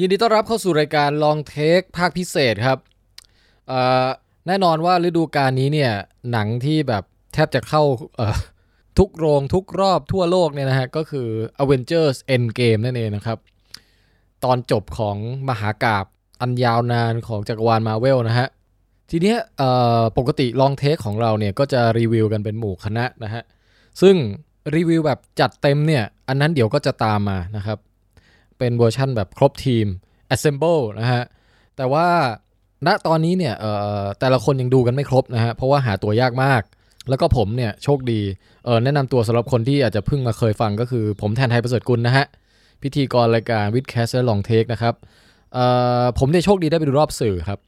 ยินดีต้อนรับเข้าสู่รายการลองเทคภาคพิเศษครับแน่นอนว่าฤดูกาลนี้เนี่ย หนังที่แบบแทบจะเข้าทุกโรงทุกรอบทั่วโลกเนี่ยนะฮะ ก็คือ Avengers Endgame นั่นเองนะครับ ตอนจบของมหากาบอันยาวนานของจักรวาลมาเวลนะฮะ ทีเนี้ยปกติลองเทคของเราเนี่ย ก็จะรีวิวกันเป็นหมู่คณะนะฮะ ซึ่งรีวิวแบบจัดเต็มเนี่ย อันนั้นเดี๋ยวก็จะตามมานะครับ เป็นเวอร์ชั่นแบบครบทีม assemble นะฮะ แต่ว่าณตอนนี้เนี่ยเอ่อแต่ละคนยังดูกันไม่ครบนะฮะ เพราะว่าหาตัวยากมาก แล้วก็ผมเนี่ยโชคดีเออแนะนำตัวสำหรับคนที่อาจจะเพิ่งมาเคยฟังก็คือผมแทนไท ประเสริฐกุลนะฮะ พิธีกรรายการ WiTcast และ Long Take นะครับเอ่อผมเนี่ยโชคดีได้ไปดูรอบสื่อครับ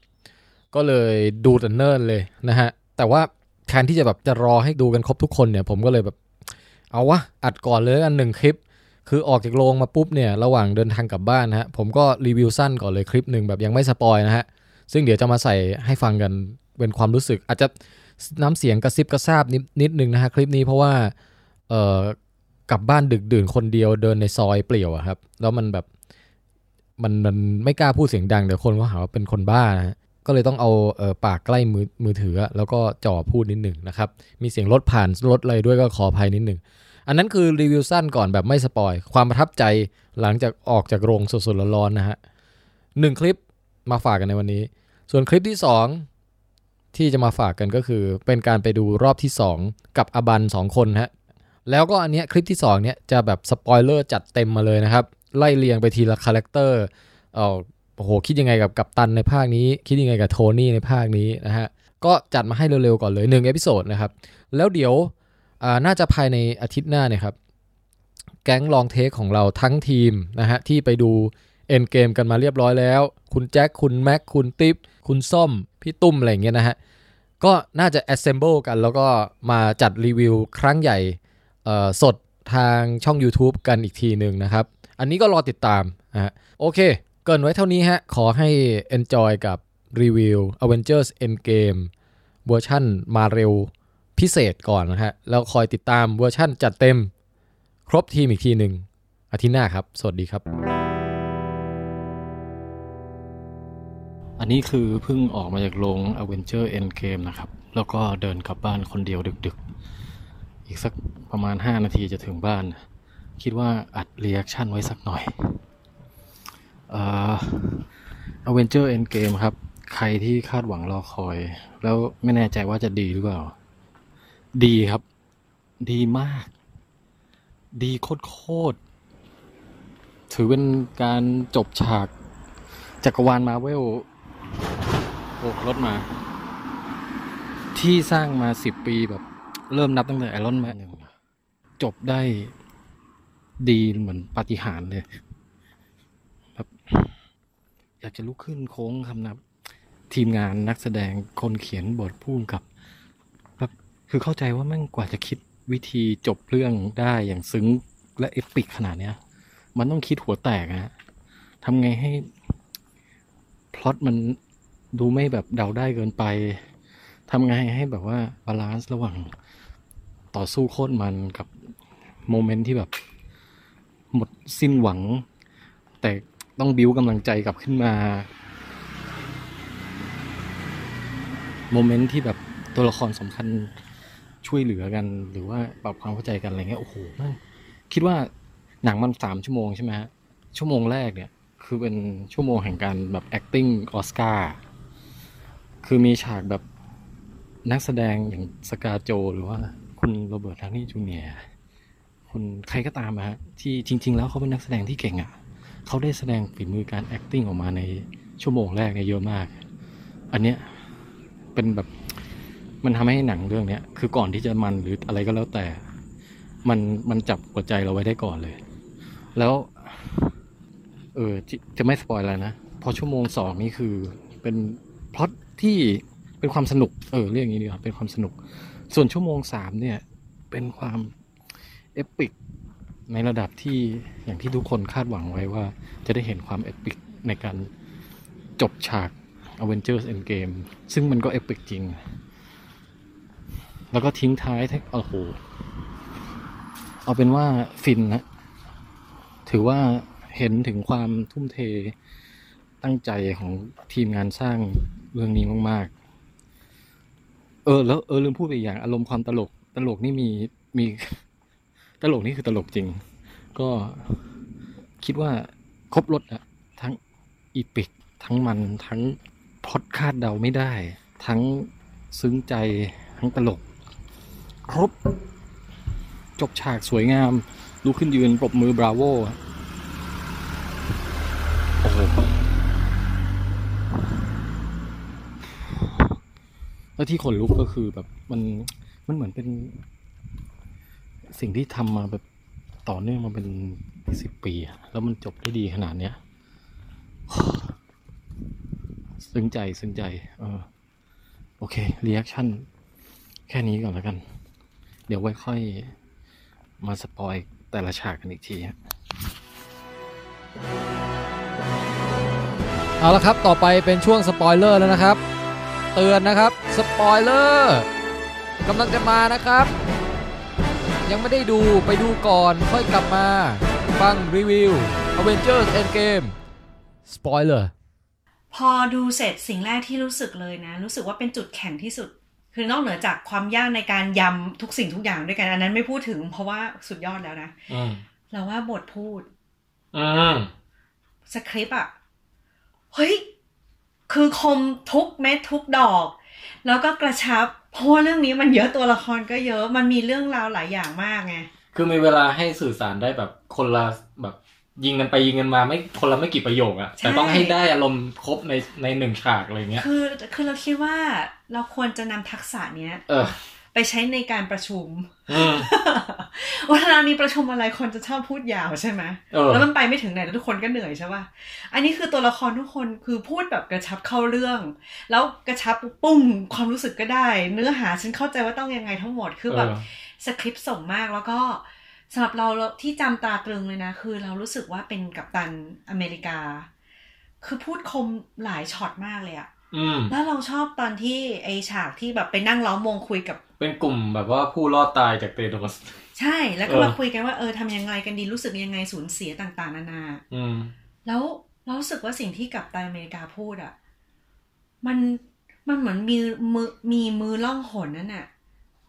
ก็เลยดูแต่เนิ่นเลยนะฮะ แต่ว่าแทนที่จะแบบจะรอให้ดูกันครบทุกคนเนี่ย ผมก็เลยแบบเอาวะอัดก่อนเลยอันหนึ่งคลิป คือออกจากโรงมาปุ๊บเนี่ยระหว่างเดินทางกลับบ้านนะฮะผมก็รีวิวสั้นก่อนเลยคลิปหนึ่งแบบยังไม่สปอยนะฮะซึ่งเดี๋ยวจะมาใส่ให้ฟังกันเป็นความรู้สึก อาจจะน้ำเสียงกระซิบกระซาบนิดนิดนึงนะฮะคลิปนี้เพราะว่าเอ่อกลับบ้านดึกดื่นคนเดียวเดินในซอยเปลี่ยวอะครับ แล้วมันแบบมันมันไม่กล้าพูดเสียงดังเดี๋ยวคนก็หาว่าเป็นคนบ้านะฮะก็เลยต้องเอาเออปากใกล้มือมือถือ แล้วก็จ่อพูดนิดหนึ่งนะครับ มีเสียงรถผ่านรถอะไรด้วยก็ขออภัยนิดหนึ่ง อันนั้นคือรีวิวสั้นก่อนแบบไม่ spoil ความประทับใจหลังจากออกจากโรงสดๆร้อนๆนะฮะหนึ่งคลิปมาฝากกันในวันนี้ ส่วนคลิปที่ 2 ที่จะมาฝากกันก็คือ เป็นการไปดูรอบที่ 2 กับอาบัน2คนฮะแล้วก็อันเนี้ยคลิปที่ 2 เนี้ยจะแบบสปอยเลอร์จัดเต็มมาเลยนะครับ ไล่เรียงไปทีละ character เออโอ้โห คิดยังไงกับกัปตันในภาคนี้ คิดยังไงกับโทนี่ในภาคนี้นะฮะ ก็จัดมาให้เร็วๆก่อนเลย1 episode นะครับ แล้วเดี๋ยว น่าจะภายในอาทิตย์หน้าเนี่ยครับแก๊ง Long Take ของเราทั้งทีมนะฮะที่ไปดู Endgame กันมาเรียบร้อยแล้ว คุณแจ็ค คุณแม็ก คุณติ๊บ คุณส้ม พี่ตุ้ม อะไรเงี้ยนะฮะ ก็น่าจะ assemble กัน แล้วก็มาจัดรีวิวครั้งใหญ่สดทางช่อง YouTube กันอีกทีหนึ่งนะครับ อันนี้ก็รอติดตามนะฮะโอเค เกินไว้เท่านี้ฮะ ขอให้ enjoy กับรีวิว Avengers Endgame เวอร์ชั่นมาเร็ว พิเศษก่อนนะฮะแล้วคอยติดตามเวอร์ชั่นจัดเต็ม ครบทีมอีกทีหนึ่งอาทิตย์หน้าครับ สวัสดีครับ อันนี้คือเพิ่งออกมาจากโรง Avenger Endgame นะครับ แล้วก็เดินกลับบ้านคนเดียวดึกๆ อีกสักประมาณ 5 นาทีจะถึงบ้าน คิดว่าอัด reaction ไว้สักหน่อยเอ่อ Avenger Endgame ครับ ใครที่คาดหวังรอคอย แล้วไม่แน่ใจว่าจะดีหรือเปล่า ดีครับ ดีมาก ดีโคตรๆ ถือเป็นการจบฉากจักรวาลมาเวลโอ้รถมา ที่สร้างมาสิบปีแบบ เริ่มนับตั้งแต่ไอรอนแมนจบได้ดีเหมือนปาฏิหาริย์เลยแบบอยากจะลุกขึ้นโค้งคำนับ ทีมงานนักแสดงคนเขียนบทพูดกับแบบ คือเข้าใจว่าแม่งกว่าจะคิดวิธีจบเรื่องได้อย่างซึ้งและเอปิกขนาดเนี้ย มันต้องคิดหัวแตกนะฮะทำไงให้พล็อตมันดูไม่แบบเดาได้เกินไปทำไงให้แบบว่า balance ระหว่างต่อสู้โคตรมันกับ moment ที่แบบ หมดสิ้นหวัง แต่ต้องบิวกำลังใจกลับขึ้นมา moment ที่แบบตัวละครสำคัญ ช่วยเหลือกันหรือว่าปรับความเข้าใจกันอะไรเงี้ยโอ้โหมึงคิดว่าหนังมันสามชั่วโมงใช่ไหมฮะชั่วโมงแรกเนี่ย คือเป็นชั่วโมงแห่งการแบบ acting ออสการ์คือมีฉากแบบนักแสดงอย่างสกาโจ หรือว่าคุณโรเบิร์ตทาวนี่จูเนียคุณใครก็ตามอะฮะที่จริง ๆ แล้วเขาเป็นนักแสดงที่เก่งอะ่ะเขาได้แสดงฝีมือการ acting ออกมาในชั่วโมงแรกเนี่ยเยอะมาก อันเนี้ยเป็นแบบ มันทำให้หนังเรื่องเนี้ยคือก่อนที่จะมันหรืออะไรก็แล้วแต่ มันมันจับหัวใจเราไว้ได้ก่อนเลย แล้ว เออจะจะไม่ spoil แล้วนะพอชั่วโมงสองนี่คือเป็นพล็อตที่เป็นความสนุก เออเรียกอย่างนี้ดีกว่าเป็นความสนุก ส่วนชั่วโมงสามเนี่ย เป็นความ epic ในระดับที่อย่างที่ทุกคนคาดหวังไว้ว่า จะได้เห็นความ epic ในการจบฉาก Avengers Endgame ซึ่งมันก็ epic จริง แล้วก็ทิ้งท้ายโอ้โห เอาเป็นว่าฟินนะ ถือว่าเห็นถึงความทุ่มเทตั้งใจของทีมงานสร้างเรื่องนี้มากๆ เออ แล้วเออลืมพูดไปอีกอย่าง อารมณ์ความตลก ตลกนี่มีมี ตลกนี่คือตลกจริง ก็คิดว่าครบรถอะทั้งอีปิก ทั้งมันทั้งพอดคาดเดาไม่ได้ ทั้งซึ้งใจทั้งตลก ครบ จบฉากสวยงามลุกขึ้นยืนปรบมือบราโวโอ้โหแล้วที่ขนลุกก็คือแบบมันมันเหมือนเป็นสิ่งที่ทำมาแบบต่อเนื่องมาเป็นสิบปี แล้วมันจบได้ดีขนาดเนี้ยซึ้งใจซึ้งใจเออโอเค reaction แค่นี้ก่อนแล้วกัน เดี๋ยวไว้ค่อยมา spoil แต่ละฉากกันอีกทีฮะเอาละครับต่อไปเป็นช่วงสปอยเลอร์แล้วนะครับ เตือนนะครับสปอยเลอร์กำลังจะมานะครับ ยังไม่ได้ดูไปดูก่อนค่อยกลับมาฟังรีวิว Avengers Endgame สปอยเลอร์พอดูเสร็จสิ่งแรกที่รู้สึกเลยนะ รู้สึกว่าเป็นจุดแข็งที่สุด คือนอกเหนือจากความยากในการยำทุกสิ่งทุกอย่างด้วยกันอันนั้นไม่พูดถึง เพราะว่าสุดยอดแล้วนะอืมเราว่าบทพูดอืมสคริปต์อะเฮ้ยคือคมทุกเม็ดทุกดอก แล้วก็กระชับ เพราะว่าเรื่องนี้มันเยอะตัวละครก็เยอะมันมีเรื่องราวหลายอย่างมากไงคือมีเวลาให้สื่อสารได้แบบคนละแบบ ยิงกันไปยิงกันมาไม่คนละไม่กี่ประโยคอะใช่แต่ต้องให้ได้อารมณ์ครบในในหนึ่งฉากอะไรเงี้ยคือคือเราคิดว่าเราควรจะนำทักษะเนี้ย เออ ไปใช้ในการประชุมอืมเวลามีประชุมอะไรคนจะชอบพูดยาวใช่ไหมเออแล้วมันไปไม่ถึงไหนแล้วทุกคนก็เหนื่อยใช่ป่ะอันนี้คือตัวละครทุกคนคือพูดแบบกระชับเข้าเรื่อง แล้วกระชับปุ้งความรู้สึกก็ได้ เนื้อหาฉันเข้าใจว่าต้องยังไงทั้งหมดคือแบบเออสคริปต์ส่งมากแล้วก็ สำหรับเราเราที่จำตราตรึงเลยนะ คือเรารู้สึกว่าเป็นกัปตันอเมริกา คือพูดคมหลายช็อตมากเลยอะอืมแล้วเราชอบตอนที่ไอฉากที่แบบไปนั่งล้อมวงคุยกับ เป็นกลุ่มแบบว่าผู้รอดตายจากเตโดสใช่แล้วก็เออมาคุยกันว่าเออทำยังไงกันดีรู้สึกยังไงสูญเสียต่างๆ นานาอืมแล้วเรารู้สึกว่าสิ่งที่กัปตันอเมริกาพูดอะ่ะมันมันเหมือนมีมือมีมือล่องหนนั่นน่ะ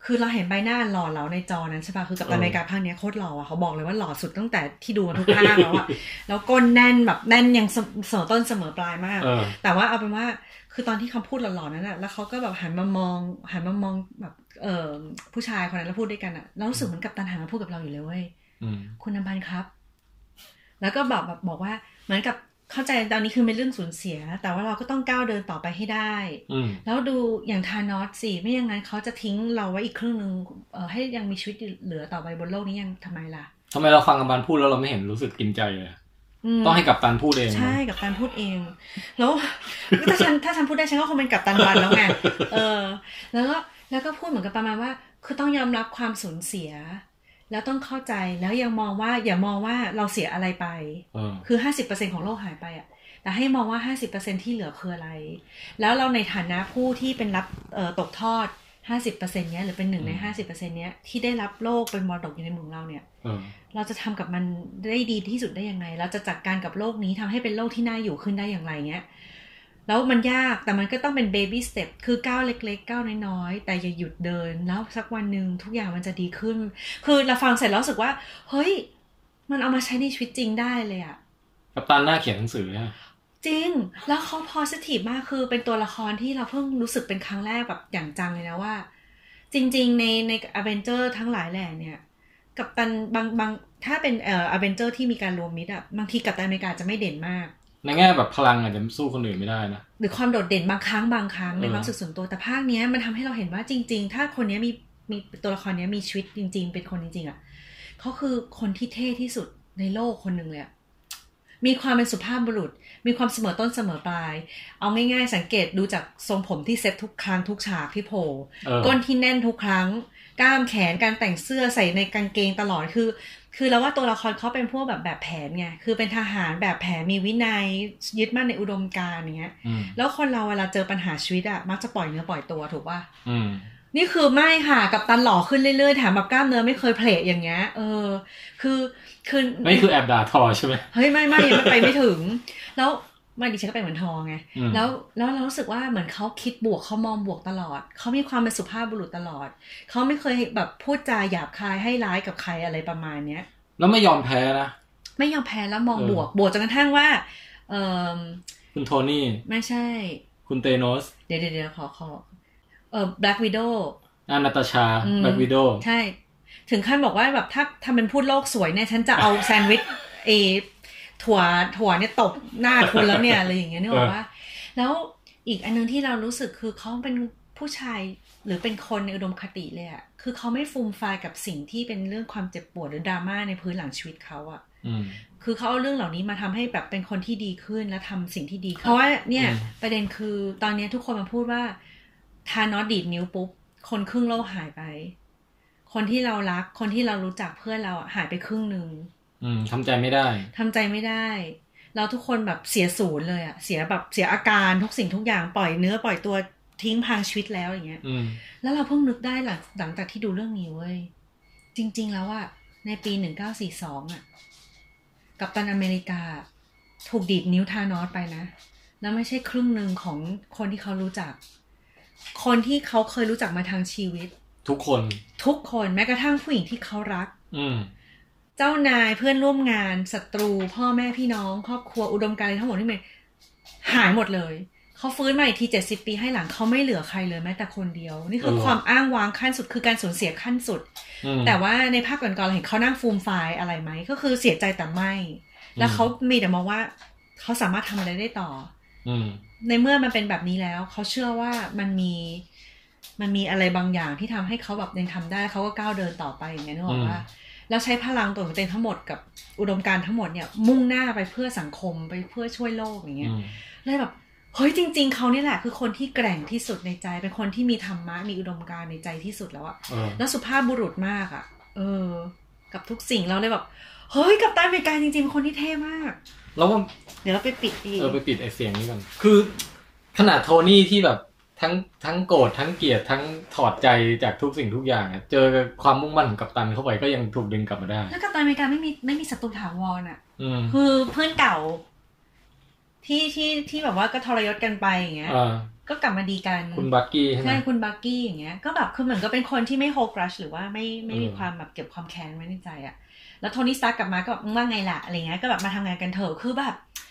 คือเราเห็นใบหน้าหล่อเหลาในจอนั้นใช่ปะคือกัปตันอเมริกาภาคเนี้ยโคตรหล่ออะเขาบอกเลยว่าหล่อสุดตั้งแต่ที่ดูมาทุกภาคแล้วอะแล้วก้นแน่นแบบแน่นยังเสมเสมอต้นเสมอปลายมากเออแต่ว่าเอาเป็นว่าคือตอนที่คำพูดหล่อๆนั้นอะแล้วเขาก็แบบหันมามองหันมามองแบบเออผู้ชายคนนั้นแล้วพูดด้วยกันอะแล้วรู้สึกเหมือนกัปตันหันมาพูดกับเราอยู่เลยเว้ยอืมคุณนำพันธ์ครับ แล้วก็แบบแบบบอกว่าเหมือนกับ เข้าใจตอนนี้คือเป็นเรื่องสูญเสีย แต่ว่าเราก็ต้องก้าวเดินต่อไปให้ได้อืมแล้วดูอย่างทานอสสิไม่อย่างนั้นเขาจะทิ้งเราไว้อีกครึ่งหนึ่งเออให้ยังมีชีวิตเหลือต่อไปบนโลกนี้ยังทำไมล่ะทำไมเราฟังกับบานพูดแล้วเราไม่เห็นรู้สึกกินใจเลยมต้องให้กับตันพูดเองใช่กับตันพูดเอง แล้วถ้าฉันถ้าฉันพูดได้ฉันก็คงเป็นกับตันวันแล้วไงเออ แล้วก็แล้วก็พูดเหมือนกับประมาณว่า คือต้องยอมรับความสูญเสีย แล้วต้องเข้าใจแล้วยังมองว่าอย่ามองว่าเราเสียอะไรไปเออคือห้าสิบเปอร์เซ็นของโลกหายไปอะแต่ให้มองว่าห้าสิบเปอร์เซ็นที่เหลือคืออะไร แล้วเราในฐานะผู้ที่เป็นรับเอ่อตกทอดห้าสิบเปอร์เซ็นเนี้ยหรือเป็นหนึ่งในอืมห้าสิบเปอร์เซ็นเนี้ยที่ได้รับโลกเป็นมรดกอยู่ในมือของเราเนี่ยเออเราจะทำกับมันได้ดีที่สุดได้ยังไง เราจะจัดการกับโลกนี้ทำให้เป็นโลกที่น่าอยู่ขึ้นได้อย่างไรเงี้ย แล้วมันยากแต่มันก็ต้องเป็น baby step คือก้าวเล็กๆก้าวน้อยๆ แต่อย่าหยุดเดิน แล้วสักวันหนึ่งทุกอย่างมันจะดีขึ้น คือเราฟังเสร็จแล้วรู้สึกว่า เฮ้ย มันเอามาใช้ในชีวิตจริงได้เลยอะกัปตันน่าเขียนหนังสือเนี่ยจริง แล้วเขา positive มากคือเป็นตัวละครที่เราเพิ่งรู้สึกเป็นครั้งแรกแบบอย่างจังเลยนะว่า จริง ๆ ในในอเวนเจอร์ทั้งหลายแหล่เนี่ย กัปตันบางบางถ้าเป็นเอ่ออเวนเจอร์ที่มีการรวมมิตรอะบางทีกัปตันอเมริกาจะไม่เด่นมาก ในแง่แบบพลังอาจจะสู้คนอื่นไม่ได้นะ หรือความโดดเด่นบางครั้งบางครั้งในเออความรู้สึกส่วนตัวแต่ภาคเนี้ยมันทำให้เราเห็นว่าจริง ๆ ถ้าคนเนี้ยมีมีตัวละครเนี้ยมีชีวิตจริง ๆ เป็นคนจริง ๆอะเขาคือคนที่เท่ที่สุดในโลกคนหนึ่งเลยอะมีความเป็นสุภาพบุรุษ มีความเสมอต้นเสมอปลาย เอาง่ายๆ สังเกตดูจากทรงผมที่เซ็ตทุกครั้งทุกฉากที่โผล่เออก้นที่แน่นทุกครั้ง กล้ามแขนการแต่งเสื้อใส่ในกางเกงตลอดคือ คือเราว่าตัวละครเขาเป็นพวกแบบแบบแผนไง คือเป็นทหารแบบแผนมีวินัยยึดมั่นในอุดมการณ์อย่างเงี้ยอืมแล้วคนเราเวลาเจอปัญหาชีวิตอะมักจะปล่อยเนื้อปล่อยตัวถูกป่ะอืมนี่คือไม่ค่ะกับตันหล่อขึ้นเรื่อยๆแถมแบบกล้ามเนื้อไม่เคยเพลทอย่างเงี้ย เออ คือคือไม่คือแอบด่าทอใช่ไหมเฮ้ยไม่ไม่ยังไม่ไปไม่ถึง แล้ว ไมาดิฉันก็เป็นเหมือนทองไงอืมแล้วแล้วเรารู้สึกว่าเหมือนเขาคิดบวกเขามองบวกตลอดเขามีความเป็นสุภาพบุรุษตลอดเขาไม่เคยแบบพูดจาหยาบคายให้ร้ายกับใครอะไรประมาณเนี้ย แล้วไม่ยอมแพ้นะไม่ยอมแพ้แล้วมองเออบวกบวกจนกระทั่งว่า เออคุณโทนี่ ไม่ใช่ คุณเตโนส เดี๋ยวเดี๋ยวเดี๋ยวขอขอเออ Black Widow อานาตาชาอืมแบล็กวิดโดใช่ ถึงขั้นบอกว่าแบบถ้าทำเป็นพูดโลกสวยเนี่ย ฉันจะเอาแซนด์วิชเอ ถั่วถั่วเนี่ยตบหน้าคุณแล้วเนี่ยอะไรอย่างเงี้ยนึกออกว่า แล้วอีกอันนึงที่เรารู้สึกคือเขาเป็นผู้ชายหรือเป็นคนในอุดมคติเลยอะคือเขาไม่ฟูมฟายกับสิ่งที่เป็นเรื่องความเจ็บปวดหรือดราม่าในพื้นหลังชีวิตเขาอะอืมคือเขาเอาเรื่องเหล่านี้มาทำให้แบบเป็นคนที่ดีขึ้นและทำสิ่งที่ดีขึ้นเพราะว่าเนี่ยอืมประเด็นคือตอนเนี้ยทุกคนมาพูดว่าทานอสดีดนิ้วปุ๊บ คนครึ่งโลกหายไป คนที่เรารัก คนที่เรารู้จักเพื่อนเราอะหายไปครึ่งหนึ่ง อืมทำใจไม่ได้ทำใจไม่ได้เราทุกคนแบบเสียศูนย์เลยอะเสียแบบเสียอาการทุกสิ่งทุกอย่างปล่อยเนื้อปล่อยตัวทิ้งพังชีวิตแล้วอย่างเงี้ยอืมแล้วเราเพิ่งนึกได้หลังหลังจากที่ดูเรื่องนี้เว้ยจริง ๆ แล้วอะในปีหนึ่งเก้าสี่สองอะกัปตันอเมริกา ถูกดีดนิ้วทานอสไปนะ แล้วไม่ใช่ครึ่งหนึ่งของคนที่เขารู้จัก คนที่เขาเคยรู้จักมาทางชีวิต ทุกคน ทุกคนแม้กระทั่งผู้หญิงที่เขารัก อืม เจ้านายเพื่อนร่วมงานศัตรู พ่อแม่พี่น้อง ครอบครัวอุดมการณ์ทั้งหมดที่มันหายหมดเลยเขาฟื้นมาอีกทีเจ็ดสิบปีให้หลังเขาไม่เหลือใครเลยแม้แต่คนเดียว นี่คือเออความอ้างว้างขั้นสุดคือการสูญเสียขั้นสุดอืมแต่ว่าในภาพก่อนๆเราเห็นเขานั่งฟูมไฟายอะไรไหมก็คือเสียใจแต่ไม่ แล้วเขามีแต่มองว่าเขาสามารถทำอะไรได้ต่อ อืมในเมื่อมันเป็นแบบนี้แล้วเขาเชื่อว่ามันมีมันมีอะไรบางอย่างที่ทำให้เขาแบบยังทำได้เขาก็ก้าวเดินต่อไปอย่างเงี้ยนึกออกว่า แล้วใช้พลังตัวของตัวเองทั้งหมดกับอุดมการณ์ทั้งหมดเนี่ย มุ่งหน้าไปเพื่อสังคมไปเพื่อช่วยโลกอย่างเงี้ยอืมเลยแบบเฮ้ยจริง ๆเขานี่แหละคือคนที่แกร่งที่สุดในใจ เป็นคนที่มีธรรมะมีอุดมการณ์ในใจที่สุดแล้วอะเออแล้วสุภาพบุรุษมากอะเออ กับทุกสิ่งเราเลยแบบเฮ้ยกับตันอเมริกาจริงๆเป็นคนที่เท่มาก แล้วว่าเดี๋ยวเราไปปิดดีเออไปปิดไอเสียงนี้กันคือขนาดโทนี่ที่แบบ ทั้งทั้งโกรธทั้งเกลียดทั้งถอดใจจากทุกสิ่งทุกอย่างอะเจอความมุ่งมั่นของกัปตันเข้าไปก็ยังถูกดึงกลับมาได้แล้วกัปตันอเมริกาไม่มีไม่มีศัตรูถาวรอะอืมคือเพื่อนเก่า ที่ที่ที่แบบว่าก็ทรยศกันไปอย่างเงี้ยอ่าก็กลับมาดีกันคุณบักกี้ใช่ไหมใช่คุณบักกี้อย่างเงี้ยก็แบบคือเหมือนก็เป็นคนที่ไม่โฮกรัชหรือว่าไม่ไม่มีเออความแบบเก็บความแค้นไว้ในใจอะแล้วโทนี่สตาร์กกลับมาก็แบบมึงว่าไงล่ะอะไรเงี้ยก็แบบมาทำงานกันเถอะคือแบบครั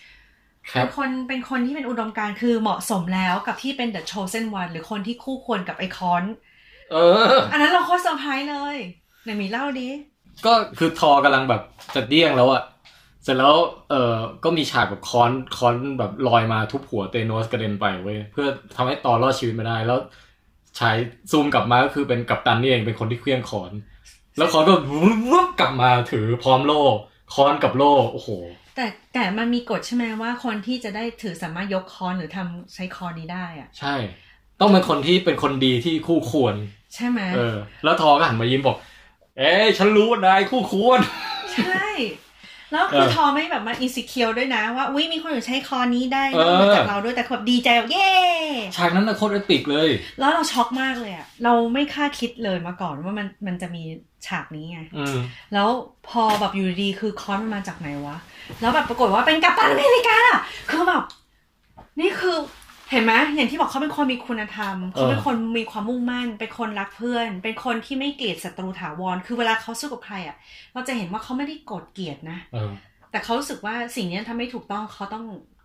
เป็นคนเป็นคนที่เป็นอุดมการณ์คือเหมาะสมแล้วกับที่เป็น The Chosen One หรือคนที่คู่ควรกับไอค้อนเออ อันนั้นเราโคตรเซอร์ไพรส์เลยไหนมีเล่าดิก็คือทอกำลังแบบจะเดี้ยงแล้วอะเสร็จแล้วเออก็มีฉากแบบค้อนค้อนแบบลอยมาทุบหัว Thanos กระเด็นไปเว้ยเพื่อทำให้ตอรอดชีวิตมาได้แล้วฉายซูมกลับมาก็คือเป็นกัปตันนี่เองเป็นคนที่เหวี่ยงค้อน แล้วค้อนก็วุบกลับมาถือพร้อมโล่ค้อนกับโล่โอ้โห แต่แต่มันมีกฎใช่ไหมว่าคนที่จะได้ถือสามารถยกค้อนหรือทำใช้ค้อนนี้ได้อะใช่ ต้องเป็นคนที่เป็นคนดีที่คู่ควร ใช่ไหมเออ แล้วทอก็หันมายิ้มบอก เอ้ยฉันรู้ว่านายคู่ควร ใช่ แล้วคือเออทอไม่แบบมา insecure ด้วยนะ ว่าอุ้ยมีคนอื่นใช้ค้อนนี้ได้เออนอกเหนือจากเราด้วยแต่แบบดีใจแบบเย้ฉากนั้นนะโคตร epic เลย แล้วเราช็อกมากเลยอะเราไม่คาดคิดเลยมาก่อนว่ามันมันจะมี ฉากนี้ไงอืมแล้วพอแบบอยู่ดีๆคือคอนมันมาจากไหนวะ แล้วแบบปรากฏว่าเป็นกัปตันอเมริกาคือแบบนี่คือเห็นไหมอย่างที่บอกเขาเป็นคนมีคุณธรรมเขาเป็นคนมีความมุ่งมั่น เป็นคนรักเพื่อน เป็นคนที่ไม่เกลียดศัตรูถาวร คือเวลาเขาสู้กับใครอะ เราจะเห็นว่าเขาไม่ได้โกรธเกลียดนะเออแต่เขารู้สึกว่าสิ่งนี้ทำไม่ถูกต้องเขาต้อง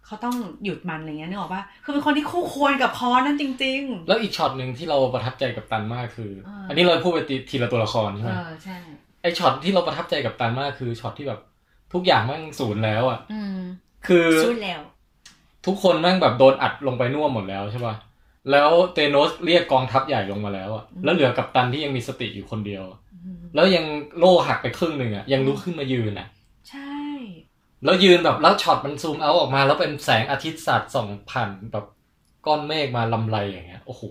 เขาต้องหยุดมันอะไรเงี้ยนึกออกปะคือเป็นคนที่คู่ควรกับค้อนนั่นจริงแล้วอีกช็อตหนึ่งที่เราประทับใจกัปตันมากคืออ่าอันนี้เราพูดไปทีทีละตัวละครๆใช่เอไหมอใช่ไอช็อตที่เราประทับใจกัปตันมากคือช็อตที่แบบทุกอย่างแม่งศูนย์แล้วอะอืมคือสู้แล้ว ทุกคนแม่งแบบโดนอัดลงไปน่วมหมดแล้วใช่ป่ะแล้ว Thanos เรียกกองทัพใหญ่ลงมาแล้วอะแล้วเหลือกัปตันที่ยังมีสติอยู่คนเดียวอืมแล้วยังโล่หักไปครึ่งหนึ่งอะยังลุกขึ้นมายืนอะใช่ แล้วยืนแบบแล้วช็อตมันซูมเอาออกมา แล้วเป็นแสงอาทิตย์สาดส่องผ่านแบบก้อนเมฆมาลำไรอย่างเงี้ยโอ้โห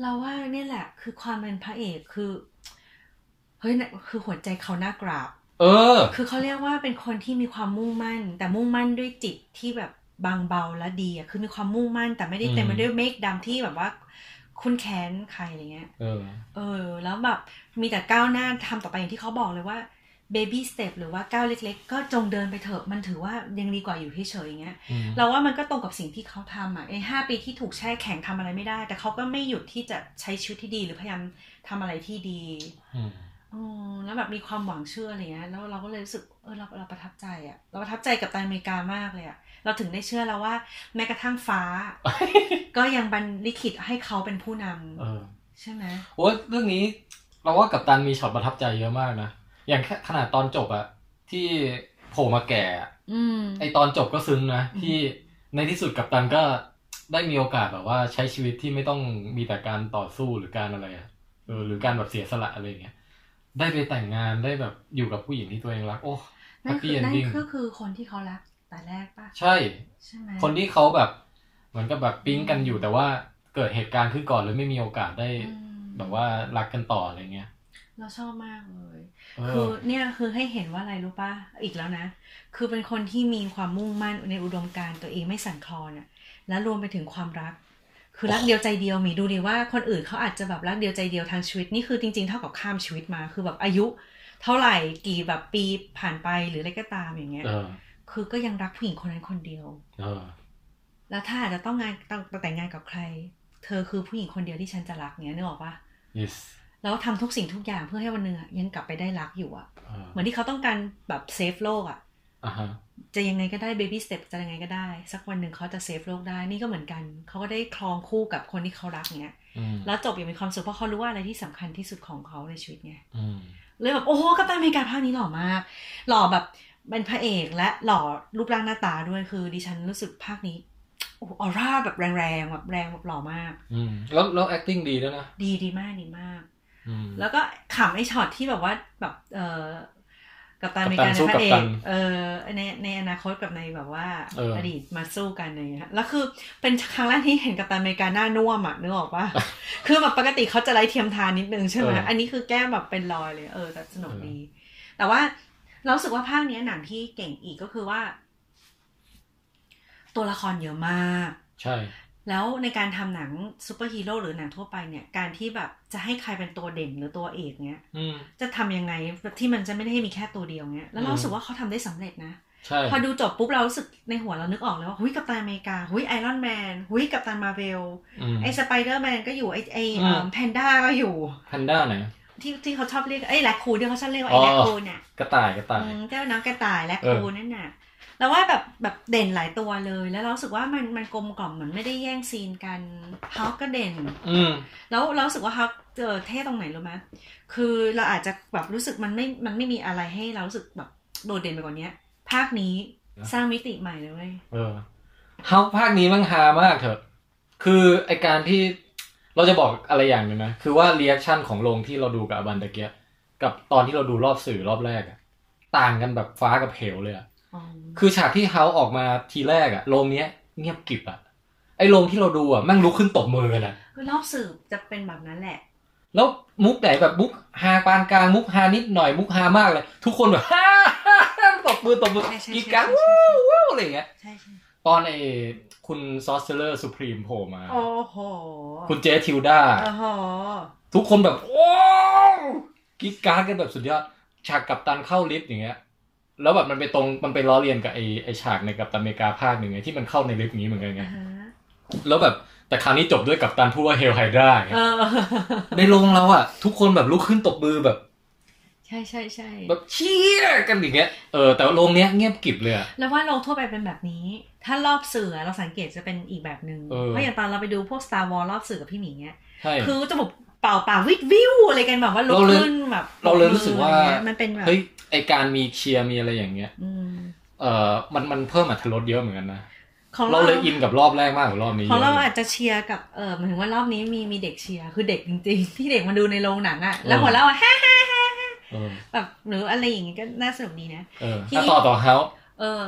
เราว่าเนี่ยแหละ คือความเป็นพระเอกคือเฮ้ยเนี่ยคือหัวใจเขาน่ากราบ เออ คือเขาเรียกว่าเป็นคนที่มีความมุ่งมั่น แต่มุ่งมั่นด้วยจิตที่แบบบางเบาและดีอะคือมีความมุ่งมั่น แต่ไม่ได้เต็มไปอืมด้วยเมฆดำที่แบบว่า คุณแค้นใครอะไรเงี้ยเออ เออ แล้วแบบมีแต่ก้าวหน้าทำต่อไปอย่างที่เขาบอกเลยว่า baby step หรือว่าก้าวเล็ก ๆ ก็จงเดินไปเถอะมันถือว่ายังดีกว่าอยู่เฉยๆอย่างเงี้ยอืมเราว่ามันก็ตรงกับสิ่งที่เขาทำอะไอ้ห้าปีที่ถูกแช่แข็งทำอะไรไม่ได้ แต่เขาก็ไม่หยุดที่จะใช้ชีวิตที่ดีหรือพยายามทำอะไรที่ดีอืมอืมแล้วแบบมีความหวังเชื่ออะไรเงี้ยแล้วเราก็เลยรู้สึกเออเราเราประทับใจอะ เราประทับใจกับตันอเมริกามากเลยอะเราถึงได้เชื่อแล้วว่า แม้กระทั่งฟ้า ก็ยังบันลิขิตให้เขาเป็นผู้นำเออใช่ไหมโอ้ยเรื่องนี้เราว่ากัปตันมีช็อตประทับใจเยอะมากนะ อย่างแค่ขนาดตอนจบอะที่โผล่มาแก่อะอืมไอตอนจบก็ซึ้งนะอืมที่ในที่สุดกัปตันก็ได้มีโอกาสแบบว่าใช้ชีวิตที่ไม่ต้องมีแต่การต่อสู้หรือการอะไรอะเออหรือการแบบเสียสละอะไรอย่างเงี้ยได้ไปแต่งงานได้แบบอยู่กับผู้หญิงที่ตัวเองรัก โอ้แฮนั่ปนคืปี้อเอนนั่นดิ้งคือคือคนที่เขารักแต่แรกป่ะใช่ใช่ไหมคนที่เขาแบบเหมือนกับแบบปิ๊งกันอยู่แต่ว่าเกิดเหตุการณ์ขึ้นก่อนเลยไม่มีโอกาสได้อืมแบบว่ารักกันต่ออะไรเงี้ย เราชอบมากเลยเอ คืออเนี่ยคือให้เห็นว่าอะไรรู้ป่ะอีกแล้วนะ คือเป็นคนที่มีความมุ่งมั่นในอุดมการณ์ตัวเองไม่สั่นคลอนอะแล้วรวมไปถึงความรัก คือรักเดียวใจเดียวหมีดูดิว่าคนอื่นเขาอาจจะแบบรักเดียวใจเดียวทางชีวิตนี่คือจริงๆเท่ากับข้ามชีวิตมา คือแบบอายุ เท่าไหร่กี่แบบปีผ่านไปหรืออะไรก็ตามอย่างเงี้ยเออคือก็ยังรักผู้หญิงคนนั้นคนเดียวเออแล้วถ้าอาจจะต้องงานต้องแต่งงานกับใคร เธอคือผู้หญิงคนเดียวที่ฉันจะรักเนี้ยนึกออกปะ yes แล้วทำทุกสิ่งทุกอย่างเพื่อให้วันหนึ่งอะยังกลับไปได้รักอยู่อะเออเหมือนที่เขาต้องการแบบเซฟโลกอะอะฮะจะยังไงก็ได้ baby step จะยังไงก็ได้ สักวันหนึ่งเขาจะเซฟโลกได้นี่ก็เหมือนกันเขาก็ได้ครองคู่กับคนที่เขารักเนี้ยอืมแล้วจบอย่างมีความสุขเพราะเขารู้ว่าอะไรที่สำคัญที่สุดของเขาในชีวิตไงอืมเลยแบบโอ้โหกัปตันอเมริกาภาคนี้หล่อมาก หล่อแบบเป็นพระเอกและหล่อรูปร่างหน้าตาด้วยคือ ดิฉันรู้สึกภาคนี้โอ้ออร่าแบบแรงๆแบบแรงแบบหล่อมากอืมแล้วแล้ว acting ดีด้วยนะดีดีมากดีมากอืม แล้วก็ขำไอ้ช็อตที่แบบว่าแบบเออกับตันอเมริกักาปตันในสู้พกัระปเอตักนเออในในอนาคตกับในแบบว่าเอออดีตมาสู้กันอะไรอย่างเงี้ยแล้วคือเป็นครั้งแรกที่เห็นกับตันอเมริกาหน้าน่วมอะนึกออกปะคือแบบปกติเขาจะไร้เทียมทานนิดนึงใช่ไหมเอออัอันนี้คือแก้มแบบเป็นรอยเลยเออแต่สนุกดี แต่ว่าเรารู้สึกว่าภาคเนี้ยหนังที่เก่งอีกก็คือว่า ตัวละครเยอะมาก ใช่ แล้วในการทำหนังซูเปอร์ฮีโร่หรือหนังทั่วไปเนี่ยการที่แบบจะให้ใครเป็นตัวเด่นหรือตัวเอกเนี่ยอืมจะทำยังไงที่มันจะไม่ได้มีแค่ตัวเดียวเนี่ยแล้วเราอืมรู้สึกว่าเขาทำได้สำเร็จนะใช่พอดูจบปุ๊บเรารู้สึกในหัวเรานึกออกเลยว่าหุยกัปตันอเมริกาหุย Iron Man หุยกัปตันมาเวลอืมไอสไปเดอร์แมนก็อยู่ไอไออืมแพนด้าก็อยู่แพนด้าไหนที่ที่เขาชอบเรียกไอ raccoon ที่เขาชอบเรียกว่าอ๋อไออแรคคูนน่ะกระต่ายกระต่ายอืมเจ้าน้องกระต่ายเออ raccoon นั่นน่ะ แล้วว่าแบบแบบเด่นหลายตัวเลย แล้วเรารู้สึกว่ามันมันกลมกล่อมเหมือนไม่ได้แย่งซีนกันเขาก็เด่น อืมแล้วเรารู้สึกว่าเขาเจอเท่ตรงไหนรู้ไหมคือเราอาจจะแบบรู้สึกมันไม่มันไม่มีอะไรให้เรารู้สึกแบบโดดเด่นไปกว่านี้ภาคนี้นะสร้างมิติใหม่เลยเว้ยเออฮัลค์ภาคนี้มันฮามากเถอะ คือไอการที่เราจะบอกอะไรอย่างหนึ่งนะคือว่า reaction ของโรงที่เราดูกับอาบันตะกี้อะกับตอนที่เราดูรอบสื่อรอบแรกอะต่างกันแบบฟ้ากับเหวเลยอะอ๋อ คือฉากที่ฮัลค์ออกมาทีแรกอะโรงเนี้ย เงียบกริบอะไอโรงที่เราดูอะแม่งลุกขึ้นตบมือกันอะคือรอบสื่อจะเป็นแบบนั้นแหละ แล้วมุกไหนแบบมุกฮาปานกลางมุกฮานิดหน่อยมุกฮามากเลย ทุกคนแบบฮ่าฮ่าฮ่าตบมือตบมือใช่ใช่กรี๊ดกร๊าดใช่ใช่ว้าวว้าวอะไรอย่างเงี้ยใช่ใช่ตอนไอ้คุณ Sorcerer Supreme โผล่มาโอ้โหคุณเจ๊ทิลดาโอ้โหทุกคนแบบโอ้าวกรี๊ดกร๊าดกันแบบสุดยอด ฉากกัปตันเข้าลิฟต์อย่างเงี้ย แล้วแบบมันไปตรงมันไปล้อเลียนกับไอ้ไอ้ฉากในกัปตันอเมริกาภาคหนึ่งไงที่มันเข้าในลิฟต์นี้เหมือนกันไงอ่าฮะแล้วแบบแต่คราวนี้จบด้วยกัปตันพูดว่า Hail Hydra เออในโรงเราอะทุกคนแบบลุกขึ้นตบมือแบบ ใช่ใช่ใช่แบบเชี่ยกันอย่างเงี้ยเออแต่ว่าโรงเนี้ยเงียบกริบเลยอะแล้วว่าโรงทั่วไปเป็นแบบนี้ ถ้ารอบสื่อเราสังเกตจะเป็นอีกแบบหนึ่งเออเพราะอย่างตอนเราไปดูพวก Star Wars รอบสื่อกับพี่หมีเนี้ยใช่คือจะแบบ เป่าป่าวิดวิวอะไรกันแบบว่าลุกเราเลยขึ้นแบบ เราเลยรู้สึกว่าอะไรเงี้ยมันเป็นแบบเฮ้ยไอการมีเชียร์มีอะไรอย่างเงี้ยอืมเออมันมันเพิ่มอรรถรสเยอะเหมือนกันนะของเราเราเลยอินกับรอบแรกมากกว่ารอบนี้ของเรายะลยอาจจะเชียร์กับเออหมายถึงว่ารอบนี้มีมีเด็กเชียร์คือเด็กจริงๆ ที่เด็กมาดูในโรงหนังอะแล้วหัวเราะอะฮ่าฮ่าฮ่าฮ่าเออแบบหรืออะไรอย่างงี้ก็น่าสนุกดีนะเออที่อะต่อต่อเฮาเออ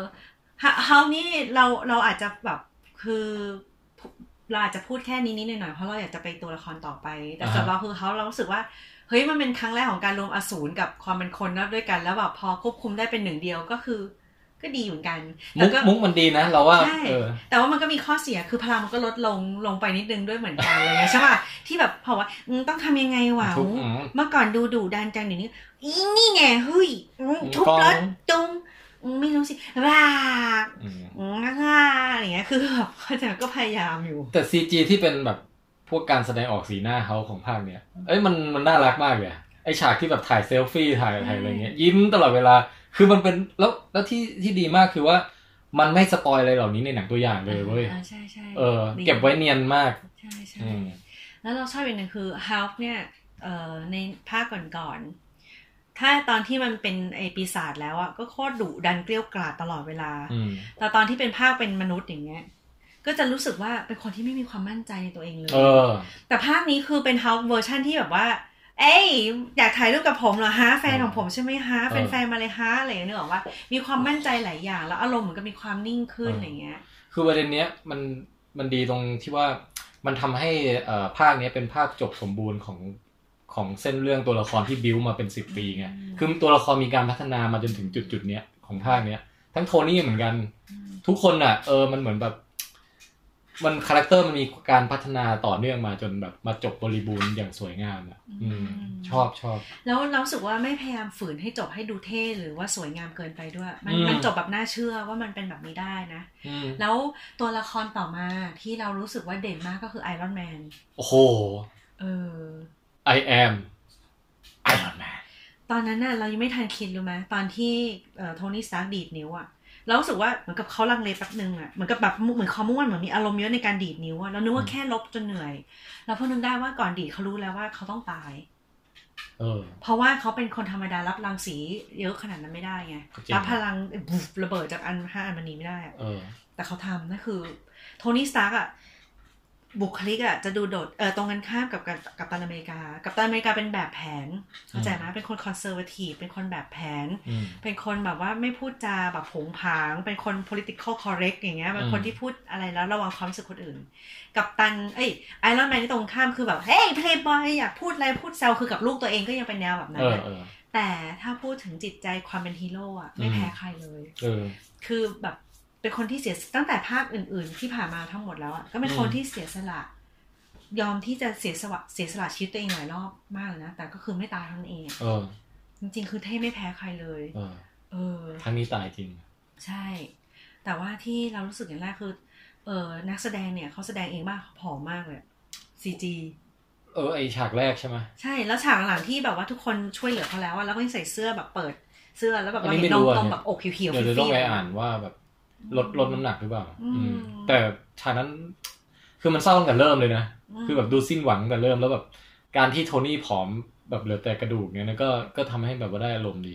เฮานี่เราเราอาจจะแบบคือ เราอาจจะพูดแค่นี้นิดหน่อยๆเพราะเราอยากจะไปตัวละครต่อไป แต่สำหรับเราคือเขาเรารู้สึกว่าเฮ้ยมันเป็นครั้งแรกของการรวมอสูรกับความเป็นคนนะด้วยกัน แล้วแบบพอควบคุมได้เป็นหนึ่งเดียวก็คือ ก็ก็ดีเหมือนกันมุแต่กก็มุกมันดีนะ เราว่าใช่เออแต่ว่ามันก็มีข้อเสียคือพลังมันก็ลดลงลงไปนิดนึงด้วยเหมือนกันอะไรเลยใช่ป่ะที่แบบเพราะว่าอืมต้องทำยังไงวะทุบอืมเมื่อก่อนดูดุดันจังเดี๋ยวนี้อีนี่ไงเฮ้ยอืมทุบกองรถจุงอืม ไม่รู้สิว้าอืมอืมง่าอะไรเงี้ยคือแบบเขาใจะก็พยายามอยู่ แต่ซีจีที่เป็นแบบพวกการแสดงออกสีหน้าเขาของภาคเนี้ยเอ้ยมันมันน่ารักมากเลยอะไอฉากที่แบบถ่ายเซลฟี่ถ่ายถ่ายอะไรเงี้ยยิ้มตลอดเวลา คือมันเป็นแล้วแล้วที่ที่ดีมากคือว่ามันไม่สปอยอะไรเหล่านี้ในหนังตัวอย่างเลยเว้ยอ่าใช่ใช่เออดีเก็บไว้เนียนมาก ใช่ใช่อืมแล้วเราชอบอีกหนึ่งคือฮ l ฟเนี่ยเอ่อในภาคก่อนๆ ถ้าตอนที่มันเป็นไอปีศาจแล้วอะก็โคตรดุดันเกลี้ยวกราดตลอดเวลาอืมแต่ตอนที่เป็นภาคเป็นมนุษย์อย่างเงี้ย ก็จะรู้สึกว่าเป็นคนที่ไม่มีความมั่นใจในตัวเองเลยเออ แต่ภาคนี้คือเป็นเฮาเวอร์ชันที่แบบว่า เอ้ยอยากถ่ายรูปกับผมเหรอฮะแฟนของผมใช่ไหมฮะเออเป็นแฟนมาเลยฮะอะไรอย่างเงี้ยนึกออกว่ามีความมั่นใจหลายอย่าง แล้วอารมณ์เหมือนกับมีความนิ่งขึ้นเออออะไรอย่างเงี้ย คือประเด็นเนี้ยมันมันดีตรงที่ว่ามันทำให้เอ่อภาคเนี้ยเป็นภาคจบสมบูรณ์ของ ของเส้นเรื่องตัวละครที่บิวมาเป็นสิบปีไงอืมคือตัวละครมีการพัฒนามาจนถึงจุดจุดๆเนี้ยของภาคเนี้ยทั้งโทนี่เหมือนกัน ทุกคนอะ เออมันเหมือนแบบ มัน character มันมีการพัฒนาต่อเนื่องมาจนแบบมาจบบริบูรณ์อย่างสวยงามอะอืมชอบชอบ แล้วเรารู้สึกว่าไม่พยายามฝืนให้จบให้ดูเท่หรือว่าสวยงามเกินไปด้วย มันอืมมันจบแบบน่าเชื่อว่ามันเป็นแบบนี้ได้นะอืมแล้วตัวละครต่อมาที่เรารู้สึกว่าเด่นมากก็คือไอรอนแมนโอ้โหเออ I am Iron Man ตอนนั้นน่ะเรายังไม่ทันคิดรู้ไหมตอนที่เอ่อโทนี่สตาร์กดีดนิ้วอะเรารู้สึกว่าเหมือนกับเขาลังเลแป๊บนึงอะเหมือนกับแบบเหมือนเขามุ่งเหมือนมีอารมณ์เยอะในการดีดนิ้วอะเรานึกว่าแค่รบจนเหนื่อย เราเพิ่งนึกได้ว่าก่อนดีดเขารู้แล้วว่าเขาต้องตายเออเพราะว่าเขาเป็นคนธรรมดารับรังสีเยอะขนาดนั้นไม่ได้ไงจริงรับพลังบุบระเบิดจากอันห้าอันมันนี้ไม่ได้อะเออแต่เขาทำนั่นคือ โทนี่สตาร์กอะ บุคลิกอะจะดูโดดเออตรงกันข้ามกับกับกัปตันอเมริกา กัปตันอเมริกาเป็นแบบแผนเข้าใจไหมเป็นคน conservative เป็นคนแบบแผนอืมเป็นคนแบบว่าไม่พูดจาแบบโผงผาง เป็นคน political correct อย่างเงี้ยเป็นคนอืมที่พูดอะไรแล้วระวังความรู้สึกคนอื่น กัปตันเอ้ยไอรอนแมนที่ตรงข้ามคือแบบเฮ้ยเพลย์บอยอยากพูดอะไรพูดแซวคือกับลูกตัวเองก็ยังเป็นแนวแบบนั้นอะนะเออแต่ถ้าพูดถึงจิตใจความเป็นฮีโร่อะไม่อืมแพ้ใครเลยเออคือแบบ เป็นคนที่เสียตั้งแต่ภาคอื่น ๆ ที่ผ่านมาทั้งหมดแล้วอะก็เป็นคนอืมที่เสียสละ ยอมที่จะเสียสละเสียสละชีวิตตัวเองหลายรอบมากเลยนะแต่ก็คือไม่ตายเท่านั้นเองอะเออจริง ๆ คือเท่ไม่แพ้ใครเลยเออเออครั้งนี้ตายจริง ใช่ แต่ว่าที่เรารู้สึกอย่างแรกคือ เออนักแสดงเนี่ยเขาแสดงเองมากเขาผอมมากเลยซีจีเออไอฉากแรกใช่ไหมใช่แล้วฉากหลังที่แบบว่าทุกคนช่วยเหลือเขาแล้วอะแล้วก็ยังใส่เสื้อแบบเปิดเสื้อแล้วแบบอันเรานี้เห็นไม่นรู้มอะตรงแบบอกเขียวๆเดี๋ยวจะต้องฟีไปๆอ่านว่าแบบ ลดลดน้ำหนักหรือเปล่าอืมอืม แต่ฉากนั้น คือมันเศร้าตั้งแต่เริ่มเลยนะมคือแบบดูสิ้นหวังตั้งแต่เริ่มแล้วแบบการที่โทนี่ผอมแบบเหลือแต่กระดูกเนี่ยนะก็ก็ทำให้แบบว่าได้อารมณ์ดี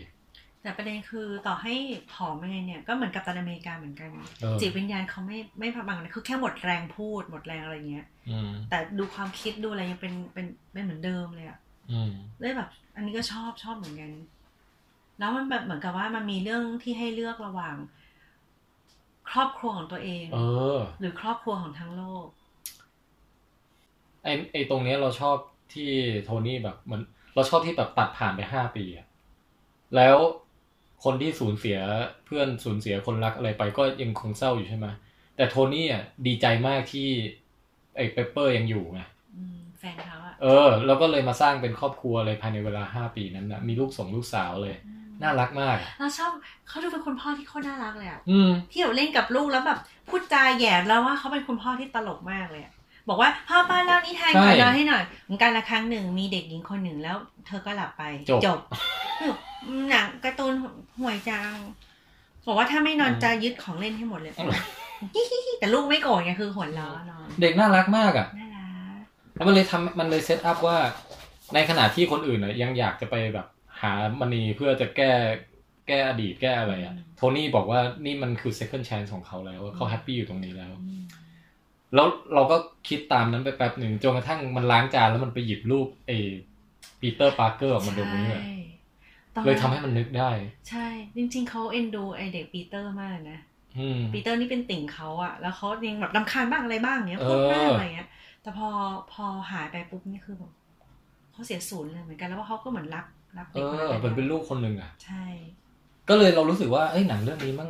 แต่ประเด็นคือต่อให้ผอมยังไงเนี่ยก็เหมือนกับตันอเมริกาเหมือนกัน เออ จิตวิญญาณเขาไม่ไม่พบังนะคือแค่หมดแรงพูดหมดแรงอะไรเงี้ย อืม แต่ดูความคิดดูอะไรยังเป็นเป็นเป็นเหมือนเดิมเลยอะอืม เลยแบบ อันนี้ก็ชอบชอบเหมือนกัน แล้วมันแบบเหมือนกับว่ามันมีเรื่องที่ให้เลือกระหว่าง ครอบครัวของตัวเอง เออ หรือครอบครัวของทั้งโลกไอไอตรงเนี้ยเราชอบที่โทนี่แบบเหมือนเราชอบที่แบบตัดผ่านไปห้าปีอะแล้วคนที่สูญเสียเพื่อนสูญเสียคนรักอะไรไปก็ยังคงเศร้าอยู่ใช่ไหมแต่โทนี่อะดีใจมากที่ไอเปปเปอร์ยังอยู่ไงอืมแฟนเขาอะเออ แล้วก็เลยมาสร้างเป็นครอบครัวเลยภายในเวลาห้าปีนั้นนะมีลูกส่งลูกสาวเลย น่ารักมากอะเราชอบเขาดูเป็นคุณพ่อที่โคตรน่ารักเลยอะอืมที่แบบเล่นกับลูกแล้วแบบพูดจาแหย่แล้วว่าเขาเป็นคุณพ่อที่ตลกมากเลยอะบอกว่าพ่อขาเล่านิทานก่อนใช่นอนให้หน่อยเหมือนกันละครั้งหนึ่งมีเด็กหญิงคนหนึ่งแล้ว เธอก็หลับไป จบหนังการ์ตูนห่วยจังบอกว่าถ้าไม่นอนอืมจะยึดของเล่นให้หมดเลยแต่ลูกไม่โกรธไงคือหัวล้อนอนเด็กน่ารักมากอะน่ารักแล้วมันเลยทำมันเลย set up ว่า ในขณะที่คนอื่นน่ะยังอยากจะไปแบบ หามณีเพื่อจะแก้แก้อดีตแก้อะไรอะโทนี่บอกว่านี่มันคือ second chance ของเขาแล้วเขา happy อยู่ตรงนี้แล้ว แล้วเราก็คิดตามนั้นไปแป๊บหนึ่งจนกระทั่งมันล้างจานแล้วมันไปหยิบรูปเอปีเตอร์ปาร์เกอร์ออกมาดูเนี่ยเลยทำให้มันนึกได้ ใช่ จริง ๆเขาเอ็นดูไอเด็กปีเตอร์มากนะปีเตอร์นี่เป็นติ่งเขาอะแล้วเขายังแบบรำคาญบ้างอะไรบ้างเนี้ยเอพูดมากอะไรเงี้ย แต่พอพอหายไปปุ๊บนี่คือแบบเขาเสียศูนย์เลยเหมือนกันแล้วว่าเขาก็เหมือนรัก รักเอเด็กคนนั้นมันเป็นลูกคนหนึ่งอะ ใช่ ก็เลยเรารู้สึกว่าเอ้ยหนังเรื่องนี้มัน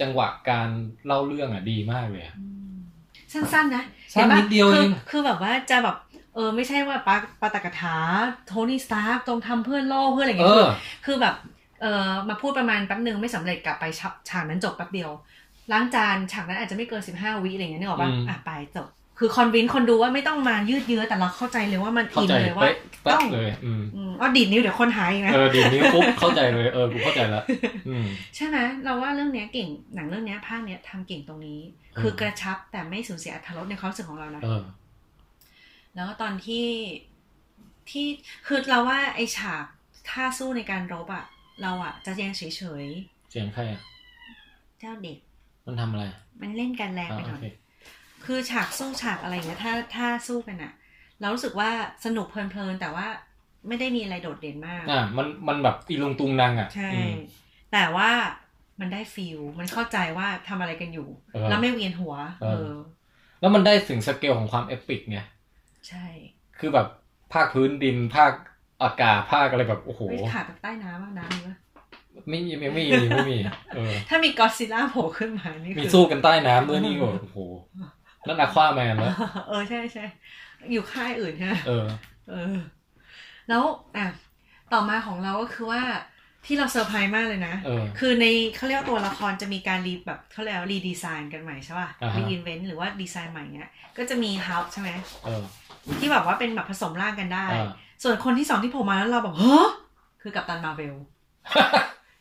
จังหวะการเล่าเรื่องอะดีมากเลยอะอืมสั้นๆนะสั้นห็ปะนิดเดียวเองคือคือแบบว่าจะแบบเออไม่ใช่ว่าปาปาตกถาโทนี่สตาร์กตรงทำเพื่อนโลกเพื่ออะไรอย่างเอเงี้ยอคือแบบเออมาพูดประมาณแป๊บนึงไม่สำเร็จกลับไปฉากฉากนั้นจบแป๊บเดียวล้างจานฉากนั้นอาจจะไม่เกินสิบห้าวิอะไรอย่างเงี้ยนึกออกปะอืมอะไปจบ คือคอนวินคนดูว่าไม่ต้องมายืดเยื้อแต่เราเข้าใจเลยว่ามันเข้าอินใจเลยว่าเป๊ะต้ปั๊อบงเลยอืมอืมอ๋อดีดนิ้วเดี๋ยวคนหายอีกนะเออดีนี้ปุ๊บเข้าใจเลยเออกูเข้าใจแล้วอืมใช่ไหมเราว่าเรื่องเนี้ยเก่งหนังเรื่องเนี้ยภาคเนี้ยทำเก่งตรงนี้ คือกระชับแต่ไม่สูญเสียอรรถรสในความรู้สึกของเรานะเออแล้วก็ตอนที่ที่คือเราว่าไอฉากท่าสู้ในการรบอะเราอะจะยังเฉยเสียงใครอะๆเจ้าเด็ก มันทำอะไร มันเล่นกันแรงอ่าไปหโอน่อยเคคือฉากสู้ฉากอะไรอย่างเงี้ยถ้าถ้าสู้กันอะเรารู้สึกว่าสนุกเพลินๆแต่ว่าไม่ได้มีอะไรโดดเด่นมาก อะมันมันแบบอีลุงตุงนางอะใช่อืมแต่ว่ามันได้ feel มันเข้าใจว่าทำอะไรกันอยู่เออแล้วไม่เวียนหัวเออเออ แล้วมันได้ถึงสเกลของความ epic ไงใช่ คือแบบภาคพื้นดินภาคอากาศภาคอะไรแบบโอ้โหไม่ขาดแบบใต้น้ำบ้างน้ำมีปะไม่มีไม่มีไม่มี เออ ถ้ามีก็อดซิลล่าโผล่ขึ้นมานี่มีคือสู้กันใต้น้ำด้วยนี่ก็โอ้โห นั่นอะควาแมนแล้วเออใช่ใช่อยู่ค่ายอื่นใช่ไหมเออ เออ แล้วอะต่อมาของเราก็คือว่าที่เราเซอร์ไพรส์มากเลยนะเออคือในเขาเรียกว่าตัวละครจะมีการ re แบบเขาเรียกว่า redesign กันใหม่ใช่ป่ะอ่าฮะ reinvent หรือว่าดีไซน์ใหม่เงี้ย ก็จะมีฮัลค์ใช่ไหมเออที่แบบว่าเป็นแบบผสมร่างกันได้อ่าส่วนคนที่สองที่โผล่มาแล้วเราแบบเฮ้อคือกัปตันมาร์เวล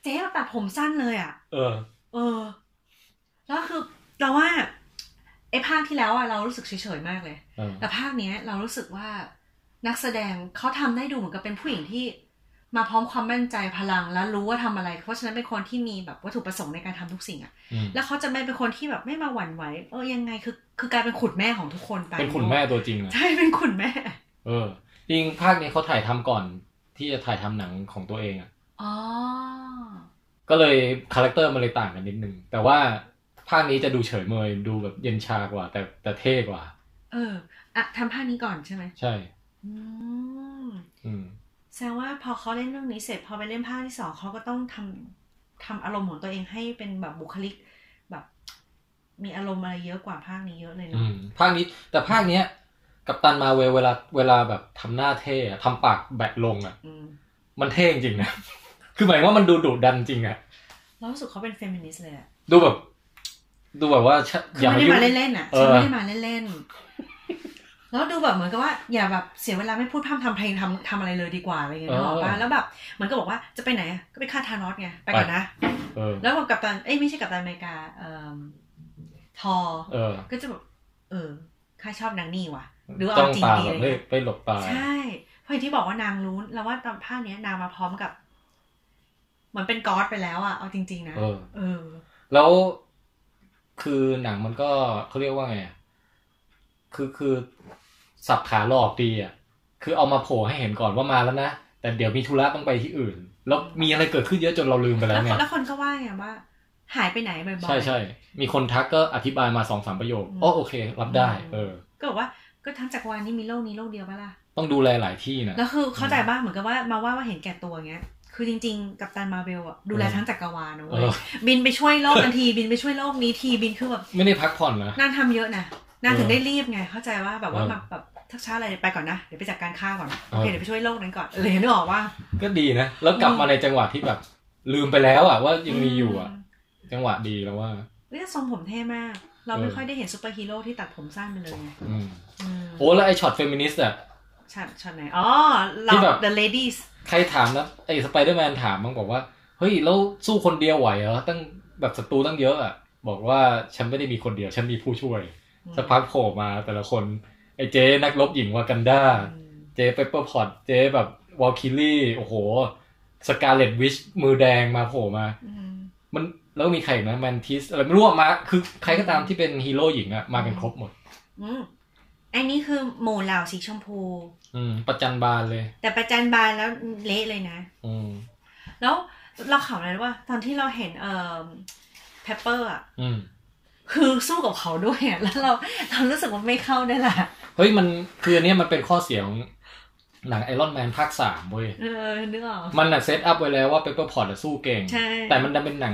เจ๊เราตัดผมสั้นเลยอะ เออ เออ แล้วคือเราว่าไอ้ภาคที่แล้วอะเรารู้สึกเฉยๆมากเลยเออแต่ภาคเนี้ย เรารู้สึกว่านักแสดงเขาทำได้ดูเหมือนกับเป็นผู้หญิงที่ มาพร้อมความมั่นใจพลังและรู้ว่าทำอะไร เพราะฉะนั้นเป็นคนที่มีแบบวัตถุประสงค์ในการทำทุกสิ่งอะอืมแล้วเขาจะไม่เป็นคนที่แบบไม่มาหวั่นไหวเออยังไงคือคือกลายเป็นขุนแม่ของทุกคนไปเป็นคุณแม่ตัวจริงอะใช่เป็นขุนแม่ เออจริงภาคนี้เขาถ่ายทำก่อนที่จะถ่ายทำหนังของตัวเองอะอ๋อก็เลยคาแรคเตอร์มันเลยต่างกันนิดนึงแต่ว่า ภาคนี้จะดูเฉยเมยดูแบบเย็นชากว่า แต่แต่เท่กว่า เอออะทำภาคนี้ก่อนใช่ไหมใช่อืมอืมแสดงว่าพอเขาเล่นเรื่องนี้เสร็จพอไปเล่นภาคที่สองเขาก็ต้องทำทำอารมณ์ของตัวเองให้เป็นแบบบุคลิก แบบ มีอารมณ์อะไรเยอะกว่าภาคนี้เยอะเลยเนาะ อืมภาคนี้ แต่ภาคเนี้ย กัปตันมาร์เวลเวลาเวลาแบบทำหน้าเท่อะทำปากแบะลงอะอืมมันเท่จริงๆนะ คือหมายว่ามันดูดุดันจริงอะเรารู้สึกเขาเป็นเฟมินิสต์เลยอะดูแบบ ดูแบบว่าชะคือไม่ได้ยุ่มาเล่นๆอะเอฉันอไม่ได้มาเล่นๆแล้วดูแบบเหมือนกับว่าอย่าแบบเสียเวลาไม่พูดพร่ำทำเพลงทำทำอะไรเลยดีกว่าอะไรเงี้ยนึกออกปะแล้วแบบเหมือนก็บอกว่าจะไปไหนอะก็ไปฆ่าธานอสไงไปก่อนนะเออแล้วกับกัปตันเอ้ยไม่ใช่กัปตันอเมริกา เอ่อทอเออก็จะแบบเออข้าชอบนางนี่ว่ะหรือว่าต้เอาองจริงตาดีแบอะไรบไม่เงี้ยไปหลบตาใช่เพราะอย่างที่บอกว่านางรู้แล้วว่าตอนภาคเนี้ยนางมาพร้อมกับ เหมือนเป็นก๊อดไปแล้วอะเอาจริง ๆ นะเออเออแล้ว คือหนังมันก็เขาเรียกว่าไงอะคือคือสับขาหลอกดีอะ คือเอามาโผล่ให้เห็นก่อนว่ามาแล้วนะ แต่เดี๋ยวมีธุระต้องไปที่อื่น แล้วมีอะไรเกิดขึ้นเยอะจนเราลืมไปแล้แล้ววไงคนแล้วคนก็ว่าไงว่า หายไปไหนบ่อยๆใช่ใช่มีคนทักก็อธิบายมาสองสามประโยคอืมอ๋อโอเค รับได้ เออ ก็บอกว่าก็ทั้งจักรวาลนี้มีโลกนี้โลกเดียวปะล่ะต้องดูแลหลายที่นะแล้วคือเข้าใจบ้างเหมือนกับว่ามาว่าว่าเห็นแก่ตัวเงี้ย คือจริงๆ กับตันมาเบลอะดูแลเออทั้งจักรวาลนะเอเว้ยอบินไปช่วยโลกนันที บินไปช่วยโลกนี้ทีบินคือแบบไม่ได้พักผ่อนนะนางทำเยอะนะนางเออถึงได้รีบไง เข้าใจว่าแบบว่าเออมาแบบทักช้าอะไรไปก่อนนะ เดี๋ยวไปจัดการข้าก่อนเออโอเคเดี๋ยวไปช่วยโลกนั้นก่อนเลยนึกออกว่า ก็ดีนะ แล้วกลับมาในจังหวะที่แบบ ลืมไปแล้วอะว่ายังมีอยู่อะ อืมจังหวะดีแล้วว่าเฮ้ยแต่ทรงผมเท่มาก เราไม่เออค่อยได้เห็นซูเปอร์ฮีโร่ที่ตัดผมสั้นไปเลยไงอืมอืมโอ้แล้วไอช็อตเฟมินิสต์อะช็อตช็อตไหนอ๋อเราที่แบบ the ladies ใครถามนะไอ้สไปเดอร์แมนถามมันบอกว่า เฮ้ย แล้วสู้คนเดียวไหวเหรอตั้งแบบศัตรูตั้งเยอะอะบอกว่าฉันไม่ได้มีคนเดียว ฉันมีผู้ช่วยอืมสักพักโผล่มาแต่ละคน ไอ้เจ๊นักรบหญิงวากันดาอืมเจ๊เปปเปอร์พอตส์เจ๊แบบวัลคีรี โอ้โห สการ์เล็ตวิทช์มือแดงมาโผล่มาอืมมันแล้วมีใครอีกนะแมนทิสอะไรไม่รู้อะมา คือใครก็ตามที่เป็นฮีโร่หญิงอะมากันครบหมด อืมอันนี้คือหมู่เหล่าสีชมพู อืม ประจัญบานเลย แต่ประจัญบานแล้วเละเลยนะ อืม แล้วเราขำเลยว่า ตอนที่เราเห็นเอ่อเปปเปอร์อะอืมคือสู้กับเขาด้วยอะแล้วเราเรารู้สึกว่าไม่เข้าได้แหละเฮ้ยมันคืออันเนี้ยมันเป็นข้อเสียของหนังไอรอนแมนภาคสามเว้ยเออนึกออกมันอะ set up ไว้แล้วว่าเปปเปอร์พอตส์สู้เก่งใช่แต่มันดันเป็นหนัง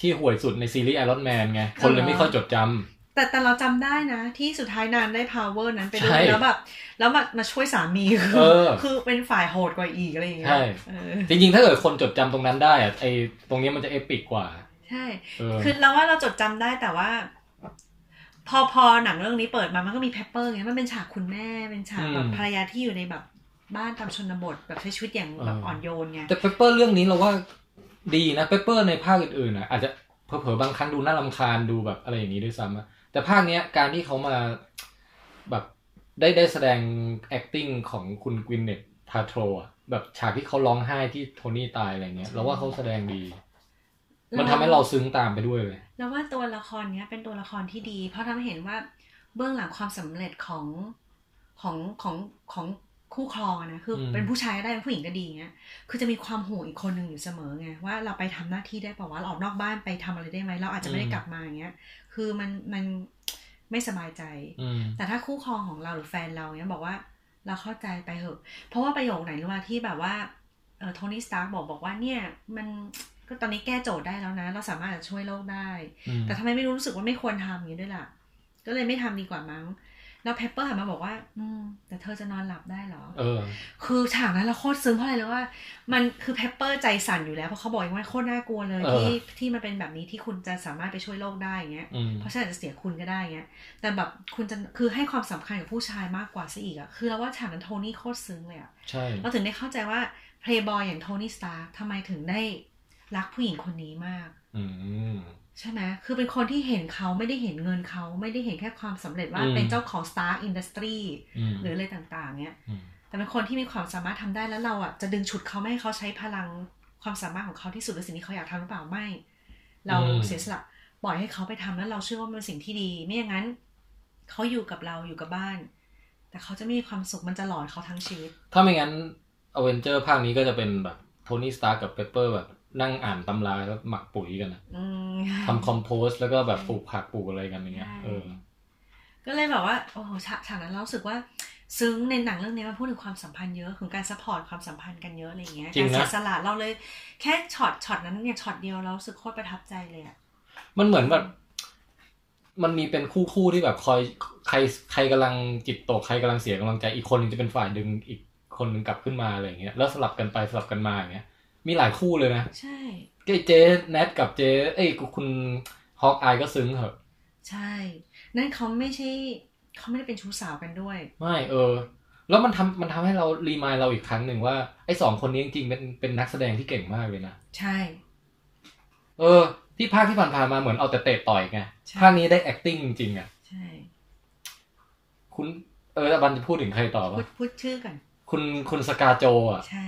ที่ห่วยสุดในซีรีส์ไอรอนแมนไง คนเลยไม่ค่อยจดจำ แต่แต่เราจำได้นะ ที่สุดท้ายนานได้ power นั้นไปด้วใช่ยแล้วแบบแล้วมามาช่วยสามีคืเออคือเป็นฝ่ายโหดกว่าอีกอะไรอย่างเงี้ยใช่เออจริงๆ ถ้าเกิดคนจดจำตรงนั้นได้อะไอตรงนี้มันจะ epic กว่า ใช่เออคือเราว่าเราจดจำได้แต่ว่า พอพอหนังเรื่องนี้เปิดมามันก็มีเปปเปอร์ไงมันเป็นฉากคุณแม่เป็นฉากแบบภรรยาที่อยู่ในแบบบ้านตามชนบทแบบใช้ชีวิตอย่างแบบอ่อนโยนไงแต่เปปเปอร์เรื่องนี้เราว่าดีนะเปปเปอร์ในภาคอื่นๆอะอาจจะเผลอๆบางครั้งดูน่ารำคาญดูแบบอะไรอย่างนี้ด้วยซ้ำอะ แต่ภาคเนี้ยการที่เขามาแบบได้ได้แสดง acting ของคุณกวินเน็ธ พัลโทรว์อะแบบฉากที่เขาร้องไห้ที่โทนี่ตายอะไรเงี้ยเราว่าเขาแสดงดี มันทำให้เราซึ้งตามไปด้วยเลยแล้วว่าตัวละครเนี้ยเป็นตัวละครที่ดี เพราะทำให้เห็นว่าเบื้องหลังความสำเร็จของของของของ คู่ครองอะนะคืออมเป็นผู้ชายก็ได้เป็นผู้หญิงก็ดีเงี้ยคือจะมีความห่วงอีกคนหนึ่งอยู่เสมอไงว่าเราไปทำหน้าที่ได้เปล่าวะเราออกนอกบ้านไปทำอะไรได้ไหมเราอาจจะไม่ได้กลับมาอย่างเงี้ย คือมันมันไม่สบายใจอืมแต่ถ้าคู่ครองของเราหรือแฟนเราเนี้ยบอกว่าเราเข้าใจไปเหอะ เพราะว่าประโยคไหนรู้ว่าที่แบบว่าเออโทนี่สตาร์กบอกบอกว่าเนี่ยมันก็ตอนนี้แก้โจทย์ได้แล้วนะ เราสามารถจะช่วยโลกได้อืมแต่ทำไมไม่รู้รู้สึกว่าไม่ควรทำอย่างนี้ด้วยล่ะ ก็เลยไม่ทำดีกว่ามั้ง แล้วเปปเปอร์หันมาบอกว่า อืม แต่เธอจะนอนหลับได้เหรอ เออ คือฉากนั้นเราโคตรซึ้งเพราะอะไรเลยว่า มันคือเปปเปอร์ใจสั่นอยู่แล้ว เพราะเขาบอกเองว่าโคตรน่ากลัวเลย เออที่ที่มันเป็นแบบนี้ที่คุณจะสามารถไปช่วยโลกได้อย่างเงี้ย อืม เพราะฉะนั้นอาจจะเสียคุณก็ได้เงี้ย แต่แบบคุณจะคือให้ความสำคัญกับผู้ชายมากกว่าซะอีกอะคือเราว่าฉากนั้นโทนี่โคตรซึ้งเลยอะ ใช่ เราถึงได้เข้าใจว่าเพลย์บอยอย่างโทนี่สตาร์ทำไมถึงได้รักผู้หญิงคนนี้มาก อืม ใช่ไหมคือเป็นคนที่เห็นเขาไม่ได้เห็นเงินเขาไม่ได้เห็นแค่ความสำเร็จว่าอืมเป็นเจ้าของ Stark Industry อืมหรืออะไรต่างๆ เนี้ยอืมแต่เป็นคนที่มีความสามารถทำได้แล้วเราอะจะดึงฉุดเขาไม่ให้เขาใช้พลังความสามารถของเขาที่สุดหรือสิ่งที่เขาอยากทำหรือเปล่าไม่ เราเสียสละปล่อยให้เขาไปทำแล้วเราเชื่อว่ามันเป็นสิ่งที่ดี ไม่อย่างนั้นเขาอยู่กับเราอยู่กับบ้าน แต่เขาจะไม่มีความสุขมันจะหลอนเขาทั้งชีวิต ถ้าไม่งั้นอเวนเจอร์ภาคนี้ก็จะเป็นแบบโทนี่สตาร์กับเปปเปอร์แบบ นั่งอ่านตำราแล้วหมักปุ๋ยกันนะอืมทำ compost แล้วก็แบบปลูกผักปลูกอะไรกันอย่างเงี้ยใช่เออ ก็เลยแบบว่าโอ้โหฉากฉากนั้นเรารู้สึกว่าซึ้งในหนังเรื่องนี้มันพูดถึงความสัมพันธ์เยอะถึงการ support ความสัมพันธ์กันเยอะอะไรอย่างเงี้ยจริงนะ การเสียสละเราเลยแค่ช็อตช็อตนั้นเนี่ยช็อตเดียวเรารู้สึกโคตรประทับใจเลยอะมันเหมือนแบบมันมีเป็นคู่คู่ๆที่แบบคอยใครใครกำลังจิตตกใครกำลังเสียกำลังใจอีกคนหนึงจะเป็นฝ่ายดึงอีกคนหนึงกลับขึ้นมาอะไรอย่างเงี้ยแล้วสลับกันไปสลับกันมาอย่างเงี้ย มีหลายคู่เลยนะ ใช่ไอ้เจ๊แนทกับเจ๊เอ้ยคุณฮอกอายก็ซึ้งเหอะ ใช่ นั่นเขาไม่ใช่เขาไม่ได้เป็นชู้สาวกันด้วย ไม่เออ แล้วมันทำมันทำให้เรารีมายเราอีกครั้งหนึ่งว่าไอ้สองคนนี้จริงๆเป็นเป็นนักแสดงที่เก่งมากเลยนะ ใช่ เออ ที่ภาคที่ผ่านๆมาเหมือนเอาแต่เตะต่อยไงใช่ภาคนี้ได้ acting จริงๆอะ ใช่ คุณเออแล้วบันจะพูดถึงใครต่อวะ พูดพูดชื่อกัน คุณคุณสการ์โจอะ ใช่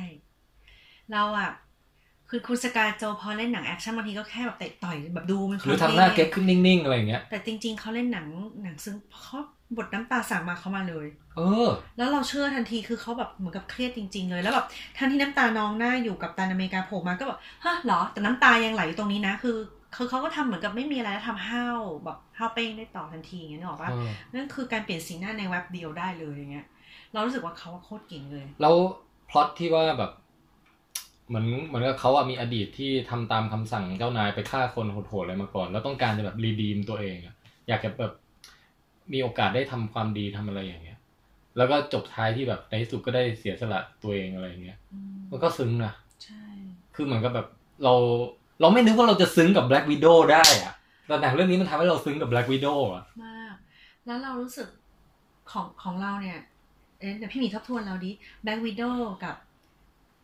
เราอะ คือคุณสการ์โจพอเล่นหนังแอคชั่นบางทีก็แค่แบบเตะต่อยแบบดูมันหรือทำหน้าเก๊กขรึมนิ่งๆอะไรอย่างเงี้ย แต่จริง ๆเขาเล่นหนังหนังซึ้งเขาบทน้ำตาสั่งมาเขามาเลย เออ แล้วเราเชื่อทันทีคือเขาแบบเหมือนกับเครียดจริง ๆ เลย แล้วแบบทันที่น้ำตานองหน้าอยู่กับตาอเมริกาโผล่มาก็แบบฮะเหรอ แต่น้ำตายังไหลอยู่ตรงนี้นะ คือคือเขาก็ทำเหมือนกับไม่มีอะไรแล้วทำห้าวแบบห้าวเป้งได้ต่อทันทีอย่างเงี้ยนึกออกปะเออนั่นคือการเปลี่ยนสีหน้าในแว็บเดียวได้เลยอย่างเงี้ย เรารู้สึกว่าเขาว่าโคตรเก่งเลย แล้วพล็อตที่ว่าแบบ เหมือนเหมือนกับเขาอะมีอดีตที่ทำตามคำสั่งเจ้านายไปฆ่าคนโหดๆอะไรมาก่อน แล้วต้องการจะแบบรีดีมตัวเองอะอยากจะแบบมีโอกาสได้ทำความดีทำอะไรอย่างเงี้ย แล้วก็จบท้ายที่แบบในที่สุดก็ได้เสียสละตัวเองอะไรอย่างเงี้ยอืมมันก็ซึ้งนะใช่ คือเหมือนกับแบบเราเราไม่นึกว่าเราจะซึ้งกับ Black Widow ได้อะแต่หนังเรื่องนี้มันทำให้เราซึ้งกับ Black Widow อะมาก แล้วเรารู้สึกของของเราเนี่ยเอ๊ะเดี๋ยวพี่หมีทบทวนเราดิแบ็กวิดโดกับ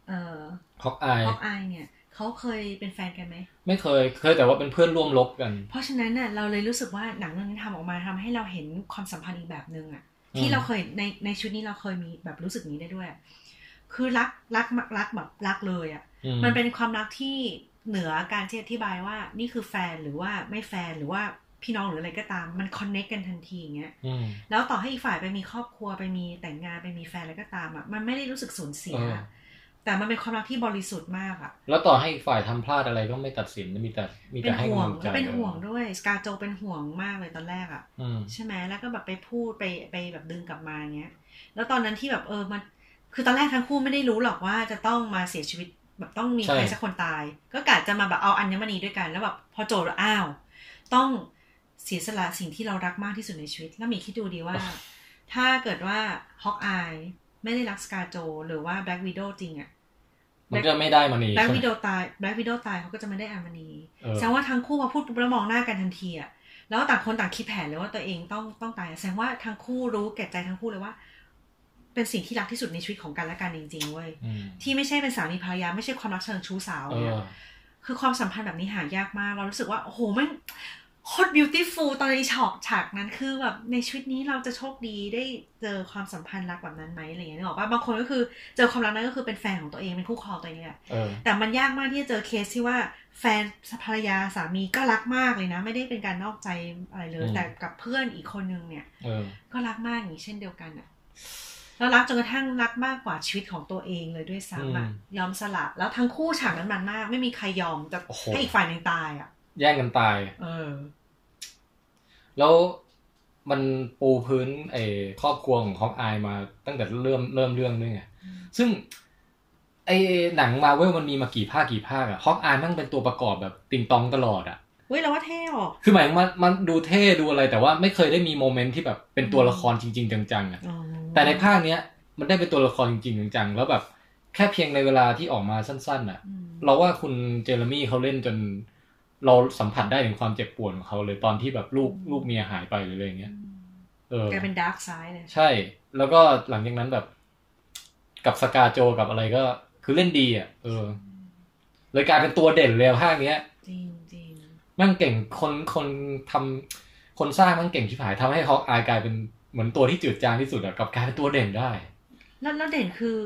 เอ่อฮอกอายฮอกอายเนี่ยเขาเคยเป็นแฟนกันไหม ไม่เคย เคยแต่ว่าเป็นเพื่อนร่วมรบกัน เพราะฉะนั้นน่ะเราเลยรู้สึกว่าหนังเรื่องนี้ทำออกมาทำให้เราเห็นความสัมพันธ์อีกแบบหนึ่งอะอืมที่เราเคยในในชุดนี้เราเคยมีแบบรู้สึกนี้ได้ด้วยอะคือรักรักรักแบบรักเลยอะอืมันเป็นความรักที่เหนือการที่อธิบายว่านี่คือแฟนหรือว่าไม่แฟนหรือว่าพี่น้องหรืออะไรก็ตามมันคอนเน c กกันทันทีอย่างเงี้ยอืมแล้วต่อให้อีกฝ่ายไปมีครอบครัวไปมีแต่งงานไปมีแฟนอะไรก็ตามอะมันไม่ได้รู้สึกสูญเสียเออ แต่มันเป็นความรักที่บริสุทธิ์มากอะแล้วต่อให้อีกฝ่ายทำพลาดอะไรก็ไม่ตัดสินมีแต่มีเป็แต่นให้ห่วกำงลังใจแล้วเป็นห่วงด้วยสกาโจเป็นห่วงมากเลยตอนแรกอะอืมใช่ไหมแล้วก็แบบไปพูดไปไปแบบดึงกลับมาเงี้ย แล้วตอนนั้นที่แบบเออมัน คือตอนแรกทั้งคู่ไม่ได้รู้หรอกว่าจะต้องมาเสียชีวิตแบบต้องมีใช่ใครสักคนตาย ก็กะจะมาแบบเอาอัญมณีด้วยกัน แล้วแบบพอโจทย์อ้าว ต้องเสียสละสิ่งที่เรารักมากที่สุดในชีวิต แล้วมีคิดดูดีว่า ถ้าเกิดว่าฮอกอาย ไม่ได้รักสกาโจ หรือว่าแบล็กวิดโอจริงอะมันก็ไม่ได้มานีแบล็กใช่ไหมวิดโอตายแบล็กวิดโอตายเขาก็จะไม่ได้อัญมณีเออแสดงว่าทั้งคู่มาพูดปุ๊บแล้วมองหน้ากันทันทีอะแล้วต่างคนต่างคิดแผนเลยว่าตัวเองต้องต้องตายแสดงว่าทั้งคู่รู้แก่ใจทั้งคู่เลยว่า เป็นสิ่งที่รักที่สุดในชีวิตของกันและกันจริงๆเว้ยอืมที่ไม่ใช่เป็นสามีภรรยาไม่ใช่ความรักเชิงชู้สาวเอเนี่ยอคือความสัมพันธ์แบบนี้หายากมาก เรารู้สึกว่าโอ้โหมัน โคตรบิวตี้ฟูลตอนในฉากฉากนั้นคือแบบในชีวิตนี้เราจะโชคดีได้เจอความสัมพันธ์รักแบบนั้นไหมอะไรอย่างเงี้ยนึกออกป่ะบางคนก็คือเจอความรักนั้นก็คือเป็นแฟนของตัวเองเป็นคู่ครองตัวเองเนี่ยเออแต่มันยากมากที่จะเจอเคสที่ว่าแฟนภรรยาสามีก็รักมากเลยนะ ไม่ได้เป็นการนอกใจอะไรเลยอืมแต่กับเพื่อนอีกคนนึงเนี่ยเออก็รักมากอย่างนี้เช่นเดียวกันอะแล้วรักจนกระทั่งรักมากกว่าชีวิตของตัวเองเลยด้วยซ้ำอะอืมยอมสละแล้วทั้งคู่ฉากนั้นมันมาก ไม่มีใครยอมจะโอ้โหให้อีกฝ่ายหนึ่งตายอะ แย่งกันตายเออแล้วมันปูพื้นไอ้ครอบครัวของฮอกอายมาตั้งแต่เริ่มเริ่มเรื่องด้วยไงซึ่งไอ้หนังมาเวลมันมีมากี่ภาคกี่ภาคอะฮอกอายมันเป็นตัวประกอบแบบติงตองตลอดอะเว้ยเราว่าเท่ออกคือหมายถึงมันมันดูเท่ดูอะไรแต่ว่าไม่เคยได้มีโมเมนต์ที่แบบเป็นตัวละครจริง ๆ จังๆอะอ๋อแต่ในภาคเนี้ย มันได้เป็นตัวละครจริงๆจังๆแล้วแบบแค่เพียงในเวลาที่ออกมาสั้นๆอะอืมเราว่าคุณเจเรมี่เขาเล่นจน เราสัมผัสได้ถึงความเจ็บปวดของเขาเลยตอนที่แบบลูกลูกเมียหายไปหรืออะไรเงี้ยเออกลายเป็นดาร์กไซด์เลยใช่ แล้วก็หลังจากนั้นแบบ กับสกาโจกับอะไรก็ คือเล่นดีอะเออ เลยกลายเป็นตัวเด่นเลยอะภาคเนี้ยจริงจริงแมันเก่งคนคนทำคนสร้างแมันเก่งชิบหายทำให้ฮอกอายกลายเป็นเหมือนตัวที่จืดจางที่สุดอะกลับกลายเป็นตัวเด่นได้ แล้วแล้วเด่นคือ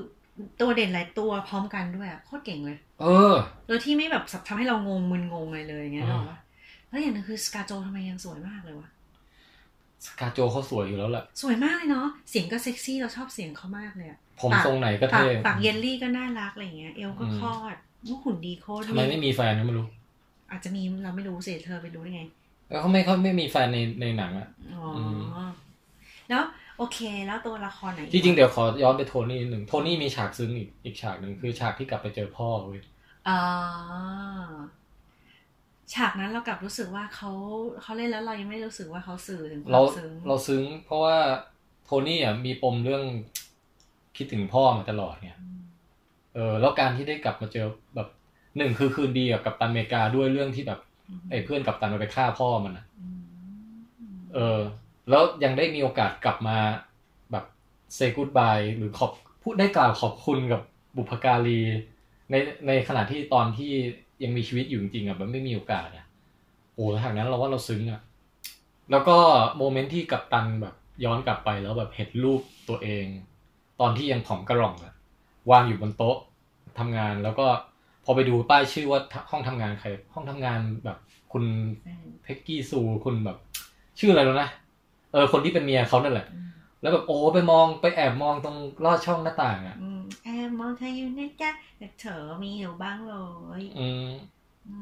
ตัวเด่นหลายตัวพร้อมกันด้วยอะโคตรเก่งเลย เออ โดยที่ไม่แบบทำให้เรางงมึนงงอะไรเลยอย่างเงี้ยหรออ่าวะแล้วอย่างหนึงคือสกาโจทำไมยังสวยมากเลยวะสกาโจเขาสวยอยู่แล้วแหละ สวยมากเลยเนาะ เสียงก็เซ็กซี่เราชอบเสียงเขามากเลยอะผมปากทรงไหนก็ปากเท่ปากเยลลี่ก็น่ารักอะไรอย่างเงี้ย เอวก็อืมคลอดลูกหุ่นดีโคตรทำไมไม่มีแฟนก็ไม่รู้ อาจจะมีเราไม่รู้สิเธอไปรู้ได้ไง แล้วเขาไม่เขาไม่มีแฟนในในหนังอะอ๋ออมแล้ว โอเค แล้วตัวละครไหนจริงๆเดี๋ยวขอย้อนไปโทนี่นิดหนึ่งโทนี่มีฉากซึ้งอีกอีกฉากหนึ่งคือฉากที่กลับไปเจอพ่อเว้ยอ่าฉากนั้นเรากลับรู้สึกว่าเขาเขาเล่นแล้วเรายังไม่รู้สึกว่าเขาสื่อถึงควาเรามซึ้งเราซึ้ง เพราะว่าโทนี่อะมีปมเรื่องคิดถึงพ่อมาตลอดไงเออแล้วการที่ได้กลับมาเจอแบบหนึ่งคือคืนดีกับกัปตันอเมริกาด้วยเรื่องที่แบบไอ้เพื่อนกัปตันมันไปฆ่าพ่อมันอะมเออ แล้วยังได้มีโอกาสกลับมาแบบ say goodbye หรือขอบพูดได้กล่าวขอบคุณกับบุพการี ในในขณะที่ตอนที่ยังมีชีวิตอยู่จริงๆอะมันไม่มีโอกาสอะโอ้ทางนั้นเราว่าเราซึ้งอะแล้วก็โมเมนต์ที่กัปตันแบบย้อนกลับไปแล้วแบบเห็นรูปตัวเอง ตอนที่ยังผอมกระหล่องอะวางอยู่บนโต๊ะทำงานแล้วก็พอไปดูป้ายชื่อว่าห้องทำงานใคร ห้องทำงานแบบคุณแฟนเพ็กกี้ซูคุณแบบ ชื่ออะไรแล้วนะเออคนที่เป็นเมียเขานั่นแหละอืมแล้วแบบโอ้ไปมองไปแอบมองตรงลอดช่องหน้าต่างอะอืมแอบมองเธออยู่นะจ๊ะแต่เธอไม่รู้บ้างเลยอืม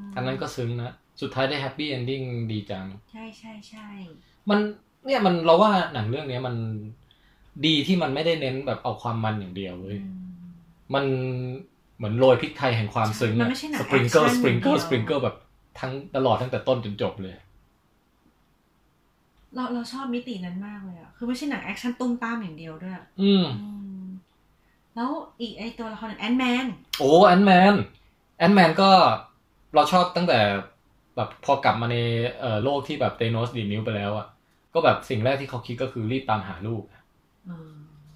มอันนั้นก็ซึ้งนะ สุดท้ายได้ happy ending ดีจัง ใช่ใช่ใช่มันเนี่ยมันเราว่าหนังเรื่องเนี้ยมันดีที่มันไม่ได้เน้นแบบเอาความมันอย่างเดียวเว้ยอืมมันเหมือนโรยพริกไทยแห่งความซึ้งมันไม่ใช่หนังสปริงเกิล action สปริงเกิลอย่างเดียวสปริงเกิลแบบทั้งตลอดตั้งแต่ต้นจนจบเลย เราเราชอบมิตินั้นมากเลยอะคือไม่ใช่หนังแอคชั่นตูมตามอย่างเดียวด้วยอืมอืม แล้วอีกไอตัวละครแอนท์แมน โอ้แอนท์แมน แอนท์แมนก็เราชอบตั้งแต่แบบพอกลับมาในเอ่อโลกที่แบบธานอสดีดนิ้วไปแล้วอะก็แบบสิ่งแรกที่เขาคิดก็คือรีบตามหาลูก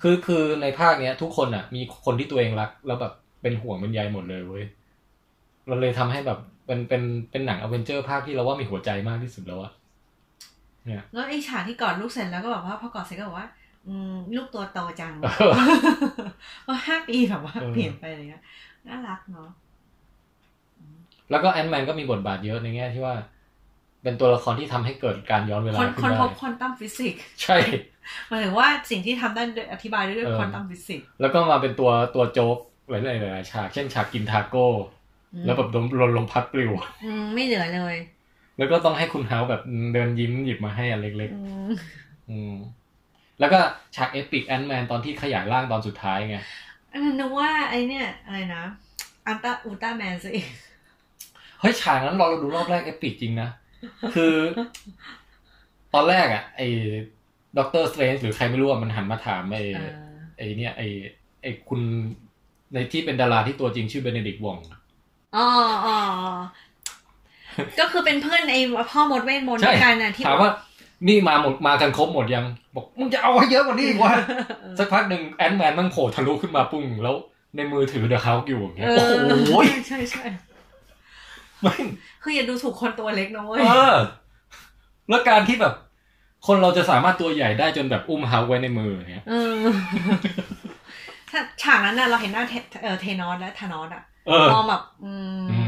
คือคือในภาคเนี้ย ทุกคนอะมีคนที่ตัวเองรัก แล้วแบบเป็นห่วงเป็นใยหมดเลยเว้ยเราเลยทำให้แบบเป็นเป็นเป็นหนังอเวนเจอร์ภาคที่เราว่ามีหัวใจมากที่สุดแล้วอะ เนี่ยแล้วไอฉากที่กอดลูกเสร็จแล้วก็แบบว่าพอกอดเสร็จก็บอกว่าอืมลูกตัวโตจังเออว่าห้าปีแบบว่าเออเปลี่ยนไปอะไรเงี้ยน่ารักเนาะแล้วก็แอนด์แมนก็มีบทบาทเยอะในแง่ที่ว่า เป็นตัวละครที่ทำให้เกิดการย้อนเวลาขึ้น คนนได้พบควอนตัมฟิสิกส์ใช่หมายถึงว่าสิ่งที่ทำได้ด้วยอธิบายด้วยเออควอนตัมฟิสิกส์แล้วก็มาเป็นตัวตัวโจ๊กหลายๆหลายๆฉาก เช่นฉากกินทาโก้ แล้วแบบโดนลนลมพัดปลิว อืมไม่เหลือเลย แล้วก็ต้องให้คุณฮัลก์แบบเดินยิ้มหยิบมาให้อันเล็กอืมๆอืมแล้วก็ฉาก epic แอนท์แมนตอนที่ขยายร่างตอนสุดท้ายไงอันนั้นนึกว่าไอเนี่ยอะไรนะอัลตาอุลตร้าแมนสิเฮ้ยฉากนั้นเราดูรอบแรก epic จริงนะ คือ ตอนแรกอะ ไอ้ด็อกเตอร์สเตรนจ์หรือใครไม่รู้อะมันหันมาถามไอ้เออไอ้เนี่ยไอ้ไอ้คุณในที่เป็นดาราที่ตัวจริงชื่อเบเนดิกต์วองอ๋ออ๋อ ก็คือเป็นเพื่อนไอพ่อมดเวทมนต์ใช่ด้วยกันน่ะที่ถามว่านี่มาหมดมากันครบหมดยัง บอกมึงจะเอาให้เยอะกว่านี้อีกวะเออสักพักหนึ่งแอนแมนมันโผล่ทะลุขึ้นมาปุ้งแล้วในมือถือเดอะเขาอยู่อย่างเงี้ยเอโอ้อโหใช่ใช่แม่งคืออย่าดูถูกคนตัวเล็กนะเว้ยเออ แล้วการที่แบบ คนเราจะสามารถตัวใหญ่ได้จนแบบอุ้มเฮาไว้ในมืออย่างเงี้ยเออถ้าฉากนั้นน่ะเราเห็นหน้าเทเออเทนอสและธานอสอะเออมองแบบ อืมอืม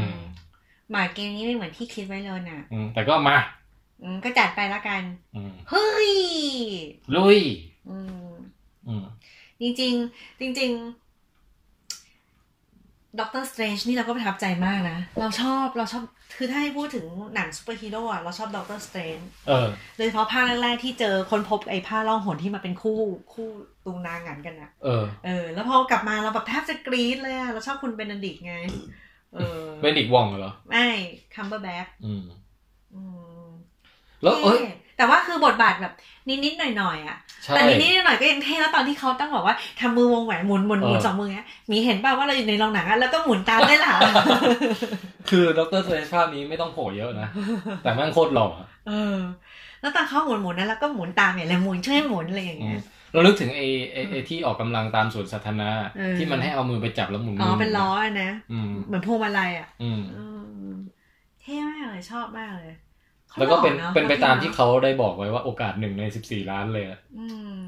หมาเกมนี้ไม่เหมือนที่คิดไว้เลยน่ะ อืมแต่ก็มา อืมก็จัดไปละกัน อืมเฮ้ย ลุย อืม อืมจริง ๆ จริง ๆด็อกเตอร์สเตรนจ์นี่เราก็ประทับใจมากนะ เราชอบเราชอบคือถ้าให้พูดถึงหนังซูเปอร์ฮีโร่อะเราชอบด็อกเตอร์สเตรนจ์เออ โดยเฉพาะภาคแรกๆที่เจอค้นพบไอ้ผ้าล่องหนที่มาเป็นคู่คู่ตุนาหงันกันอะเออ เออ แล้วพอกลับมาเราแบบแทบจะกรี๊ดเลยอะเราชอบคุณเบนดิกต์ไง เออเบนดิกต์วองเหรอ ไม่คัมเบอร์แบตช์อืมอืมแล้วเอ้ยท่แต่ว่าคือบทบาทแบบนิดๆหน่อยๆอะใช่แต่นิดๆหน่อยๆก็ยังเท่แล้วตอนที่เขาต้องบอกว่าทำมือวงแหวนหมุนหมุนหมุนเออสองมือเงี้ยมีเห็นป่าวว่าเราอยู่ในโรงหนังอะแล้วก็หมุนตามได้หล่ะคือด็อกเตอร์สเตรนจ์ภาคนี้ไม่ต้องโผล่เยอะนะ แต่แม่งโคตรหล่ออะเออ แล้วตอนเขาหมุนหมุนนั้นแล้วก็หมุนตามอย่างไรหมุนช่วยหมุนอะไรอย่างอืเงี้มย เรานึกถึงไอ้ไอ้ไอ้ที่ออกกำลังตามสวนสาธารณะเออที่มันให้เอามือไปจับแล้วหมุนอ๋อมืเป็นล้ออะนะอืมเหมือนพวงมาลัยอะอืมอืมเท่มากเลยชอบมากเลยขาแล้วก็เป็นหอะเป็นไปตามที่ที่เขาได้บอกไว้ว่าโอกาสหนึ่งในสิบสี่ล้านเลยอะอืม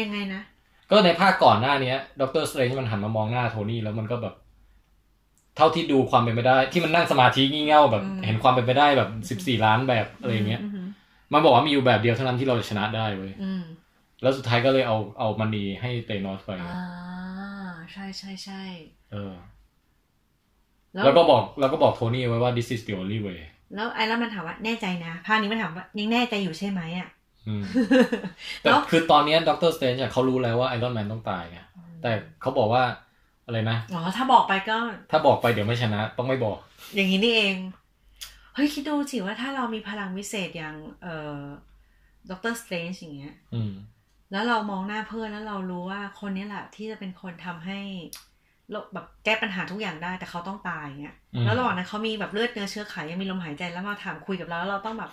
ยังไงนะ ก็ในภาคก่อนหน้าเนี้ด็อกเตอร์สเตรนจ์มันหันมามองหน้าโทนี่แล้วมันก็แบบเท่าที่ดูความเป็นไปได้ ที่มันนั่งสมาธิงี่เง่าแบบอืมเห็นความเป็นไปได้แบบสิบสี่ล้านแบบอะไรอย่างเงี้ยมมันบอกว่ามีอยู่แบบเดียวเท่านั้นที่เราจะชนะได้เว้ยอืม แล้วสุดท้ายก็เลยเอาเอามันนีให้เตนอสไปอ่าใช่ใช่ใช่เออ แล้วก็บอกแล้วก็บอกโทนี่ไว้ว่า this is the only way แล้วไอ้แล้วมันถามว่าแน่ใจนะภาคนี้มันถามว่ายังแน่ใจอยู่ใช่ไหมอะอืมแต่แล้วคือตอนเนี้ด็อกเตอร์สเตรนจ์เขารู้แล้วว่าไอรอนแมนต้องตายไงแต่เขาบอกว่าอะไรนะอ๋อถ้าบอกไปก็ ถ้าบอกไปเดี๋ยวไม่ชนะ ต้องไม่บอก อย่างนี้นี่เองเฮ้ยคิดดูสิว่าถ้าเรามีพลังวิเศษอย่าง เอ่อด็อกเตอร์สเตรนจ์อย่างเงี้ย อืม แล้วเรามองหน้าเพื่อนแล้วเรารู้ว่าคนนี้แหละที่จะเป็นคนทำให้โลกแบบแก้ปัญหาทุกอย่างได้แต่เขาต้องตายเงี้ยอืมแล้วระหว่างนั้นเขามีแบบเลือดเนื้อเชื้อไขยังมีลมหายใจแล้วมาถามคุยกับเราแล้วเราต้องแบบ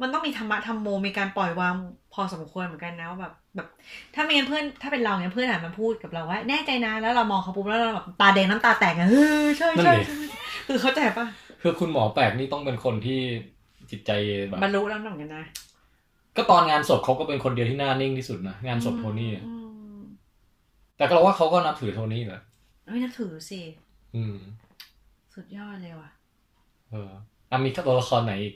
มันต้องมีธรรมะธรรมโมมีการปล่อยวางพอสมควรเหมือนกันนะว่าแบบแบบ ถ้าไม่งั้นเพื่อนถ้าเป็นเราเนี่ยเพื่อนหันมาพูดกับเราว่าแน่ใจนะแล้วเรามองเขาปุ๊บแล้วเราแบบตาแดงน้ำตาแตกอะเฮ้ยใช่นั่นใช่ดิใช่คือเข้าใจปะคือคุณหมอแปลกนี่ต้องเป็นคนที่จิตใจแบบบรรลุแล้วเหมือนกันนะ ก็ตอนงานศพเขาก็เป็นคนเดียวที่หน้านิ่งที่สุดนะงานศพโทนี่อืมแต่ก็เราว่าเขาก็นับถือโทนี่แหละเฮ้ยนับถือสิอืม สุดยอดเลยว่ะ เอออะมีตัวละครไหนอีก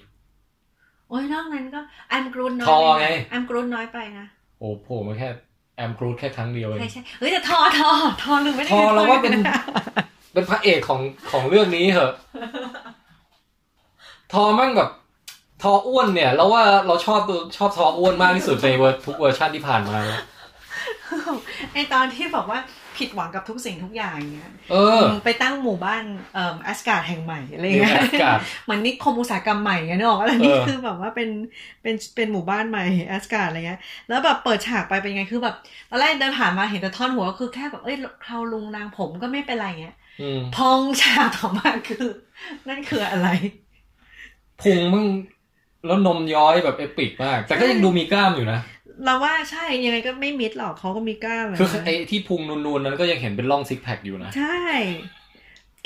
โอ้ยนอกนั้นก็แอมกรูนน้อยทอไปไงนะแอมกรูนน้อยไปนะโอ้โผล่มาแค่แอมกรูดแค่ครั้งเดียวเองใช่ใช่เฮ้ยแต่ธอร์ธอร์ธอร์ลืมไม่ได้ธอร์เราว่าเป็นธอร์เป็นพระเอกของของเรื่องนี้เหอะ ธอร์มั่งแบบ ธอร์อ้วนเนี่ยเราว่าเราชอบตัวชอบธอร์อ้วนมากที่สุดในเวอร์ทุกเวอร์ชันที่ผ่านมาแล้วไอตอนที่บอกว่าผิดหวังกับทุกสิ่งทุกอย่างเงี้ยเออ ไปตั้งหมู่บ้านเอ่อแอสการ์ดแห่งใหม่อะไรเรียเงี้กยแอสการ์ดเหมือนนิคมอุตสาหกรรมใหม่เงี้ยนึกออกว่าแล้วนี่เออคือแบบว่าเป็นเป็นเป็นหมู่บ้านใหม่แอสการ์ดอะไรเงี้ย แล้วแบบเปิดฉากไปเป็นไงคือแบบตอนแรกเดินผ่านมาเห็นแต่ท่อนหัวก็คือแค่แบบเอ้ยเขาลุงนางผมก็ไม่เป็นไรเงี้ยอืมพองฉากต่อมาคือ นั่นคืออะไรพุงมึง แล้วนมย้อยแบบเอปิกมาก แต่ก็ยังดูมีกล้ามอยู่นะ เราว่าใช่ยังไงก็ไม่มิดหรอกเขาก็มีกล้ามคือนะไอ้ที่พุงนูนๆนั้นก็ยังเห็นเป็นร่องซิกแพคอยู่นะ ใช่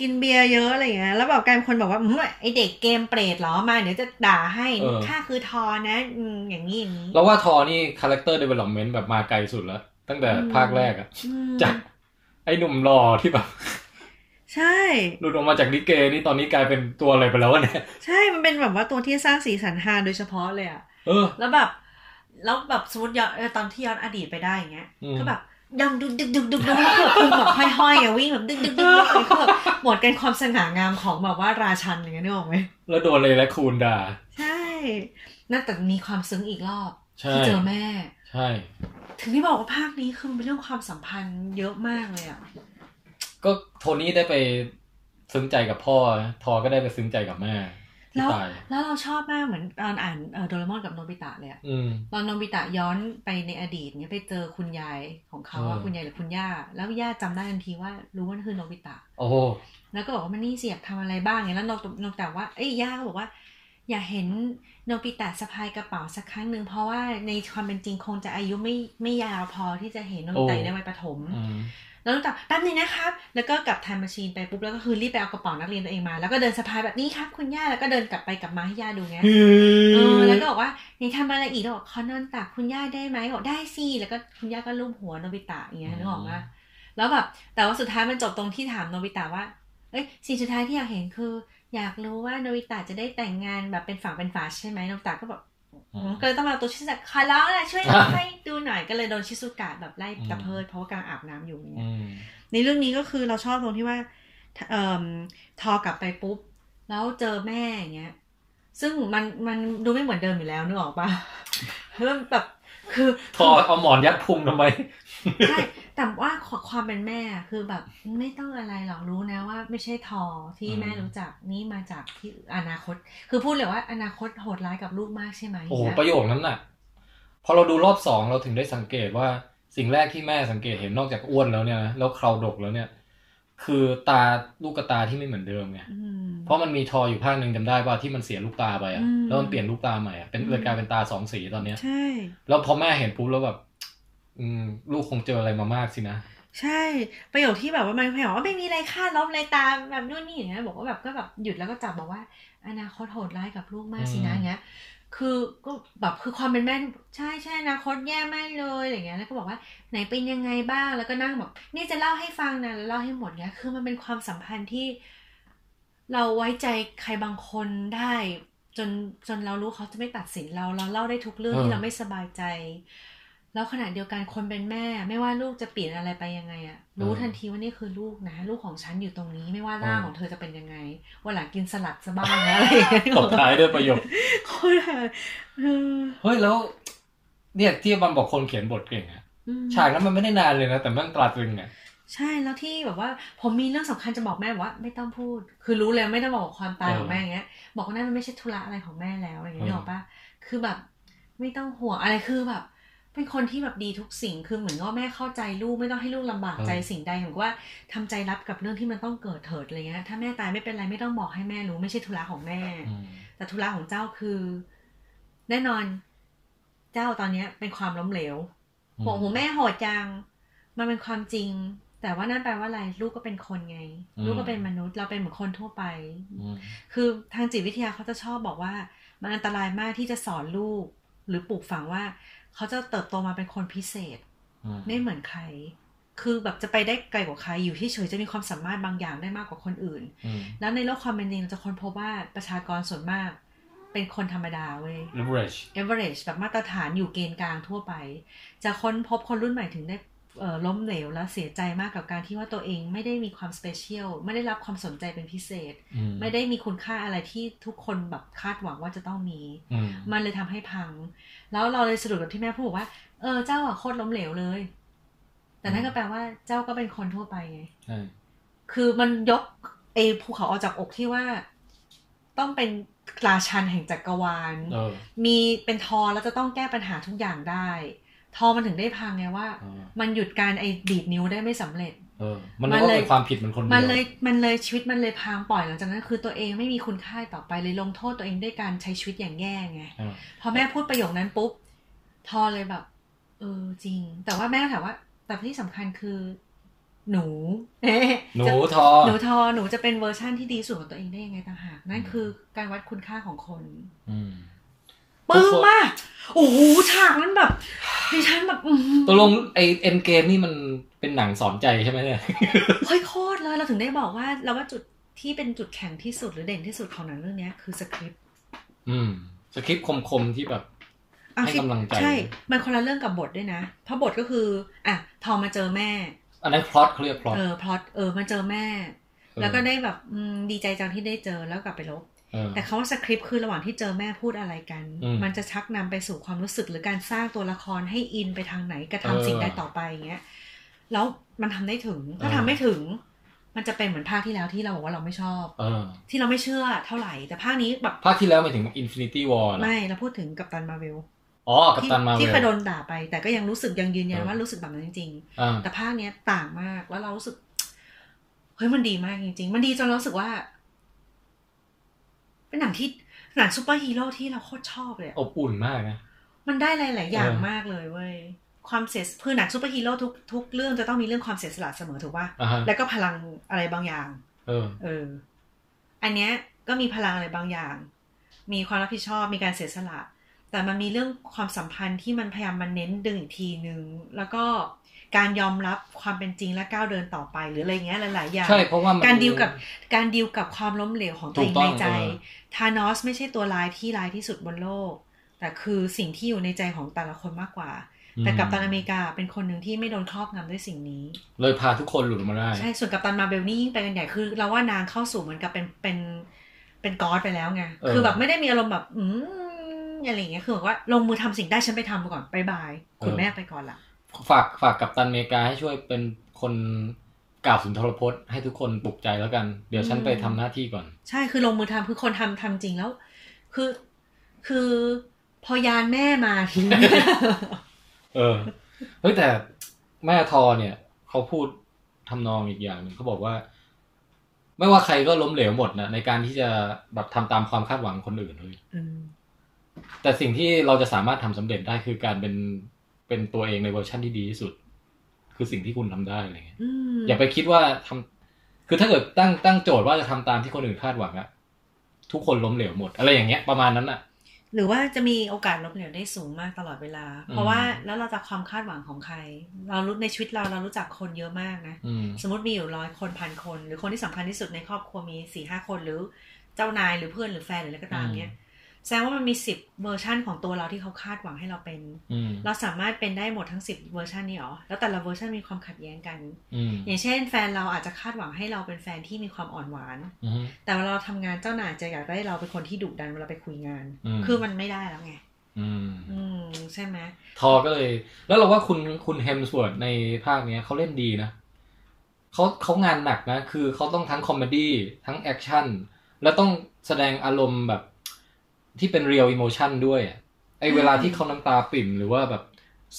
กินเบียร์เยอะอะไรอย่างเงี้ยแล้วแบบกลายเป็นคนบอกว่าอืมไอเด็กเกมเปรตเหรอมาเดี๋ยวจะด่าให้เออค่าคือทอนะอืมอย่างนี้อย่างนี้แล้วว่าธอร์นี่ character development แบบมาไกลสุดแล้ว ตั้งแต่อืมภาคแรกอะอืมจากไอ้หนุ่มหล่อที่แบบ ใช่หลุดออกมาจากลิเกนี่ตอนนี้กลายเป็นตัวอะไรไปแล้ววะเนี่ย ใช่มันเป็นแบบว่าตัวที่สร้างสีสันฮาโดยเฉพาะเลยอะเออ แล้วแบบ แล้วแบบสมมติย้อนเออตอนที่ย้อนอดีตไปได้อย่างเงี้ยอืมก็แบบดังดึกดึกดึกดึกดึกแล้วก็แบบพุงแบบห้อยๆอะวิ่งแบบดึกดึกดึกดึกเลยคือแบบหมดกันความสง่างามของแบบว่าราชันอย่างเงี้ยนึกออกไหมแล้วโดนเลยและคูนด่า ใช่น่าแต่มีความซึ้งอีกรอบใช่ที่เจอแม่ ใช่ ถึงที่บอกว่าภาคนี้คือมันเป็นเรื่องความสัมพันธ์เยอะมากเลยอะ ก็โทนี่ได้ไปซึ้งใจกับพ่อ ทอก็ได้ไปซึ้งใจกับแม่ที่แล้วตายแล้วเราชอบมากเหมือนตอนอ่านเออโดเรมอนกับโนบิตะเลยอะอืมตอนโนบิตะย้อนไปในอดีตเนี่ยไปเจอคุณยายของเขาอะเออคุณยายหรือคุณย่า แล้วย่าจำได้ทันทีว่ารู้ว่านั่นคือโนบิตะ โอ้โหแล้วก็บอกว่ามันนี่เสียบทำอะไรบ้างเนี่ยแล้วโนโนบิตะว่าเอ้ยย่าก็บอกว่า อยากเห็นโนบิตะสะพายกระเป๋าสักครั้งหนึ่งเพราะว่าในความเป็นจริงคงจะอายุไม่ไม่ยาวพอที่จะเห็นโนบิตะอยู่ในวัยประถมอืม แล้วโนบิตะแป๊บนึงนะครับ แล้วก็กลับ time machine ไปปุ๊บแล้วก็คือรีบไปเอากระเป๋านักเรียนตัวเองมา แล้วก็เดินสะพายแบบนี้ครับ คุณย่าแล้วก็เดินกลับไปกลับมาให้ย่าดูเงี้ยเออแล้วก็บอกว่านี่ทำอะไรอีกแล้วบอกขอนอนตักคุณย่าได้ไหมบอกได้สิแล้วก็คุณย่าก็ลูบหัวโนบิตะอย่างเงี้ยนึกออกมาแล้วแบบแต่ว่าสุดท้ายมันจบตรงที่ถามโนบิตะว่าเอ้ยสิ่งสุดท้ายที่อยากเห็นคือ อยากรู้ว่าโนบิตะจะได้แต่งงานแบบเป็นฝั่งเป็นฝาใช่ไหมโนบิตะก็บอกอืมอืม ก็เลยต้องมาเอาตัวชิสุกะขอร้องนะช่วยร้องให้ดูหน่อยก็เลยโดนชิสุกะแบบไล่อืมตะเพิดเพราะว่ากำลังอาบน้ำอยู่อย่างเงี้ยอืมในเรื่องนี้ก็คือเราชอบตรงที่ว่าเอ่อทอกลับไปปุ๊บ แล้วเจอแม่อย่างเงี้ย ซึ่งมันมันดูไม่เหมือนเดิมอยู่แล้วนึกออกปะเริ่มแบบคือทอเอาหมอนยัดพุงทำไมใช่ แต่ว่าความเป็นแม่อะคือแบบไม่ต้องอะไรหรอกรู้นะว่าไม่ใช่ทอที่อืมแม่รู้จักนี่มาจากที่อนาคต คือพูดเลยว่าอนาคตโหดร้ายกับลูกมากใช่ไหมโอ้โหเนี่ยประโยคนั้นน่ะพอเราดูรอบสองเราถึงได้สังเกตว่าสิ่งแรกที่แม่สังเกตเห็นนอกจากอ้วนแล้วเนี่ยนะแล้วเคราดกแล้วเนี่ย คือตาลูกกระตาที่ไม่เหมือนเดิมไงอืมเพราะมันมีทออยู่ภาคหนึ่งจำได้ว่าที่มันเสียลูกตาไปอะอืมแล้วมันเปลี่ยนลูกตาใหม่อะเป็นอืมเลยกลายเป็นตาสองสีตอนเนี้ยใช่แล้วพอแม่เห็นปุ๊บแล้วแบบ อืม ลูกคงเจออะไรมามากสินะ ใช่ ประโยคที่แบบว่ามันบอกว่าไม่มีอะไรค่าลบเลยตามแบบนู่นนี่อย่างเงี้ยบอกว่าแบบก็แบบหยุดแล้วก็จับบอกว่า อนาคตโหดร้ายกับลูกมากสินะอืมอย่างเงี้ย คือก็แบบคือความเป็นแม่ใช่ใช่อนาคตแย่มากเลยอะไรเงี้ยแล้วก็บอกว่าไหนเป็นยังไงบ้างแล้วก็นั่งแบบนี่จะเล่าให้ฟังนะแล้วเล่าให้หมดเงี้ย คือมันเป็นความสัมพันธ์ที่ เราไว้ใจใครบางคนได้จนจนเรารู้เขาจะไม่ตัดสินเราเราเล่าได้ทุกเรื่องเออที่เราไม่สบายใจ แล้วขณะเดียวกันคนเป็นแม่ ไม่ว่าลูกจะเปลี่ยนอะไรไปยังไงอะรู้ทันทีว่านี่คือลูกนะ ลูกของฉันอยู่ตรงนี้ ไม่ว่าร่างของเธอจะเป็นยังไงวันหลังกินสลัดซะบ้างนะอะไรอย่างเงี้ยตบท้ายด้วยประโยคโคตรแบบเออเฮ้ยแล้ว เนี่ยที่บอลบอกคนเขียนบทเก่งอะอืมฉากนั้นมันไม่ได้นานเลยนะแต่แมันตราตรึงอะใช่แล้วที่แบบว่า ผมมีเรื่องสำคัญจะบอกแม่ว่า ไม่ต้องพูด คือรู้เลยไม่ต้องบอกความตายของแม่อย่างเงี้ย บอกว่านั่นมันไม่ใช่ธุระอะไรของแม่แล้วอะไรอย่างเงี้ยนึกออกปะคือแบบ ไม่ต้องห่วงอะไรคือแบบ เป็นคนที่แบบดีทุกสิ่งคือเหมือนว่าแม่เข้าใจลูกไม่ต้องให้ลูกลำบากใจสิ่งใดเหมือนกับว่าทำใจรับกับเรื่องที่มันต้องเกิดเถิดอะไรเงี้ยถ้าแม่ตายไม่เป็นไรไม่ต้องบอกให้แม่รู้ไม่ใช่ธุระของแม่อืมแต่ธุระของเจ้าคือ แน่นอนเจ้าตอนเนี้ย เป็นความล้มเหลวบอกโหแม่โหดจัง มันเป็นความจริง แต่ว่านั่นแปลว่าอะไรลูกก็เป็นคนไง ลูกก็เป็นมนุษย์เราเป็นเหมือนคนทั่วไปอืมคือทางจิตวิทยาเขาจะชอบบอกว่า มันอันตรายมากที่จะสอนลูก หรือปลูกฝังว่า เขาจะเติบโตมาเป็นคนพิเศษอืมไม่เหมือนใคร คือแบบจะไปได้ไกลกว่าใคร อยู่ที่เฉยๆจะมีความสามารถบางอย่างได้มากกว่าคนอื่นอืมแล้วในโลกความเป็นจริงเราจะค้นพบว่าประชากรส่วนมากเป็นคนธรรมดาเว้ย leverage average แบบมาตรฐานอยู่เกณฑ์กลางทั่วไป จะค้นพบคนรุ่นใหม่ถึงได้เอ่อ ล้มเหลวและเสียใจมากกับการที่ว่าตัวเองไม่ได้มีความสเปเชียลไม่ได้รับความสนใจเป็นพิเศษอืไม่ได้มีคุณค่าอะไรที่ทุกคนแบบคาดหวังว่าจะต้องมีอืมมันเลยทำให้พัง แล้วเราเลยสรุปกับที่แม่พูดบอกว่า เออเจ้าอะโคตรล้มเหลวเลย แต่นั่นก็แปลว่าเจ้าก็เป็นคนทั่วไปไงใช่คือมันยกไอ้ภูเขาออกจากอกที่ว่า ต้องเป็นราชันแห่งจักรวาลเออมีเป็นทอแล้วจะต้องแก้ปัญหาทุกอย่างได้ ทอมันถึงได้พังไงว่าเออมันหยุดการไอ้ดีดนิ้วได้ไม่สำเร็จเออมันมันก็เลยเป็นความผิดมันคนเดียวมันเลยมันเลยชีวิตมันเลยพังปล่อยหลังจากนั้นคือตัวเองไม่มีคุณค่าต่อไปเลยลงโทษตัวเองด้วยการใช้ชีวิตอย่างแย่ไงเออพอแม่พูดประโยคนั้นปุ๊บทอเลยแบบ เออจริง แต่ว่าแม่ก็ถามว่า แต่ที่สำคัญคือ หนูหนูจะทอหนูทอหนูจะเป็นเวอร์ชั่นที่ดีสุดของตัวเองได้ยังไงต่างหากนั่นคือการวัดคุณค่าของคน อืม ปึ้งมากโอ้โหฉากนั้นแบบดิฉันแบบอืมตกลงไอเอ็นเกมนี่มันเป็นหนังสอนใจใช่ไหมเนี่ยเฮ้ยโคตรเลยเราถึงได้บอกว่าเราว่าจุดที่เป็นจุดแข็งที่สุดหรือเด่นที่สุดของหนังเรื่องเนี้ยคือสคริปต์อืมสคริปต์คมๆที่แบบอะให้กำลังใจใช่ มันคนละเรื่องกับบทด้วยนะเพราะบทก็คือ อะทอมาเจอแม่ อันนั้นพล็อตเขาเรียกพล็อตเออพลอตเออมาเจอแม่ แล้วก็ได้แบบอืมดีใจจังที่ได้เจอแล้วกลับไปลบเออ แต่คาว่าสคริปต์คือระหว่างที่เจอแม่พูดอะไรกันอืมมันจะชักนำไปสู่ความรู้สึกหรือการสร้างตัวละครให้อินไปทางไหนกระทำเออสิ่งใดต่อไปอย่างเงี้ยแล้วมันทำได้ถึงถ้าเออทำไม่ถึง มันจะเป็นเหมือนภาคที่แล้วที่เราบอกว่าเราไม่ชอบเออที่เราไม่เชื่อเท่าไหร่ แต่ภาคนี้แบบภาคที่แล้วหมายถึง Infinity War นะไม่เราพูดถึงกัปตันมาเวลอ๋อกัปที่ตันมาเวที่ลเคยโดนด่าไป แต่ก็ยังรู้สึกยังยืนยันเออว่ารู้สึกแบบนั้นจริงอ่าๆแต่ภาคเนี้ยต่างมากแล้วเรารู้สึกเฮ้ยมันดีมากจริง ๆ มันดีจนเรารู้สึกว่า เป็นหนังที่หนังซูเปอร์ฮีโร่ที่เราโคตรชอบเลยอะอบอุ่นมากนะ มันได้หลาย ๆ อย่างเออ มากเลยเว้ย ความเสียคือหนังซูเปอร์ฮีโร่ทุกทุกเรื่องจะต้องมีเรื่องความเสียสละเสมอถูกป่ะ อ่าฮะแล้วก็พลังอะไรบางอย่าง เออ เออ อันเนี้ยก็มีพลังอะไรบางอย่าง มีความรับผิดชอบ มีการเสียสละ แต่มันมีเรื่องความสัมพันธ์ที่มันพยายามมันเน้นดึงอีกทีนึง แล้วก็ การยอมรับความเป็นจริงและก้าวเดินต่อไปหรืออะไรเงี้ยหลาย ๆ อย่างใช่เพราะว่ามันการดีลกับการดีลกับความล้มเหลวของตัวเองถูกต้ในองใจเออธานอสไม่ใช่ตัวร้ายที่ร้ายที่สุดบนโลก แต่คือสิ่งที่อยู่ในใจของแต่ละคนมากกว่า แต่กัปตันอเมริกาเป็นคนหนึ่งที่ไม่โดนครอบงำด้วยสิ่งนี้ เลยพาทุกคนหลุดออกมาได้ ใช่ส่วนกัปตันมาเบลนี่ยิ่งไปกันใหญ่คือเราว่านางเข้าสู่เหมือนกับเป็นเป็นเป็นกอดไปแล้วไงเออคือแบบไม่ได้มีอารมณ์แบบอืมอะไรอย่างเงี้ยคือแบบว่าลงมือทำสิ่งได้ฉันไปทำก่อนบายบายคุณแม่ไปก่อนละ ฝากฝากกัปตันอเมริกาให้ช่วยเป็นคนกล่าวสุนทรพจน์ให้ทุกคนปลุกใจแล้วกัน เดี๋ยวฉันไปทำหน้าที่ก่อน ใช่คือลงมือทำคือคนทำทำจริงแล้ว คือคือพอยานแม่มาทีนี้เออเฮ้ยแต่แม่ทอเนี่ยเขาพูดทำนองอีกอย่างหนึ่งเขาบอกว่า ไม่ว่าใครก็ล้มเหลวหมดนะในการที่จะแบบทำตามความคาดหวังคนอื่นเลยอืมแต่สิ่งที่เราจะสามารถทำสำเร็จได้คือการเป็น เป็นตัวเองในเวอร์ชันที่ดีที่สุด คือสิ่งที่คุณทำได้อะไรเงี้ยอืมอย่าไปคิดว่าทำคือถ้าเกิดตั้งตั้งโจทย์ว่าจะทำตามที่คนอื่นคาดหวังอะทุกคนล้มเหลวหมด อะไรอย่างเงี้ยประมาณนั้นอะหรือว่าจะมีโอกาสล้มเหลวได้สูงมากตลอดเวลา เพราะอืมว่าแล้วเราจะความคาดหวังของใคร เรารู้ในชีวิตเราเรารู้จักคนเยอะมากนะอืมสมมติมีอยู่ร้อยคนพันคน หรือคนที่สำคัญที่สุดในครอบครัวมีสี่ห้าคนหรือเจ้านายหรือเพื่อนหรือแฟนหรืออะไรก็ตามเนี้ย แสดงว่ามันมีสิบเวอร์ชันของตัวเราที่เขาคาดหวังให้เราเป็นอืมเราสามารถเป็นได้หมดทั้งสิบเวอร์ชันนี้หรอ แล้วแต่ละเวอร์ชันมีความขัดแย้งกันอืมอย่างเช่น แฟนเราอาจจะคาดหวังให้เราเป็นแฟนที่มีความอ่อนหวานอืมแต่เวลาเราทำงานเจ้านายจะอยากได้เราเป็นคนที่ดุดันเวลาไปคุยงานอืมคือมันไม่ได้แล้วไงอืมอืมใช่ไหมธอร์ก็เลย แล้วเราว่าคุณคุณเฮมส์เวิร์ธในภาคเนี้ยเขาเล่นดีนะเขาเขางานหนักนะ คือเขาต้องทั้ง comedy ทั้ง action แล้วต้องแสดงอารมณ์แบบ ที่เป็น real emotion ด้วยอะไอเวลาที่เขาน้ำตาปิ่มหรือว่าแบบ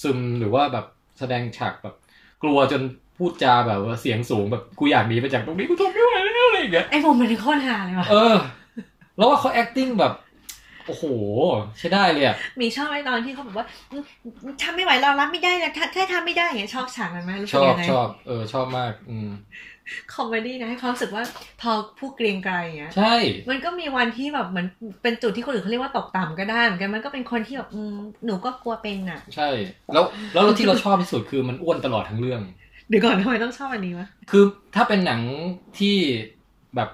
ซึมหรือว่าแบบแสดงฉากแบบ กลัวจนพูดจาแบบว่าเสียงสูงแบบกูอยากหนีไปจากตรงนี้กูทนไม่ไหวแล้วอะไรอย่างเงี้ยไอ้ผมเป็นโคตรฮาเลยว่ะเออ แล้วว่าเขา acting แบบโอ้โห ใช้ได้เลยอะ มีชอบไอ้ตอนที่เขาบอกว่าอืมทำไม่ไหวเรารับไม่ได้นะถ้าถ้าทำไม่ได้อย่างเงี้ยชอบฉากนั้นไหมรู้ชสึกอบยังไงชอบเออชอบมาก อืม comedy นะให้เขารู้สึกว่าธอร์ผู้เกรียงไกรอย่างเงี้ยใช่ มันก็มีวันที่แบบเหมือนเป็นจุดที่คนอื่นเขาเรียกว่าตกต่ำก็ได้เหมือนกันมันก็เป็นคนที่แบบอืมหนูก็กลัวเป็นอะ ใช่ แล้วแล้วที่เราชอบที่สุดคือมันอ้วนตลอดทั้งเรื่องเดี๋ยวก่อนทำไมต้องชอบอันนี้วะคือถ้าเป็นหนังที่แบบ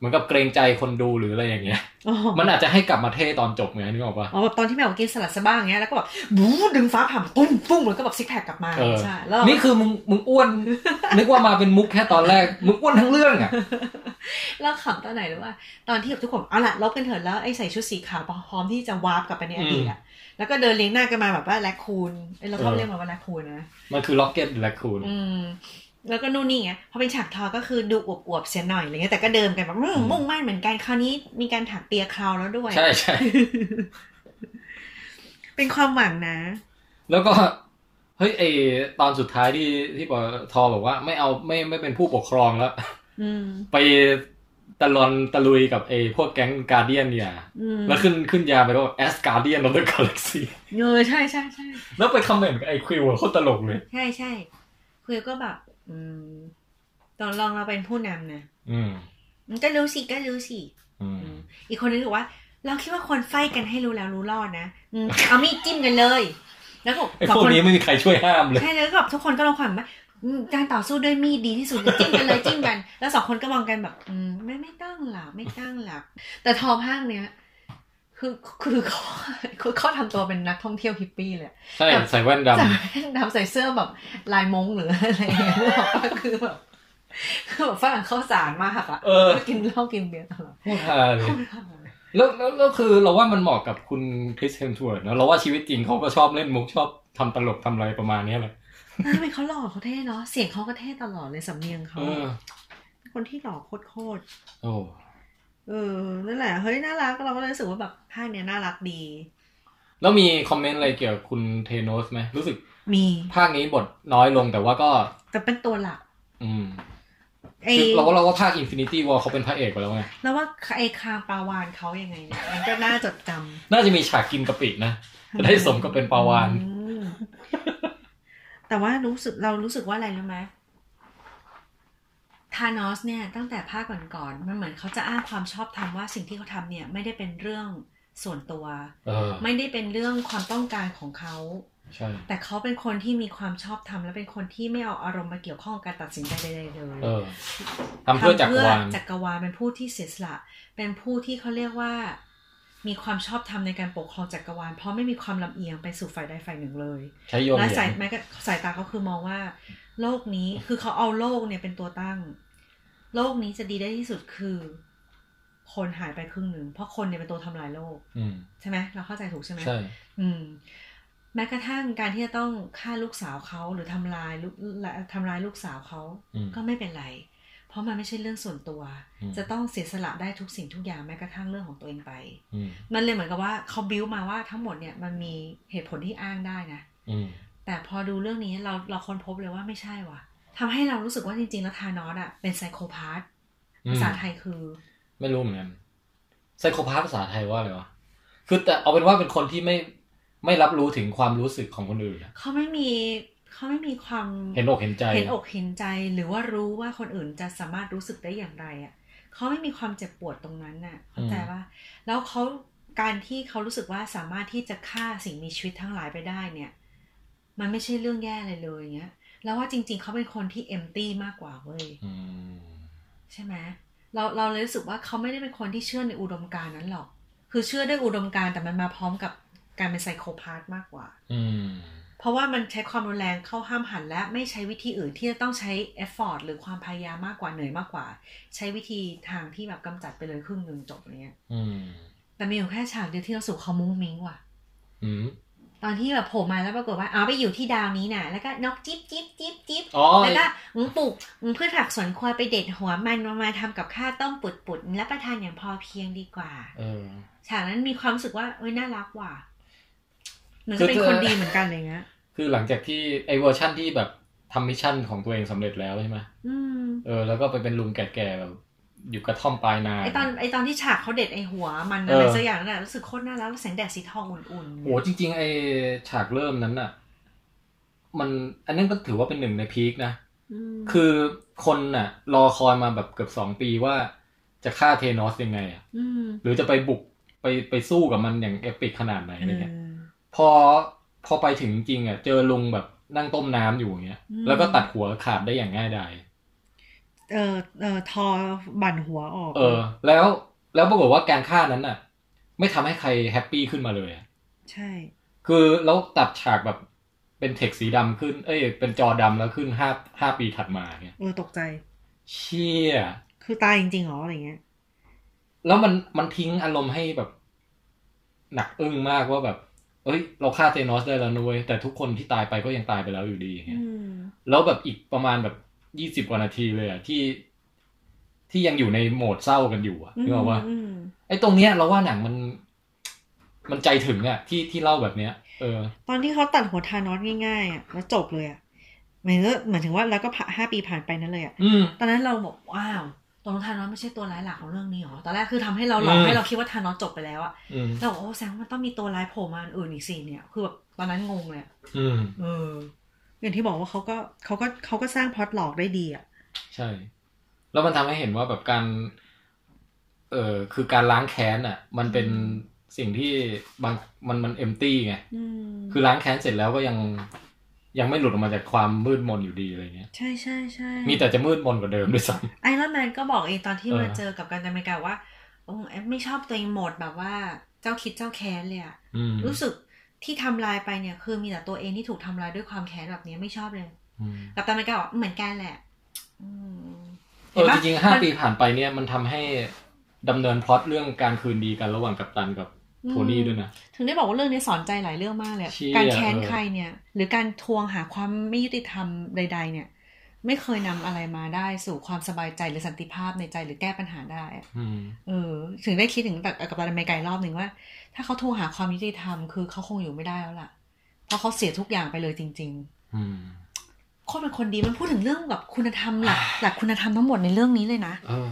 เหมือนกับเกรงใจคนดูหรืออะไรอย่างเงี้ยอ๋อมันอาจจะให้กลับมาเท่ตอนจบไงนึกออกปะอ๋อแบบตอนที่แม่บอกกินสลัดซะบ้างอย่างเงี้ยแล้วก็แบบบู๊ดึงฟ้าผ่าตุ้มปุ้งแล้วก็แบบซิกแพคกลับมาเออใช่แล้วนี่คือมึงมึงอ้วน นึกว่ามาเป็นมุกแค่ตอนแรก มึงอ้วนทั้งเรื่องอะแล้วขำตอนไหนหรือว่า ตอนที่แบบทุกคนเอาละลบกันเถอะแล้วไอ้ใส่ชุดสีขาวพร้อมที่จะวาร์ปกลับไปในอดีตอะแล้วก็เดินเลี้ยงหน้ากันมาแบบว่าแลคคูนเอ้ยเราชอบเออเรียกมันว่าแลคคูนนะมันคือล็อกเก็ตแลคคูนอืม แล้วก็นู่นนี่ไงพอเป็นฉากทอก็คือดูอวบๆเสียหน่อยอะไรเงี้ยแต่ก็เดิมกันแบบอืมอืมมุ่งมั่นเหมือนกันคราวนี้มีการถักเปียคราวแล้วด้วย ใช่ใช่เป็นความหวังนะ แล้วก็เฮ้ยไอตอนสุดท้ายที่ที่ปอทอบอกว่าไม่เอาไม่ไม่เป็นผู้ปกครองแล้วอืมไปตะลอนตะลุยกับไอพวกแก๊งการเดียนเนี่ยอืมแล้วขึ้นขึ้นยาไปว่าแอสการเดียน of the galaxy เออใช่ใช่ใช่แล้วไปคอมเมนต์กับไอควิวโคตรตลกเลย ใช่ใช่คุยก็แบบ อืม ตอนลองเราเป็นผู้นำนะอืมมันก็รู้สิก็รู้สิอืมอืม อีกคนนึงบอกว่า เราคิดว่าคนไฟกันให้รู้แล้วรู้รอดนะอืมเอามีดจิ้มกันเลย แล้วก็ไอพวกนี้ไม่มีใครช่วยห้ามเลยใช่แล้วก็แบบทุกคนก็ลงความว่าอืมการต่อสู้ด้วยมีดดีที่สุดจิ้มกันเลยจิ้มกัน แล้วสองคนก็มองกันแบบ อืมไม่ไม่ตั้งหลักไม่ตั้งหลักแต่ธอร์ภาคเนี้ย คือคือเขาคือเขาทำตัวเป็นนักท่องเที่ยวฮิปปี้เลยใช่ใส่แว่นดใส่แว่นดำใส่เสื้อแบบลายมงหรืออะไรอย่างเงี้ยนึกออกปะคือแบบคือแบบฝรั่งข้าวสารมากอะำเออก็กินเหล้ากินเบียร์ตลอดโคตรฮาเลยแล้วแล้วแล้วคือเราว่ามันเหมาะกับคุณคริสเฮมส์เวิร์ธนะเราว่าชีวิตจริงเขาก็ชอบเล่นมุกชอบทำตลกทำอะไรประมาณเนี้ยแหละเออทำไมเขาหล่อเขาเท่เนาะเสียงเขาก็เท่ตลอดเลยสำเนียงเขาเออคนที่หล่อโคตรโอ้ๆ เออนั่นแหละเฮ้ยน่ารักเราก็เลยรู้สึกว่าแบบภาคเนี้ยน่ารักดี แล้วมีคอมเมนต์อะไรเกี่ยวกับคุณเทโนสไหมรู้สึกมีภาคนี้บทน้อยลงแต่ว่าก็แต่เป็นตัวหลัก อืมไอคือเราว่าเราว่าภาค Infinity War เขาเป็นพระเอกไปแล้วไงแล้วว่าไอคางปลาวานเขายังไงเนี่ยมันก็น่าจดจำน่าจะมีฉากกินกะปินะจะได้สมกับเป็นปลาวานอืมแต่ว่ารู้สึกเรารู้สึกว่าอะไรรู้ไหม ทานอสเนี่ยตั้งแต่ภาคก่อนๆมันเหมือนเขาจะอ้างความชอบธรรมว่าสิ่งที่เขาทำเนี่ยไม่ได้เป็นเรื่องส่วนตัวเออไม่ได้เป็นเรื่องความต้องการของเขาใช่แต่เขาเป็นคนที่มีความชอบธรรมและเป็นคนที่ไม่เอาอารมณ์มาเกี่ยวข้องกับการตัดสินใจใดๆเลยเออทำเพื่อจักรวาลจักรวาลเป็นผู้ที่เสียสละ เป็นผู้ที่เขาเรียกว่า มีความชอบธรรมในการปกครองจักรวาลเพราะไม่มีความลำเอียงไปสู่ฝ่ายใดฝ่ายหนึ่งเลยใช้โยนและเหรีสายยญแม้กระสายตาเขาคือมองว่า โลกนี้คือเขาเอาโลกเนี่ยเป็นตัวตั้ง โลกนี้จะดีได้ที่สุดคือ คนหายไปครึ่งหนึ่งเพราะคนเนี่ยเป็นตัวทำลายโลกอืมใช่ไหมเราเข้าใจถูกใช่ไหมใช่อืมแม้กระทั่งการที่จะต้องฆ่าลูกสาวเขาหรือทำลายลูกทำลายลูกสาวเขาอืมก็ไม่เป็นไร เพราะมันไม่ใช่เรื่องส่วนตัวอืมจะต้องเสียสละได้ทุกสิ่งทุกอย่างแม้กระทั่งเรื่องของตัวเองไปอืมมันเลยเหมือนกับว่าเขาบิวมาว่าทั้งหมดเนี่ยมันมีเหตุผลที่อ้างได้นะอืม แต่พอดูเรื่องนี้เราเราค้นพบเลยว่าไม่ใช่ว่ะทำให้เรารู้สึกว่าจริงๆ แล้วทานอสอะเป็นไซโคพาธอืมภาษาไทยคือ ไม่รู้เหมือนกันไซโคพาธภาษาไทยว่าอะไรวะคือแต่เอาเป็นว่าเป็นคนที่ไม่ไม่รับรู้ถึงความรู้สึกของคนอื่นอะเขาไม่มีเขาไม่มีความเห็นอกเห็นใจ เห็นอกเห็นใจหรือว่ารู้ว่าคนอื่นจะสามารถรู้สึกได้อย่างไรอะเขาไม่มีความเจ็บปวดตรงนั้นน่ะเข้าใจว่าแล้วเขาการที่เขารู้สึกว่าสามารถที่จะฆ่าสิ่งมีชีวิตทั้งหลายไปได้เนี่ย มันไม่ใช่เรื่องแย่เลยเลยอย่างเงี้ยแล้วว่าจริง ๆ เขาเป็นคนที่ empty มากกว่าเว้ยอืมใช่ไหมเราเราเลยรู้สึกว่าเขาไม่ได้เป็นคนที่เชื่อในอุดมการณ์นั้นหรอก คือเชื่อด้วยอุดมการณ์แต่มันมาพร้อมกับการเป็น psychopath มากกว่า อืมเพราะว่ามันใช้ความรุนแรงเข้าห้ำหั่นและไม่ใช้วิธีอื่นที่จะต้องใช้ effort หรือความพยายามมากกว่าเหนื่อยมากกว่า ใช้วิธีทางที่แบบกำจัดไปเลยครึ่งหนึ่งจบอะไรเงี้ย อืมแต่มีอยู่แค่ฉากเดียวที่เราสูเขามุ้งมิ้งว่ะ อืม ตอนที่แบบโผล่มาแล้วปรากฏว่าเอาไปอยู่ที่ดาวนี้น่ะ แล้วก็นกจิ๊บจิ๊บจิ๊บจิ๊บอ๋อแล้วก็มึงปลูกมึงพืชผักสวนครัวไปเด็ดหัวมันมามาทำกับข้าวต้มปุดปุดๆรับประทานอย่างพอเพียงดีกว่าเออฉากนั้นมีความรู้สึกว่าเอ้ยน่ารักว่ะเหมือนคืก็อเป็นคนดีเหมือนกันอะไรเงี้ยคือหลังจากที่ไอเวอร์ชั่นที่แบบทำ mission ของตัวเองสำเร็จแล้วใช่ไหมอืมเออแล้วก็ไปเป็นลุงแก่ๆแบบ อยู่กระท่อมปลายนาไอตอนไอตอนที่ฉากเขาเด็ดไอหัวมันเออะอไรสักอย่างนั่นแหละรู้สึกโคตรน่ารักแล้วแสงแดดสีทองอุ่นๆโอ้จริง ๆ ไอฉากเริ่มนั้นน่ะ มันอันนั้นก็ถือว่าเป็นหนึ่งใน peak นะคือคนน่ะ รอคอยมาแบบเกือบสองปีว่าจะฆ่า Thanos ยังไงอะมหรือจะไปบุกไปไปสู้กับมันอย่าง epic ขนาดไหนอะไรเงี้ยเออพอพอไปถึงจริงอะ เจอลุงแบบนั่งต้มน้ำอยู่อย่างเงี้ยอืมแล้วก็ตัดหัวขาดได้อย่างง่ายดาย เออเออทอบั่นหัวออก เออ แล้วแล้วปรากฏว่าการฆ่านั้นน่ะ ไม่ทำให้ใครแฮปปี้ขึ้นมาเลยอะใช่ คือแล้วตัดฉากแบบเป็นเทคสีดำขึ้น เอ้ย เป็นจอดำแล้วขึ้นห้าห้าปีถัดมาเนี่ยเออตกใจ เชี่ย คือตายจริงๆเหรออะไรเงี้ย แล้วมันมันทิ้งอารมณ์ให้แบบ หนักอึ้งมากว่าแบบ เอ้ย เราฆ่าเทนอสได้แล้วนุ้ยแต่ทุกคนที่ตายไปก็ยังตายไปแล้วอยู่ดีอย่างเงี้ยอืมแล้วแบบอีกประมาณแบบ ยี่สิบกว่านาทีเลยอะที่ที่ยังอยู่ในโหมดเศร้ากันอยู่อะนึกออกว่าอืมไอ้ตรงเนี้ยเราว่าหนังมัน มันใจถึงอะที่ที่เล่าแบบเนี้ย เออ ตอนที่เขาตัดหัวทานอสง่ายๆอะแล้วจบเลยอะหมายถึงว่าหมายถึงว่าแล้วก็ผ่าห้าปีผ่านไปนั่นเลยอะอืมตอนนั้นเราบอกว้าวตรงทานอสไม่ใช่ตัวร้ายหลักของเรื่องนี้หรอ ตอนแรกคือทำให้เราหลอกอืมให้เราคิดว่าทานอสจบไปแล้วอะอืมเราบอกโอ้แสดงว่ามันต้องมีตัวร้ายโผล่มาอื่นอีกสิเนี่ย คือแบบตอนนั้นงงเลยอะอืมเออ อย่างที่บอกว่าเขาก็เขาก็เขาก็สร้างพล็อตหลอกได้ดีอะ ใช่ แล้วมันทำให้เห็นว่าแบบการ เออคือการล้างแค้นอะ มันเป็นสิ่งที่บางมันมันเอมตี้ไงอืมคือล้างแค้นเสร็จแล้วก็ยังยังไม่หลุดออกมาจากความมืดมนอยู่ดีอะไรเงี้ย ใช่ใช่ใช่มีแต่จะมืดมนกว่าเดิมด้วยซ้ไอรอนแมนก็บอกเองตอนที่เออมาเจอกับการอเมริกาว่าโอ้ไม่ชอบตัวเองโหมดแบบว่า เจ้าคิดเจ้าแค้นเลยอะำอืมรู้สึก ที่ทำลายไปเนี่ย คือมีแต่ตัวเองที่ถูกทำลายด้วยความแค้นแบบนี้ไม่ชอบเลยอืมกับตันอเมริกาบอกเหมือนกันแหละอืมเออห็นจปะริงๆห้ามันปีผ่านไปเนี่ยมันทำให้ดำเนินพล็อตเรื่องการคืนดีกันระหว่างกัปตันกับโทนี่ด้วยนะ ถึงได้บอกว่าเรื่องนี้สอนใจหลายเรื่องมากเลยอะเชี่ยการแค้นเออใครเนี่ย หรือการทวงหาความไม่ยุติธรรมใด ๆ เนี่ย ไม่เคยนำอะไรมาได้สู่ความสบายใจหรือสันติภาพในใจหรือแก้ปัญหาได้อะอืมเออ ถึงได้คิดถึงแบบกับตันอเมริการอบหนึ่งว่า ถ้าเขาโทรหาความยุติธรรมคือเขาคงอยู่ไม่ได้แล้วล่ะ เพราะเขาเสียทุกอย่างไปเลยจริงอืมๆโคตรเป็นคนดีมันพูดถึงเรื่องแบบคุณธรรมหลักหลักคุณธรรมทั้งหมดในเรื่องนี้เลยนะเออ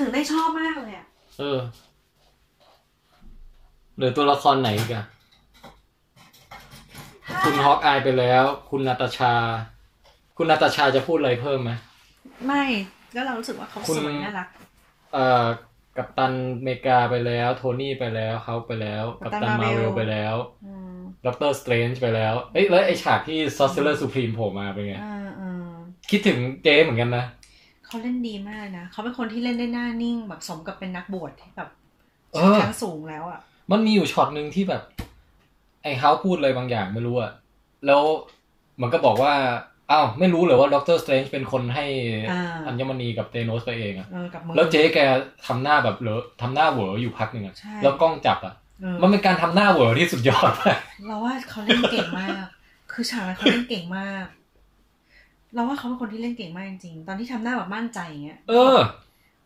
ถึงได้ชอบมากเลยอะเออเหลือตัวละครไหนอีกอะคุณ Hawkeye ไปแล้ว คุณ Natasha คุณ Natasha จะพูดอะไรเพิ่มไหม ไม่ก็เรารู้สึกว่าเขาคุณ สวยน่ารัก เอ่อ Captain America ไปแล้ว Tony ไปแล้วเขาไปแล้ว Captain Marvel ไปแล้วอืม Doctor Strange ไปแล้วเอ้ยแล้วไอฉากที่ Sorcerer Supreme โผล่มาเป็นไง อ่าอ่าคิดถึงเจ๊เหมือนกันนะ เขาเล่นดีมากนะเขาเป็นคนที่เล่นได้หน้านิ่งแบบสมกับเป็นนักบวชที่แบบเออ ชั้นสูงแล้วอะมันมีอยู่ช็อตหนึ่งที่แบบ ไอ้เฮาพูดอะไรบางอย่างไม่รู้อะแล้วมันก็บอกว่า อ้าวไม่รู้เลยว่า Doctor Strange เป็นคนให้อัญมณีกับ Thanos ไปเองอะเออกับมือแล้วเจ๊แกทำหน้าแบบเหลอทำหน้าเหวออยู่พักหนึ่งอะใช่แล้วกล้องจับอะเออมันเป็นการทำหน้าเหวอที่สุดยอดมากเราว่าเขาเล่นเก่งมาก คือฉากนั้นเขาเล่นเก่งมาก เราว่าเขาเป็นคนที่เล่นเก่งมากจริงๆตอนที่ทำหน้าแบบมั่นใจอย่างเงี้ยเออ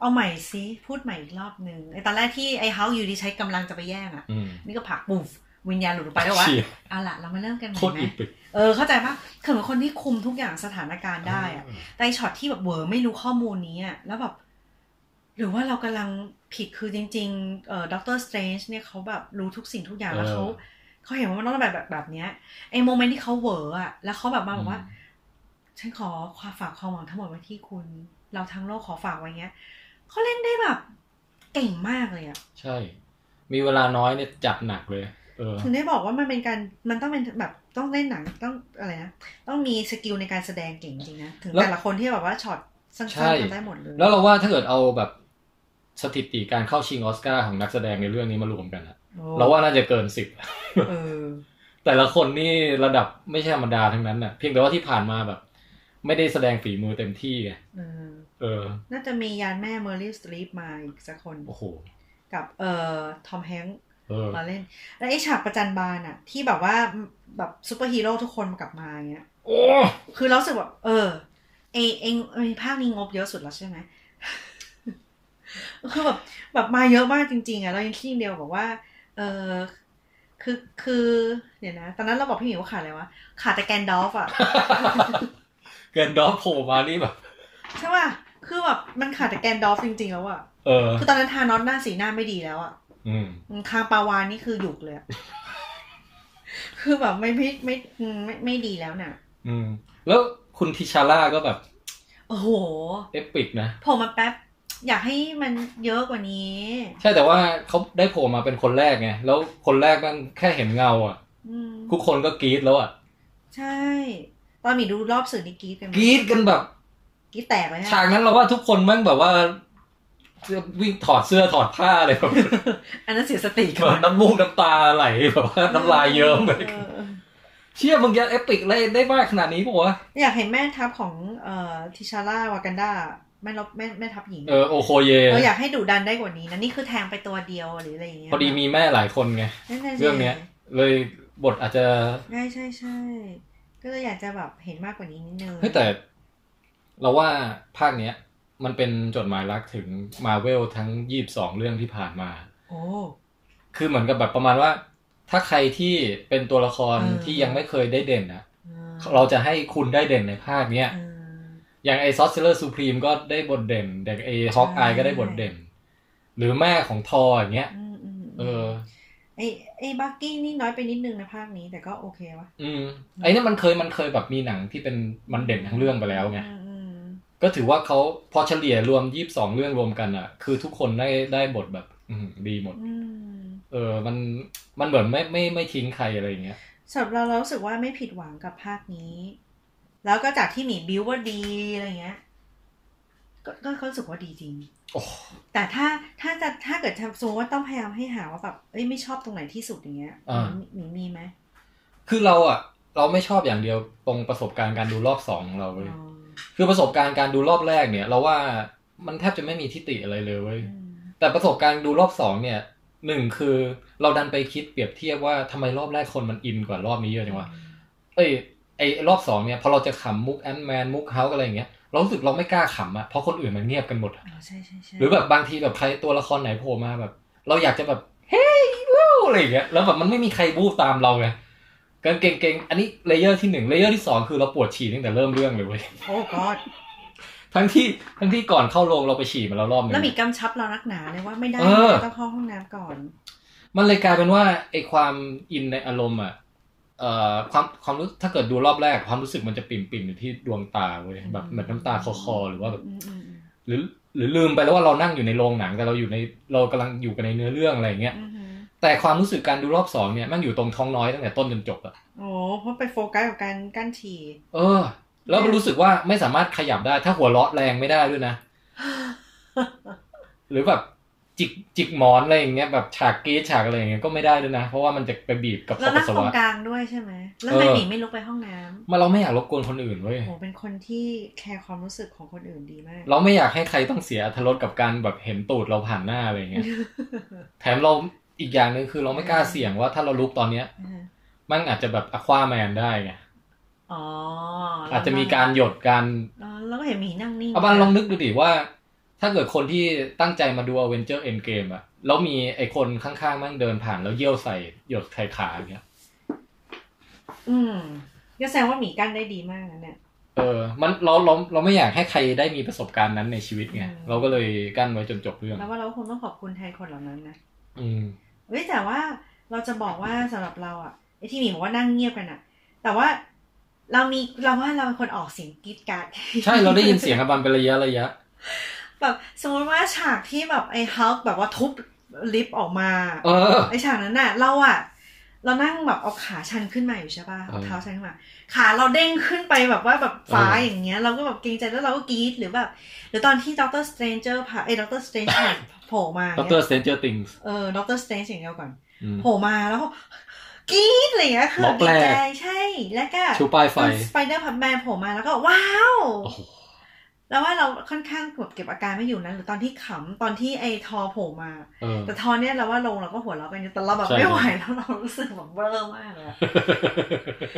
เอาใหม่ซิพูดใหม่อีกรอบหนึ่งไอตอนแรกที่ไอเฮาอยู่ดีๆใช้กำลังจะไปแย่งอะอืมนี่ก็ผลักปุ๊บ วิญญาณหลุดออกไปแล้ววะเชี่ยเอาล่ะเรามาเริ่มกันใหม่ไหมโคตร epic เออเข้าใจปะคือเหมือนคนที่คุมทุกอย่างสถานการณ์ได้อะแต่ไอช็อตที่แบบเหวอไม่รู้ข้อมูลนี้อะแล้วแบบหรือว่าเรากำลังผิดคือจริงๆเอ่อ Doctor Strange เนี่ยเขาแบบรู้ทุกสิ่งทุกอย่างแล้วเขาเออเขาเห็นว่ามันต้องแบบแบบแบบเนี้ยไอ moment ที่เขาเหวออะแล้วเขาแบบมาบอกว่า ฉันขอความฝากความหวังทั้งหมดไว้ที่คุณ เราทั้งโลกขอฝากไว้เงี้ยเขาเล่นได้แบบเก่งมากเลยอะใช่ มีเวลาน้อยเนี่ยจัดหนักเลยเออ ถึงได้บอกว่ามันเป็นการมันต้องเป็นแบบต้องเล่นหนังต้องอะไรนะต้องมี skill ในการแสดงเก่งจริงนะถึงแล้วแต่ละคนที่แบบว่าช็อตสั้นๆใช่ทำได้หมดเลยแล้วเราว่าถ้าเกิดเอาแบบสถิติการเข้าชิงออสการ์ของนักแสดงในเรื่องนี้มารวมกันอะโอ้เราว่าน่าจะเกินสิบเออแต่ละคนนี่ระดับไม่ใช่ธรรมดาทั้งนั้นน่ะ เพียงแต่ว่าที่ผ่านมาแบบ ไม่ได้แสดงฝีมือเต็มที่ไงเออเออน่าจะมียานแม่ Meryl Streep มาอีกสักคน โอ้โห กับเอ่อทอมแฮงค์เออ มาเล่น แล้วไอ้ฉากประจัญบานอะที่แบบว่าแบบซูเปอร์ฮีโร่ทุกคนมากลับมาอย่างเงี้ยโอ้คือเรารู้สึกแบบเออ เอเองเอยภาคนี้งบเยอะสุดแล้วใช่ไหมคือแบบแบบมาเยอะมากจริง ๆอะเรายังคิดอย่างเดียวบอกว่า เออคือคือเดี๋ยวนะ ตอนนั้นเราบอกพี่หมิวว่าขาดอะไรวะขาดแต่แกนดอฟอะเกินดอฟโผล่มานี่แบบใช่ป่ะคือแบบมันขาดแต่แกนดอฟจริง ๆ แล้วอะเออ คือตอนนั้นทานอสหน้าสีหน้าไม่ดีแล้วอะอืม คางปลาวานนี่คือหยุกเลยอะคือแบบไม่ไม่ไม่อืมไม่ไม่ดีแล้วน่ะ อืม แล้วคุณทิชาร่าก็แบบ โอ้โห เอปิกนะโผมมาแป๊บ อยากให้มันเยอะกว่านี้ ใช่แต่ว่าเขาได้โผล่มาเป็นคนแรกไง แล้วคนแรกมันแค่เห็นเงาอะอืมทุกคนก็กรี๊ดแล้วอะ ใช่ ตอนหมีดูรอบสื่อนี่กรีดกันไหมกรี๊ดกันแบบกรีดแตกเลยฮะฉากนั้นเราว่าทุกคนแม่งแบบว่า วิ่งถอดเสื้อถอดผ้าเลยแบบอันนั้นเสียสติแบบน้ำมูกน้ำตาไหลแบบว่าน้ำลายเยิ้มเลยเออเชี่ยมึงยังเอปิกเลยได้มากขนาดนี้ปะวะอยากเห็นแม่ทัพของเอ่อทิชาร่าวากันดาแม่รบแม่แม่ทัพหญิงเออโอโคเยเอออยากให้ดุดันได้กว่านี้นะนี่คือแทงไปตัวเดียวหรืออะไรอย่างเงี้ยพอดีมีแม่หลายคนไงนั่นน่ะสิเรื่องเนี้ย เลยบทอาจจะใช่ใช่ใช่ก็เลยอยากจะแบบเห็นมากกว่านี้นิดนึงเฮ้ยแต่ เราว่าภาคเนี้ย มันเป็นจดหมายรักถึงมาเวลทั้งยี่บสองเรื่องที่ผ่านมาโอ้คือเหมือนกับแบบประมาณว่า ถ้าใครที่เป็นตัวละครเออที่ยังไม่เคยได้เด่นนะอืมเราจะให้คุณได้เด่นในภาคเนี้ยอืมอย่างไอ้ Sorcerer Supreme ก็ได้บทเด่นแต่ไอ้ Hawkeye ก็ได้บทเด่น หรือแม่ของทออย่างเงี้ยอืมอืมเออไอไอ Bucky นี่น้อยไปนิดนึงในภาคนี้แต่ก็โอเควะอืมไอ้นี่มันเคยมันเคยแบบมีหนังที่เป็นมันเด่นทั้งเรื่องไปแล้วไงอืมอืม ก็ถือว่าเขาพอเฉลี่ยรวมยี่สิบสองเรื่องรวมกันอะ คือทุกคนได้ได้บทแบบ อืมดีหมดอืมเออ มันมันเหมือนไม่ไม่ไม่ทิ้งใครอะไรอย่างเงี้ยสำหรับเราเรารู้สึกว่าไม่ผิดหวังกับภาคนี้ แล้วก็จากที่หมีบิวว่าดีอะไรเงี้ยก็ก็เขารู้สึกว่าดีจริงโอ้แต่ถ้าถ้าจะถ้าเกิดสมมติว่าต้องพยายามให้หาว่าแบบเอ้ยไม่ชอบตรงไหนที่สุดอย่างเงี้ยอ่าหมีหมีมีไหมคือเราอะ เราไม่ชอบอย่างเดียวตรงประสบการณ์การดูรอบสองของเราเว้ยอ๋อ คือประสบการณ์การดูรอบแรกเนี่ย เราว่ามันแทบจะไม่มีทิฏฐิอะไรเลยเว้ยอืมแต่ประสบการณ์ดูรอบสองเนี่ยหนึ่งคือเราดันไปคิดเปรียบเทียบว่าทำไมรอบแรกคนมันอินกว่ารอบนี้เยอะจังวะเอ้ยไอ้รอบสองเนี่ยพอเราจะขำมุก Ant-Man มุกเฮาอะไรอย่างเงี้ยเรารู้สึกเราไม่กล้าขำอะเพราะคนอื่นมันเงียบกันหมดอะอ๋อใช่ใช่ใช่หรือแบบบางทีแบบใครตัวละครไหนโผล่มาแบบ เราอยากจะแบบเฮ้ยวู้อะไรอย่างเงี้ยแล้วแบบมันไม่มีใครวู้ตามเราไง กันเก่งๆอันนี้ layer ที่หนึ่ง layer ที่สองคือเราปวดฉี่ตั้งแต่เริ่มเรื่องเลยเว้ยโอ้กอดทั้งที่ทั้งที่ก่อนเข้าโรงเราไปฉี่มาแล้วรอบหนึงแล้วมีกำชับเรานักหนาเลยว่าไม่ได้เออต้องเข้าห้องน้ำก่อน มันเลยกลายเป็นว่าไอ้ความอินในอารมณ์อะเอ่อความความรู้ถ้าเกิดดูรอบแรก ความรู้สึกมันจะปิ่มปิ่มๆอยู่ที่ดวงตาเว้ยแบบเหมือนน้ำตาคลอๆหรือว่าแบบอืมอืมอืมหรือหรือลืมไปแล้วว่าเรานั่งอยู่ในโรงหนังแต่เราอยู่ในเรากำลังอยู่กันในเนื้อเรื่องอะไรอย่างเงี้ยอืมอืม แต่ความรู้สึกการดูรอบสองเนี่ยแมันอยู่ตรงท้องน้อยตั้งแต่ต้นจนจบอะโอ้เพราะไปโฟกัสกับการกั้นฉี่เออ แล้วมันรู้สึกว่าไม่สามารถขยับได้ ถ้าหัวเราะแรงไม่ได้ด้วยนะ หรือแบบจิกจิกหมอนอะไรอย่างเงี้ยแบบฉากกรีดฉากอะไรอย่างเงี้ยก็ไม่ได้ด้วยนะ เพราะว่ามันจะไปบีบกับแล้วปันั่สงสาตรงวะกลางด้วยใช่ไหมแล้วเออทำไมหนีไม่ลุกไปห้องน้ำมาเราไม่อยากรบกวนคนอื่นเว้ย โหเป็นคนที่แคร์ความรู้สึกของคนอื่นดีมาก เราไม่อยากให้ใครต้องเสียอรรถรสกับการแบบเห็นตูดเราผ่านหน้าอะไรอย่างเงี้ย แถมเรา อีกอย่างหนึ่งคือเราไม่กล้าเสี่ยงว่าถ้าเราลุกตอนเนี้ยมันอาจจะแบบอควาแมนได้ไงอ๋ออาจจะมีการหยดการอ๋อแล้วก็เห็นหมีนั่งนิ่งเอาบ้านลองนึกดูดิว่า ถ้าเกิดคนที่ตั้งใจมาดู a v e n g e r Endgame อะแล้วมีไอคนข้างๆมั่งเดินผ่านแล้วเยี่ยวใส่หยดไข่ขาอย่างเงี้ย อืมก็แสดงว่าหมีกั้นได้ดีมากนะเนี่ยเออ มันเราเราเราไม่อยากให้ใครได้มีประสบการณ์นั้นในชีวิตไงอืมเราก็เลยกั้นไว้จนจบเรื่อง แล้วว่าเราคงต้องขอบคุณแทนคนเหล่านั้นนะ อืม เฮ้ยแต่ว่าเราจะบอกว่าสำหรับเราอะไอที่หมีบอกว่านั่งเงียบกันอะแต่ว่าเรามีเราว่าเราเป็นคนออกเสียงกรีดกราร์ดใช่เราได้ยินเสียงอบันเป็นระยะระยะแบบสมมติว่าฉากที่แบบไอ้ฮัลแบบว่าทุบลิฟต์ออกมาเออไอ้ฉากนั้นน่ะ เราอะเรานั่งแบบเอาขาชันขึ้นมาอยู่ใช่ป่ะเอาเออเท้าชันขึ้นมา ขาเราเด้งขึ้นไปแบบว่าแบบฟ้าเออออย่างเงี้ย เราก็แบบเกรงใจแล้วเราก็กรี๊ดหรือแบบหรือตอนที่ด็อกเตอร์สเตรนเจอร์ผ่าไอ้ด็อกเตอร์สเตรนจ์โผล่มาดเนี่ยร Stranger Things เออด็อกเตอร์สเตรนจ์อย่างเดียวก่อนอืมโผล่มาแล้วก็กรี๊ดอะไรอย่างเงี้ยคือล็อกดีแรกใจใช่ แล้วก็ชูป้ายไฟสไปเดอร์พับแมนโผล่มาแล้วก็ว้าวโอ้โหแล้วว่าเราค่อนข้างกดเก็บอาการไม่อยู่นะหรือตอนที่ขำตอนที่ไอ้ทอโผล่มาเออแต่ทอเนี่ยเราว่าลงเราก็หัวเราะกันอยู่แต่เราแบบใช่ไม่ไหวแล้วเรารู้สึกแบบเบลอมากเลยอะ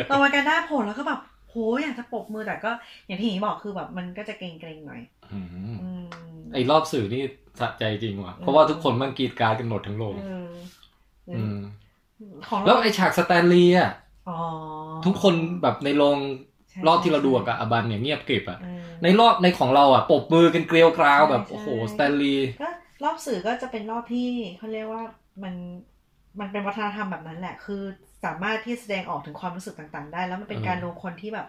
เรามากันได้าโผล่แล้วก็แบบโหอยากจะปรบมือแต่ก็อย่างที่หนีบอกคือแบบมันก็จะเกรงๆหน่อย อืมอืม ไอรอบสื่อนี่สะใจจริงว่ะ เพราะว่าทุกคนมันกรี๊ดกร๊าดกันหมดทั้งโรงเอออืมของแล้วเราไอฉาก Stan Lee อะอ๋อทุกคนแบบในโรงใช่รอบที่เราดูกับอาบันเนี่ยเงียบกริบอะเออในรอบในของเราอะปรบมือกันเกรียวกราวแบบใช่โอ้โหใช่สแตนลีย์ก็รอบสื่อก็จะเป็นรอบที่เขาเรียกว่ามันมันเป็นวัฒนธรรมแบบนั้นแหละ คือสามารถที่แสดงออกถึงความรู้สึกต่างๆ ได้ แล้วมันเป็นการรวมคนที่แบบ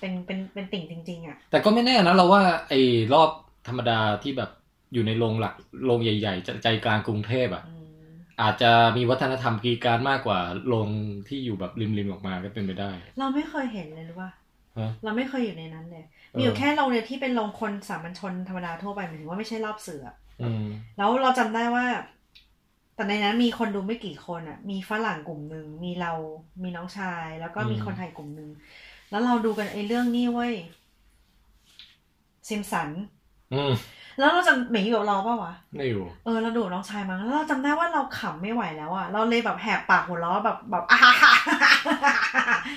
เป็นเป็นเป็นติ่งจริง ๆ อะ แต่ก็ไม่แน่นะเราว่าไอรอบ ธรรมดาที่แบบอยู่ในโรงหลักโรงใหญ่ๆ ใจใจกลางกรุงเทพอะอืมอาจจะมีวัฒนธรรมกรีดกรารมากกว่าโรงที่อยู่แบบริมๆออกมาก็เป็นไปได้ เราไม่เคยเห็นเลยหรือว่าฮะเราไม่เคยอยู่ในนั้นเลยเออมีอยู่แค่โรงเรียนที่เป็นโรงคนสามัญชนธรรมดาทั่วไปหมายถึงว่าไม่ใช่รอบสื่ออะอืมแล้วเราจำได้ว่า แต่ในนั้นมีคนดูไม่กี่คนอะ มีฝรั่งกลุ่มหนึ่งมีเรา มีน้องชาย แล้วก็มีอืมคนไทยกลุ่มหนึ่งแล้วเราดูกันไอ้เรื่องนี้เว้ยซิมสัน อืมแล้วเราจะหมีอยู่กับเราเปล่าวะไม่อยู่ เออเราดูกับน้องชายมั้งแล้วเราจำได้ว่าเราขำไม่ไหวแล้วอะเราเลยแบบแหกปากหัวเราะแบบแบบอ่าฮ่าฮ่า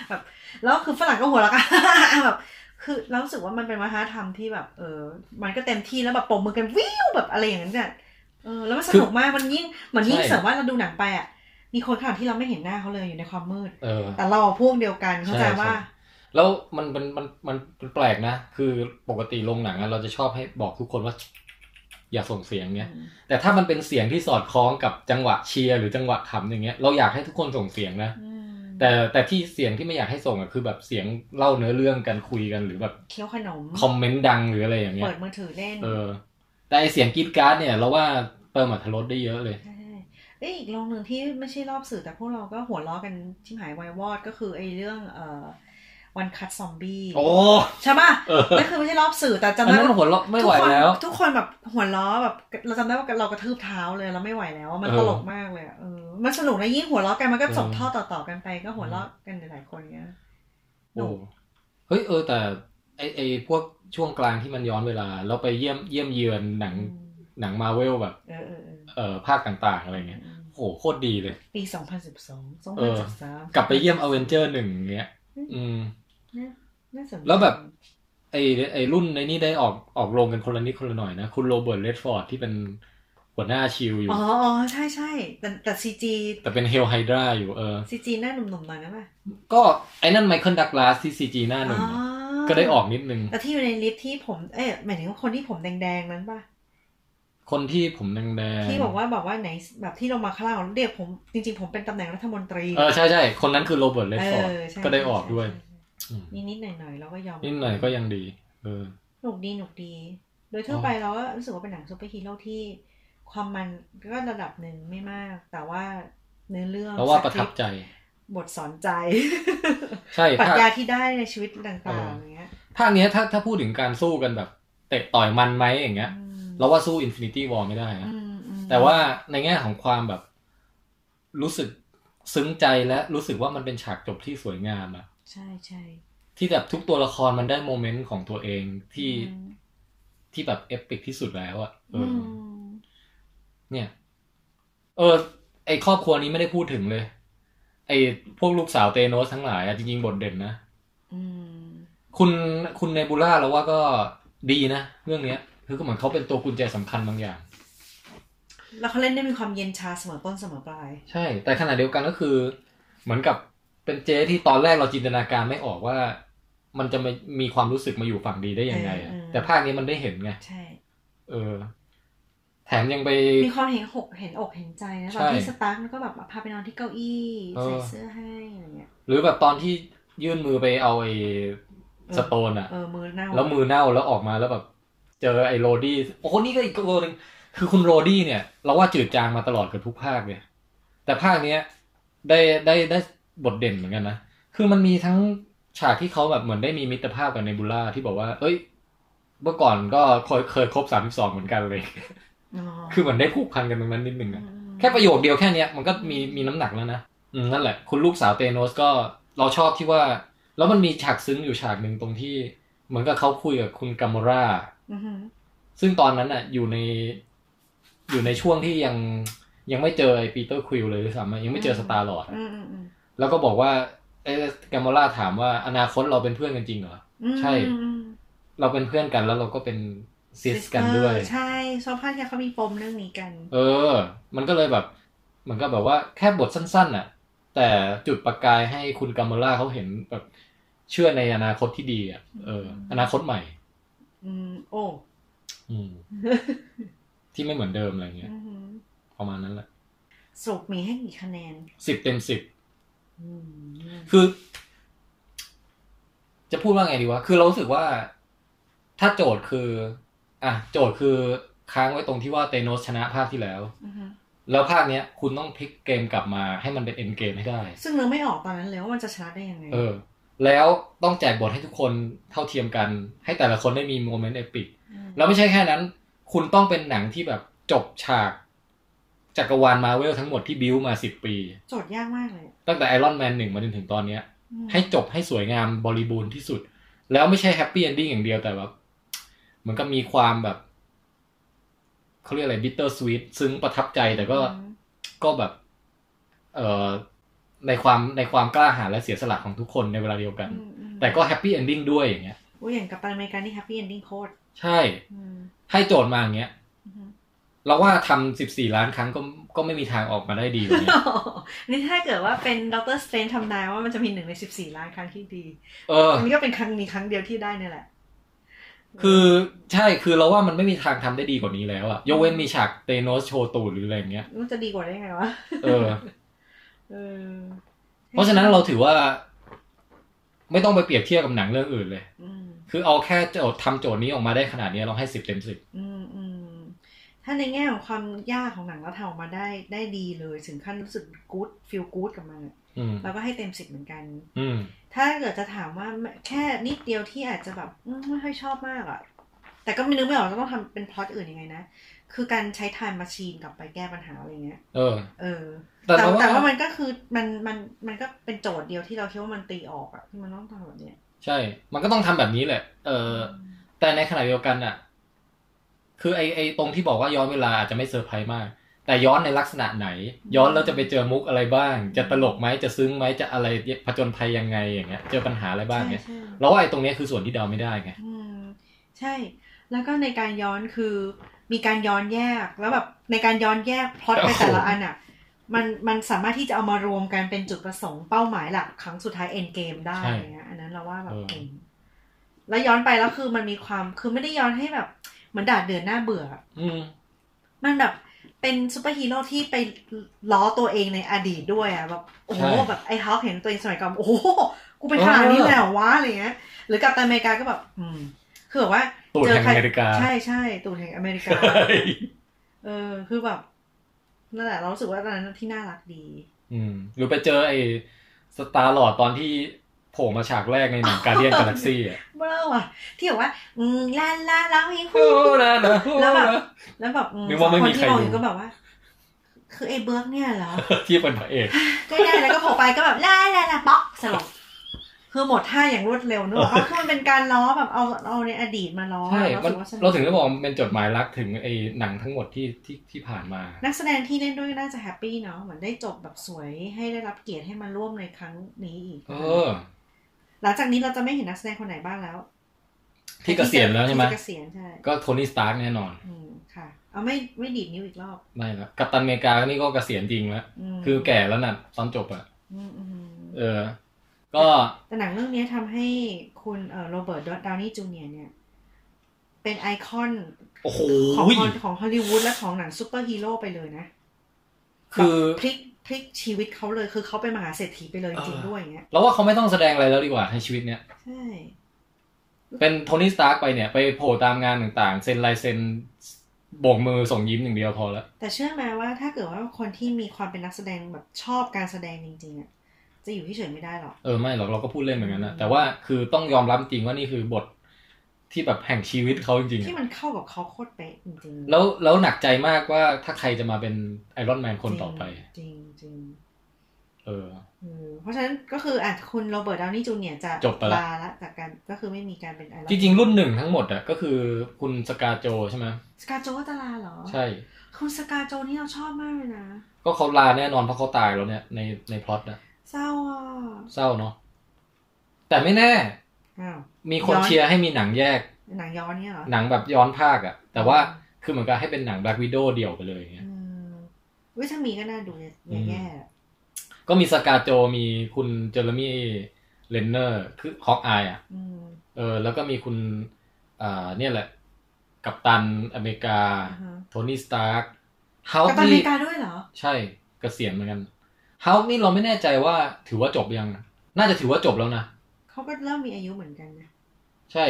แบบแล้วคือฝรั่งก็หัวเราะกันแบบคือเรารู้สึกว่ามันเป็นวัฒนธรรมที่แบบ เออ มันก็เต็มที่แล้วแบบปรบมือกันวิวแบบอะไรอย่างนั้นเนี่ยเออแล้วมันสนุกมากมันยิ่งเหมือนยิ่งใช่เสริมว่าเราดูหนังไปอะมีคนข้างหลังที่เราไม่เห็นหน้าเขาเลยอยู่ในความมืดเออแต่เราพวกเดียวกันเข้าใจใช่ว่าใช่ แล้วมันมันมันมันมันแปลกนะ คือปกติโรงหนังอะเราจะชอบให้บอกทุกคนว่า อย่าส่งเสียงเนี้ย แต่ถ้ามันเป็นเสียงที่สอดคล้องกับจังหวะเชียร์หรือจังหวะขำอย่างเงี้ยเราอยากให้ทุกคนส่งเสียงนะอืมแต่แต่ที่เสียงที่ไม่อยากให้ส่งอะคือแบบเสียงเล่าเนื้อเรื่องกันคุยกันหรือแบบเคี้ยวขนมคอมเมนต์ดังหรืออะไรอย่างเงี้เปิยดมือถือเล่นเออ แต่ไอเสียงกรี๊ดกร๊าดเนี่ยเราว่าเติมอรรถรสได้เยอะเลยใช่เอ้ยอีกโรงหนึ่งที่ไม่ใช่รอบสื่อแต่พวกเราก็หัวเราะกันชิบหายวายวอดก็คือไอ้เรื่องเอ่อ One Cut ซอมบี้โอ้ใช่ป่ะเออนั่นคือไม่ใช่รอบสื่อแต่จำได้อันนั้นหัวเราะไม่ไหวแล้วทุกคนทุกคนแบบหัวเราะแบบเราจำได้ว่าเรากระทืบเท้าเลยเราไม่ไหวแล้ว มันเออตลกมากเลยอะเออมันสนุกนะยิ่งหัวเราะกันมันก็เออส่งทอดต่อๆกันไปก็หัวเราะกันหลายๆคนเงี้ยโอ้เฮ้ยเออแต่ไอไอพวกช่วงกลางที่มันย้อนเวลา เราไปเยี่ยมเยี่ยมเยือนหนังอืมหนังมาเวลแบบเออเออเออเอ่อภาคต่างๆอะไรเงี้ยโหโคตรดีเลย ปี2012เออ2013กลับไปเยี่ยมอเวนเจอร์หนึ่งเงี้ย อืมน่าสนใจ แล้วแบบไอ้ไอ้รุ่นในนี้ได้ออกออกโรงกันคนละนิดคนละหน่อยนะ คุณ Robert Redford ที่เป็นหัวหน้า S.H.I.E.L.D. อยู่อ๋ออ๋อใช่ใช่แต่แต่ CGแต่เป็น Hail Hydra อยู่เออ CG หน้าหนุ่มๆหน่อยนะป่ะก็ไอ้นั่น Michael Douglas ที่ CG หน้าหนึ่งอ๋ออะก็ได้ออกนิดนึงแต่ที่อยู่ใน list ที่ผมเอ๊ะหมายถึงว่าคนที่ผมแดงๆนั้นป่ะคนที่ผมแดงๆที่บอกว่าบอกว่าไหนแบบที่ลงมาข้างล่างเรียกผมจริงๆผมเป็นตำแหน่งรัฐมนตรีเออใช่ใช่คนนั้นคือ Robert Redford อ๋อใช่ก็ได้ออกด้วย ใช่ใช่อืมนิดๆหน่อยๆเราก็ยอมนิดหน่อยก็ยังดี เออหนุกดีหนุกดี โดยทั่วไปเราก็รู้สึกว่าเป็นหนังซูเปอร์ฮีโร่ที่ความมันก็ระดับหนึ่งไม่มาก แต่ว่าเนื้อเรื่องแล้วว่าประทับใจ บทสอนใจ ใช่ปรัชภาคญาที่ได้ในชีวิตต่างเออๆออย่างเงี้ยภาคเนี้ยถ้าถ้าพูดถึงการสู้กันแบบ เตะต่อยมันไหมอย่างเงี้ยอืมเราว่าสู้ Infinity War ไม่ได้นะอืมอืมแต่ว่าในแง่ของความแบบ รู้สึกซึ้งใจและรู้สึกว่ามันเป็นฉากจบที่สวยงามอะ ใช่ใช่ที่แบบทุกตัวละครมันได้โมเมนต์ของตัวเองที่อืมที่แบบเอปิกที่สุดแล้วอะเออืออมเนี่ย เออ ไอครอบครัวนี้ไม่ได้พูดถึงเลย ไอพวกลูกสาวเตโนสทั้งหลายอะจริงๆบทเด่นนะอืมคุณคุณเนบูล่าแล้วว่าก็ดีนะเรื่องเนี้ย คือก็เหมือนเขาเป็นตัวกุญแจสำคัญบางอย่าง แล้วเขาเล่นได้มีความเย็นชาเสมอต้นเสมอปลาย ใช่ แต่ขณะเดียวกันก็คือ เหมือนกับ เป็นเจ๊ที่ตอนแรกเราจินตนาการไม่ออกว่า มันจะมามีความรู้สึกมาอยู่ฝั่งดีได้ยังไงอะแต่ภาคนี้มันได้เห็นไงใช่ เออ แถมยังไปมีความเห็นหกเห็นอกเห็นใจนะตอนใช่ที่ Stark ก็แบบพาไปนอนที่เก้าอี้เออใส่เสื้อให้อะไรเงี้ย หรือแบบตอนที่ยื่นมือไปเอาไอ้เออ Stone อะเออมือเน่าแล้วมือเน่าแล้วออกมาแล้วแบบ เจอไอ้ Rhodey โอ้โหนี่ก็อีกตัวหนึ่งคือคุณ Rhodey เนี่ย เราว่าจืดจางมาตลอดกับทุกภาคเลยแต่ภาคเนี้ย ได้ได้ได้ บทเด่นเหมือนกันนะ คือมันมีทั้งฉากที่เขาแบบเหมือนได้มีมิตรภาพกับเนบูล่าที่บอกว่า เอ้ย เมื่อก่อนก็เคยเคยครบสามสิบสองเหมือนกันเลยอ๋อคือเหมือนได้ผูกพันกันตรงนั้นนิดนึงอะมแค่ประโยคเดียวแค่เนี้ยมันก็มีมีน้ำหนักแล้วนะอืมนั่นแหละ คุณลูกสาวเตโนสก็เราชอบที่ว่า แล้วมันมีฉากซึ้งอยู่ฉากหนึ่งตรงที่ เหมือนกับเขาคุยกับคุณกัมโมราอือหือซึ่งตอนนั้นอะ อยู่ในอยู่ในช่วงที่ยังยังไม่เจอไอ้ Peter Quill เลยด้วยซ้ำอะยังไม่เจอ Star-Lord อืมอืมอืม แล้วก็บอกว่าเอ้ Gamora ถามว่าอนาคตเราเป็นเพื่อนกันจริงเหรออืมใช่อืมเราเป็นเพื่อนกันแล้วเราก็เป็น sis กันด้วยเออใช่ชอบภาคที่เขามีปมเรื่องนี้กัน เออ มันก็เลยแบบเหมือนกับแบบว่าแค่บทสั้นๆน่ะ แต่จุดประกายให้คุณ Gamora เขาเห็นแบบเชื่อในอนาคตที่ดีอะเออ อนาคตใหม่ อืม โอ้อืม ที่ไม่เหมือนเดิมอะไรเงี้ยอือหือประมาณนั้นแหละสรุปมีให้กี่คะแนนสิบเต็มสิบอืม คือ จะพูดว่าไงดีวะ คือเรารู้สึกว่า ถ้าโจทย์คือ อะ โจทย์คือค้างไว้ตรงที่ว่าเตโนสชนะภาคที่แล้วอือหือแล้วภาคเนี้ย คุณต้องพลิกเกมกลับมาให้มันเป็นเอ็นเกมให้ได้ ซึ่งเราไม่ออกตอนนั้นเลยว่ามันจะชนะได้ยังไง เออ แล้วต้องแจกบทให้ทุกคนเท่าเทียมกัน ให้แต่ละคนได้มี moment epic แล้วไม่ใช่แค่นั้น คุณต้องเป็นหนังที่แบบจบฉาก จักรวาลมาเวลทั้งหมดที่บิวมาสิบปี โจทย์ยากมากเลย ตั้งแต่ Iron Man หนึ่งมาจนถึงตอนเนี้ยอืมให้จบให้สวยงามบริบูรณ์ที่สุด แล้วไม่ใช่ happy ending อย่างเดียวแต่แบบเหมือนกับมีความแบบเขาเรียกอะไร bittersweet ซึ้งประทับใจแต่ก็อืมก็แบบ เอ่อในความในความกล้าหาญและเสียสละของทุกคนในเวลาเดียวกันอืมอืมแต่ก็ happy ending ด้วยอย่างเงี้ยโอ้ยอย่างกัปตันอเมริกานี่ happy ending โคตรใช่อืมให้โจทย์มาอย่างเงี้ยอือหือ เราว่าทำสิบสี่ล้านครั้งก็ก็ไม่มีทางออกมาได้ดีกว่านี้นี่ถ้าเกิดว่าเป็น Doctor Strange ทำนายว่ามันจะมีหนึ่งในสิบสี่ล้านครั้งที่ดี เอออันนี้ก็เป็นครั้งมีครั้งเดียวที่ได้เนี่ยแหละ คือใช่คือเราว่ามันไม่มีทางทำได้ดีกว่านี้แล้วอะยกเว้นมีฉาก Thanos โชว์ตูดหรืออะไรอย่างเงี้ยมันจะดีกว่าได้ไงวะเออเออ เพราะฉะนั้นเราถือว่า ไม่ต้องไปเปรียบเทียบกับหนังเรื่องอื่นเลยอืมคือเอาแค่โจทย์ทำโจทย์นี้ออกมาได้ขนาดนี้เราให้สิบเต็มสิบอืมอืม ถ้าในแง่ของความยากของหนังแล้วทำออกมาได้ได้ดีเลยถึงขั้นรู้สึกกู๊ดฟีลกู๊ดกับมันอะอืมเราก็ให้เต็มสิบเหมือนกันอืมถ้าเกิดจะถามว่าแค่นิดเดียวที่อาจจะแบบอืมไม่ค่อยชอบมากอะแต่ก็ไม่นึกไม่ออกว่าต้องทำเป็นพล็อตอื่นยังไงนะ คือการใช้ time machine กลับไปแก้ปัญหาอะไรเงี้ย เออ เออ แต่แต่เราว่าแต่ว่ามันก็คือมันมันมันก็เป็นโจทย์เดียวที่เราคิดว่ามันตีออกอะที่มันต้องทำแบบเนี้ย ใช่ มันก็ต้องทำแบบนี้แหละ เออ แต่ในขณะเดียวกันอะ คือไอไอตรงที่บอกว่าย้อนเวลาอาจจะไม่เซอร์ไพรส์มากแต่แต่ย้อนในลักษณะไหน ย้อนแล้วจะไปเจอมุกอะไรบ้าง จะตลกไหมจะซึ้งไหมจะอะไรผจญภัยยังไงอย่างเงี้ย เจอปัญหาอะไรบ้างใช่เนี่ยใช่แล้วว่าไอ้ตรงเนี้ยคือส่วนที่เดาไม่ได้ไงอืมใช่ แล้วก็ในการย้อนคือมีการย้อนแยกแล้วแบบในการย้อนแยกพล็อตไปโอ้โหแต่ละอันอะมันมันสามารถที่จะเอามารวมกันเป็นจุดประสงค์เป้าหมายหลักครั้งสุดท้าย Endgame ได้อย่างเงี้ยอันนั้นเราว่าแบบเก่งแล้วย้อนไปแล้วคือมันมีความคือไม่ได้ย้อนให้แบบ เหมือนด่าเดือนหน้าเบื่อ อืมมันแบบเป็นซูเปอร์ฮีโร่ที่ไปล้อตัวเองในอดีตด้วยอะแบบโอ้โหใช่แบบไอ้ฮาร์กเห็นตัวเองสมัยก่อนโอ้โหกูเป็นขนาดนี้เลยเหรอวะอะไรเงี้ย หรือกัปตันอเมริกาก็แบบ อืม คือแบบว่าตูดแห่งอเมริกา ใช่ใช่ตูดแห่งอเมริกา เออ คือแบบนั่นแหละเรารู้สึกว่าตอนนั้นที่น่ารักดี อืม หรือไปเจอไอ้ Star-Lord ตอนที่ โผล่มาฉากแรกในหนัง Guardians Galaxy อะเบ้อว่ะ ที่แบบว่าอืมลาลาร้องเพลงโอ้นะนะแล้วแบบแล้วแบบมีว่าไม่มีคนใครที่มองอยู่ก็แบบว่า คือไอ้เบื๊อกเนี่ยเหรอที่เป็นพระเอกก็ได้แล้วก็โผล่ไปก็แบบลาลาลาป๊อกสลบคือหมดท่าอย่างรวดเร็วนึกออกปะคือมันเป็นการล้อแบบเอาเอาในอดีตมาล้อใช่เราถึงได้บอกเป็นจดหมายรักถึงไอ้หนังทั้งหมดที่ที่ที่ผ่านมา นักแสดงที่เล่นด้วยน่าจะแฮปปี้เนาะเหมือนได้จบแบบสวยให้ได้รับเกียรติให้มาร่วมในครั้งนี้อีก เออ หลังจากนี้เราจะไม่เห็นนักแสดงคนไหนบ้างแล้ว ที่เกษียณแล้วใช่ไหมที่เกษียณใช่ก็ Tony Stark แน่นอน อืมค่ะ เอาไม่ไม่ดีดนิ้วอีกรอบไม่ละกัปตันอเมริกานี่ก็เกษียณจริงแล้วคือแก่แล้วน่ะตอนจบอะอืมอืมเออ ก็แต่หนังเรื่องนี้ทำให้คุณเอ่อ Robert Downey Jr. เนี่ย เป็นไอคอนโอ้โหของฮอลของฮอลลีวูดและของหนังซูเปอร์ฮีโร่ไปเลยนะ คือแบบพลิกพ ลิกชีวิตเขาเลยคือเขาเป็นมหาเศรษฐีไปเลยจริงๆด้วยอย่างเงี้ยแล้วว่าเขาไม่ต้องแสดงอะไรแล้วดีกว่าในชีวิตเนี้ยใช่เป็นโทนี่สตาร์กไปเนี่ย ไปโผล่ตามงานต่างๆ เซ็นลายเซ็นโบกมือส่งยิ้มอย่างเดียวพอแล้ว แต่เชื่อไหมว่าถ้าเกิดว่าคนที่มีความเป็นนักแสดงแบบชอบการแสดงจริงๆอะจะอยู่ที่เฉยไม่ได้หรอก เออไม่หรอกเราก็พูดเล่นเหมือนกันนะแต่ว่าคือต้องยอมรับจริงว่านี่คือบท ที่แบบแห่งชีวิตเขาจริงๆที่อะมันเข้ากับเขาโคตรเป๊ะจริงๆแล้วแล้วหนักใจมากว่าถ้าใครจะมาเป็นไอรอนแมนคนต่อไป จริงจริงเออๆเออเพรเพราะฉะนั้นก็คืออะคุณ Robert Downey Jr. จะจบไปละลาละจากการก็คือไม่มีการเป็น Iron จริง ๆ รุ่นหนึ่งทั้งหมดอะก็คือคุณ ScarJo ใช่ไหม ScarJo ก็จะลาเหรอ ใช่ คุณ ScarJo นี่เราชอบมากเลยนะ ก็เขาลาแน่นอนเพราะเขาตายแล้วเนี่ยในในพล็อตนะเศร้าอะเศร้าเนาะแต่ไม่แน่อ้าว มีคนย้อนเชียร์ให้มีหนังแยก หนังย้อนเนี่ยเหรอ หนังแบบย้อนภาคอะแต่ว่าคือเหมือนกับให้เป็นหนัง Black Widow เดี่ยวไปเลยอย่างเงี้ยอืมวิถ้ามีก็น่าดูอย่าแย่ๆอะก็มีสกาโจมีคุณเจอร์มี่เลนเนอร์คือฮอกอายอะอืมเออ แล้วก็มีคุณอ่าเนี่ยแหละ กัปตันอเมริกาอ่าฮะโทนี่สตาร์กเฮากัปตันอเมริกาด้วยเหรอ ใช่เกษียณเหมือนกันเฮานี่เราไม่แน่ใจว่าถือว่าจบยัง น่าจะถือว่าจบแล้วนะ เขาก็เริ่มมีอายุเหมือนกันนะใช่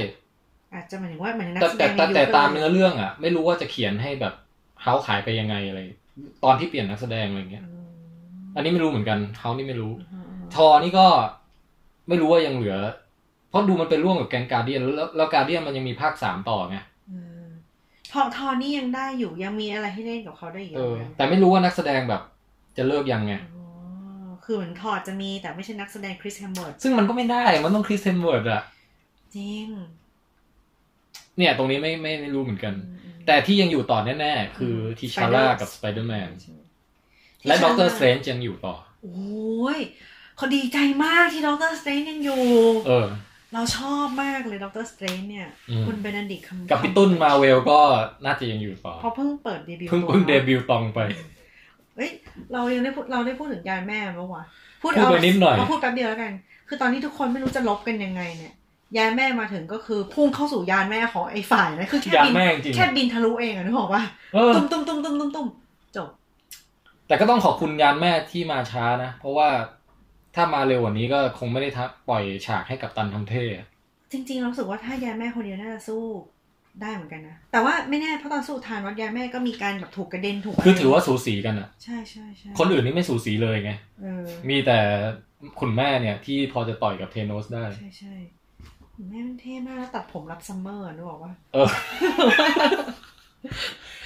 อาจจะหมายถึงว่าเหมือนนักแต่แสดแต่งแต่ในยุคแต่ตามลยเนื้อเรื่องอะ ไม่รู้ว่าจะเขียนให้แบบเฮาขายไปยังไงอะไรตอนที่เปลี่ยนนักแสดงอะไรเงี้ยอืมอันนี้ไม่รู้เหมือนกันเฮานี่ไม่รู้อืมอืมทอนี่ก็ไม่รู้ว่ายังเหลือ เพราะดูมันเป็นร่วมกับแกงการเดียนแล้วแล้วการเดียนมันยังมีภาคสามต่อไงอืมทอทอนี่ยังได้อยู่ยังมีอะไรให้เล่นกับเขาได้อีกเออนะแต่ไม่รู้ว่านักแสดงแบบจะเลิกยังไง อ๋อ คือเหมือนทอจะมีแต่ไม่ใช่นักแสดงคริสแฮมเบิร์ตซึ่งมันก็ไม่ได้มันต้องคริสเทนเวิร์ดอะจริง เนี่ยตรงนี้ไม่ไม่ไม่รู้เหมือนกันอืมอืมแต่ที่ยังอยู่ต่อแน่ๆ คือทีชัลล่ากับสไปเดอร์แมนใช่และด็อกเตอร์ T'Challa สเตรนจ์ยังอยู่ต่อ โอ้ยเขาดีใจมากที่ด็อกเตอร์สเตรนจ์ยังอยู่ เออ เราชอบมากเลยด็อกเตอร์สเตรนจ์เนี่ยอืมคุณเบนดิกคัมกับกัปตันมาร์เวลก็น่าจะยังอยู่ต่อ เพราะเพิ่งเปิดเดบิวต์เพิ่งตัวเพิ่งเดบิวต์ตองไปเอ้ย เรายังได้พูดเราได้พูดถึงยายแม่เมื่อวานพูดพูดไปนิดหน่อยเราพูดแป๊บเดียวแล้วกัน คือตอนที่ทุกคนไม่รู้จะลบกันยังไงเนี่ย ยายแม่มาถึงก็คือพุ่งเข้าสู่ยานแม่ของไอ้ฝ่ายนะคือแค่ยานบินแม่จริง แค่บินทะลุเองอะนึกออกปะเออ ตุ้มตุ้มตุ้มตุ้มตุ้มตุ้มจบ แต่ก็ต้องขอบคุณยานแม่ที่มาช้านะ เพราะว่าถ้ามาเร็วกว่านี้ก็คงไม่ได้ทักปล่อยฉากให้กับตันทำเท่จริงๆเรารู้สึกว่าถ้ายายแม่คนเดียวน่าจะสู้ ได้เหมือนกันนะ แต่ว่าไม่แน่เพราะตอนสู้ทานวัดยายแม่ก็มีการแบบถูกกระเด็นถูกคือถือว่าสูสีกันอะใช่ใช่ใช่คนอื่นนี่ไม่สูสีเลยไงเออมีแต่คุณแม่เนี่ยที่พอจะต่อยกับธานอสได้ ใช่ใช่แม่มันเท่มากแล้วตัดผมรับ summer นึกออกปะเออ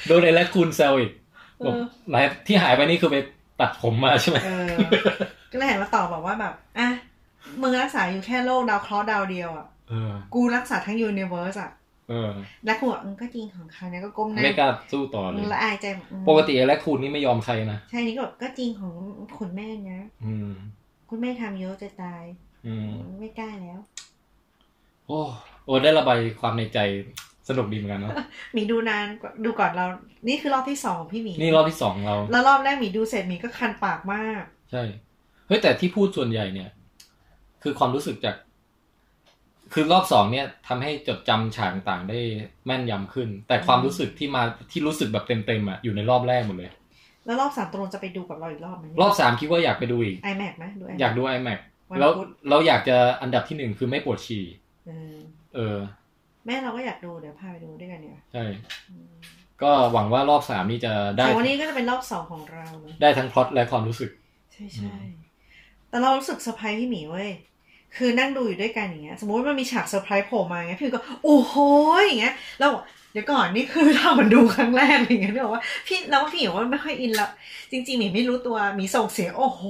โดนไอ้ raccoon แซวอีกเอบอกอไหนที่หายไปนี่คือไปตัดผมมาใช่ไหมเออก็เลยเห็นมาตอบบอกว่าแบบอะมึงรักษาอยู่แค่โรคดาวเคราะห์ดาวเดียวอะเออกูรักษาทั้ง universe อะเออ แล้วคุณบอกอืมก็จริงของเขาเนี่ยก็ก้มหน้าไม่กล้าสู้ต่อเลยละอายใจอืมปกติไอ้แรคคูนนี่ไม่ยอมใครนะใช่นี่ก็แบบก็จริงของคุณแม่นะอืม คุณแม่ทำเยอะจะตาย อืมไม่กล้าแล้ว โอ้โอ้ได้ระบายความในใจสนุกดีเหมือนกันเนาะหมีดูนานกว่าดูก่อนเรา นี่คือรอบที่สองของพี่หมีนี่รอบที่สองเรา แล้วรอบแรกหมีดูเสร็จหมีก็คันปากมาก ใช่เฮ้ยแต่ที่พูดส่วนใหญ่เนี่ย คือความรู้สึกจาก คือรอบสองเนี่ยทำให้จดจำฉากต่างๆได้แม่นยำขึ้น แต่ความรู้สึกที่มาที่รู้สึกแบบเต็มๆอะอยู่ในรอบแรกหมดเลย แล้วรอบสามตกลงจะไปดูกับเราอีกรอบไหมรอบสามคิดว่าอยากไปดูอีกไอแม็กไหมดู iMac อยากดู iMac วันแล้วพุธเราอยากจะอันดับที่หนึ่งคือไม่ปวดฉี่เออเออ แม่เราก็อยากดูเดี๋ยวพาไปดูด้วยกันเนี่ยใช่ก็หวังว่ารอบสามนี้จะได้แต่วันนี้ก็จะเป็นรอบสองของเราเนอะได้ทั้งพล็อตและความรู้สึก ใช่ใช่แต่เรารู้สึกเซอร์ไพรส์พี่หมีเว้ย คือนั่งดูอยู่ด้วยกันอย่างเงี้ย สมมติว่ามันมีฉากเซอร์ไพรส์โผล่มาอย่างเงี้ยพี่หมีก็โอ้โหอย่างเงี้ยแล้วบอกเดี๋ยวก่อนนี่คือเราเหมือนดูครั้งแรกอย่างเงี้ยพี่บอกว่าพี่แล้วพี่หมีว่าไม่ค่อยอินละจริงๆหมีไม่รู้ตัวหมีส่งเสียงโอ้โห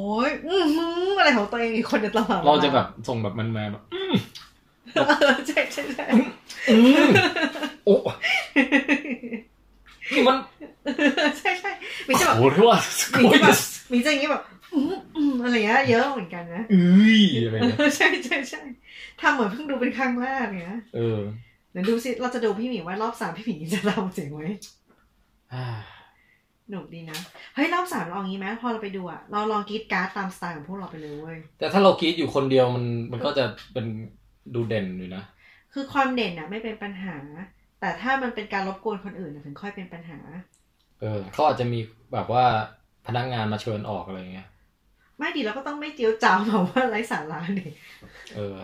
อื้อหืออะไรของตัวเองอีกคนเดียวตลอดเวลาเราจะแบบส่งแบบมันมาแบบเออใช่ใช่ใช่อืมโอ้นี่มันใช่ใช่หมีจะแบบโหที่ว่าหมีจะแบบหมีจะอย่างงี้แบบ อืมอืมอะไรเงี้ยเยอะเหมือนกันนะอุ้ยอะไรเงี้ยใช่ใช่ใช่ทำเหมือนเพิ่งดูเป็นครั้งแรกเนี้ยเออเดี๋ยวดูสิเราจะดูพี่หมีว่ารอบสามพี่หมีจะทำเสียงไว้อ่าหนุกดีนะเฮ้ยรอบสามเราเอางี้ไหมพอเราไปดูอะเราลองกรีดการ์ดตามสไตล์ของพวกเราไปเลยเว้ยแต่ถ้าเรากรีดอยู่คนเดียวมันมันก็จะเป็นดูเด่นอยู่นะคือความเด่นอะไม่เป็นปัญหา แต่ถ้ามันเป็นการรบกวนคนอื่นอะถึงค่อยเป็นปัญหา เออเขาอาจจะมีแบบว่าพนักงานมาเชิญออกอะไรเงี้ย ไม่ดีเราก็ต้องไม่เจียวจ้าวแบบว่าไร้สาระดิเออ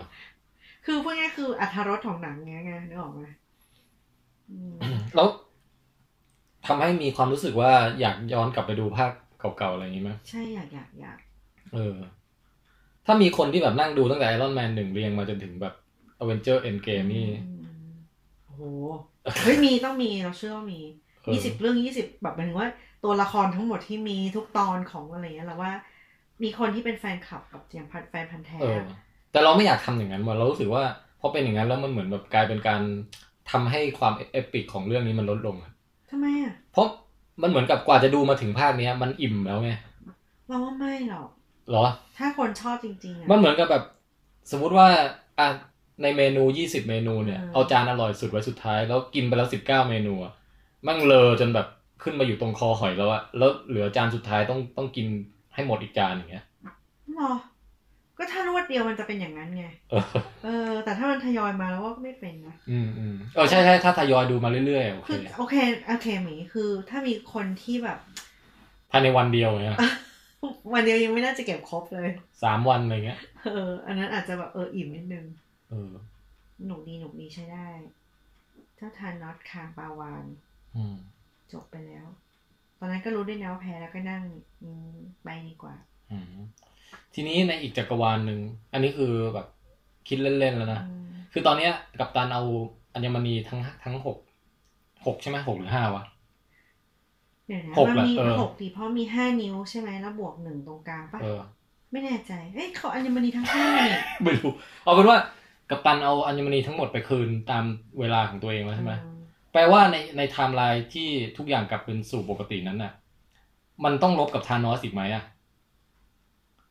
คือพูดง่ายๆคืออัธรสของหนังเงี้ยไงนึกออกไหมอืมแล้วทำให้มีความรู้สึกว่าอยากย้อนกลับไปดูภาคเก่าๆอะไรอย่างงี้ไหมใช่อยากอยากอยากเออ ถ้ามีคนที่แบบนั่งดูตั้งแต่ไอรอนแมนหนึ่งเรียงมาจนถึงแบบอเวนเจอร์สเอนด์เกมนี่อืมโอ้โหเฮ้ยมีต้องมีเราเชื่อว่ามีเออยี่สิบเรื่องยี่สิบแบบหมายถึงว่าตัวละครทั้งหมดที่มีทุกตอนของอะไรเงี้ยเราว่า มีคนที่เป็นแฟนคลับกับอย่างพันแฟนพันธุ์แท้ เออ แต่เราไม่อยากทำอย่างนั้นว่ะเรารู้สึกว่าพอเป็นอย่างนั้นแล้วมันเหมือนแบบกลายเป็นการทำให้ความ epic ของเรื่องนี้มันลดลงอะทำไมอะ เพราะมันเหมือนกับกว่าจะดูมาถึงภาคเนี้ย มันอิ่มแล้วไงเราว่าไม่หรอก เหรอ ถ้าคนชอบจริงๆอะ มันเหมือนกับแบบสมมุติว่าอะในเมนูยี่สิบเมนูเนี่ย อืม เอาจานอร่อยสุดไว้สุดท้าย แล้วกินไปแล้วสิบเก้าเมนูอะมั่งเลอจนแบบขึ้นมาอยู่ตรงคอหอยแล้วอะแล้วเหลือจานสุดท้ายต้องต้องกิน ให้หมดอีกจานอย่างเงี้ยหรอ ก็ถ้ารวดเดียวมันจะเป็นอย่างนั้นไง เออ เออ แต่ถ้ามันทยอยมาแล้วว่าก็ไม่เป็นนะ อืมอืมเออใช่ใช่ถ้าทยอยดูมาเรื่อยๆโอเคคือโอเคโอเคหมีคือ ถ้ามีคนที่แบบ ภายในวันเดียวเนี่ยวันเดียวยังไม่น่าจะเก็บครบเลย สามวันอะไรเงี้ย เออ อันนั้นอาจจะแบบเอออิ่มนิดนึง เออ หนุกดีหนุกดีใช้ได้ เจ้าทานน็อตคางปลาวาน อืม จบไปแล้ว ตอนนั้นก็รู้ด้วยนะว่าแพ้แล้วก็นั่งอืมไปดีกว่าอืมทีนี้ในอีกจักรวาลหนึ่ง อันนี้คือแบบคิดเล่นๆแล้วนะอืมคือตอนเนี้ยกับตันเอาอัญมณีทั้งทั้งหกหกใช่ไหมหกหรือห้าวะเดี๋ยวนะหกมันแหละมีเออหกดีเพราะมีห้านิ้วใช่ไหมแล้วบวกหนึ่งตรงกลางปะเออไม่แน่ใจเอ้ยเขาอัญมณีทั้งห้าเนี่ยไม่รู้เอาเป็นว่า กัปตันเอาอัญมณีทั้งหมดไปคืนตามเวลาของตัวเองแล้วใช่ไหมอืม แปลว่าในในไทม์ไลน์ที่ทุกอย่างกลับเป็นสู่ปกตินั้นน่ะ มันต้องรบกับธานอสอีกไหมอะ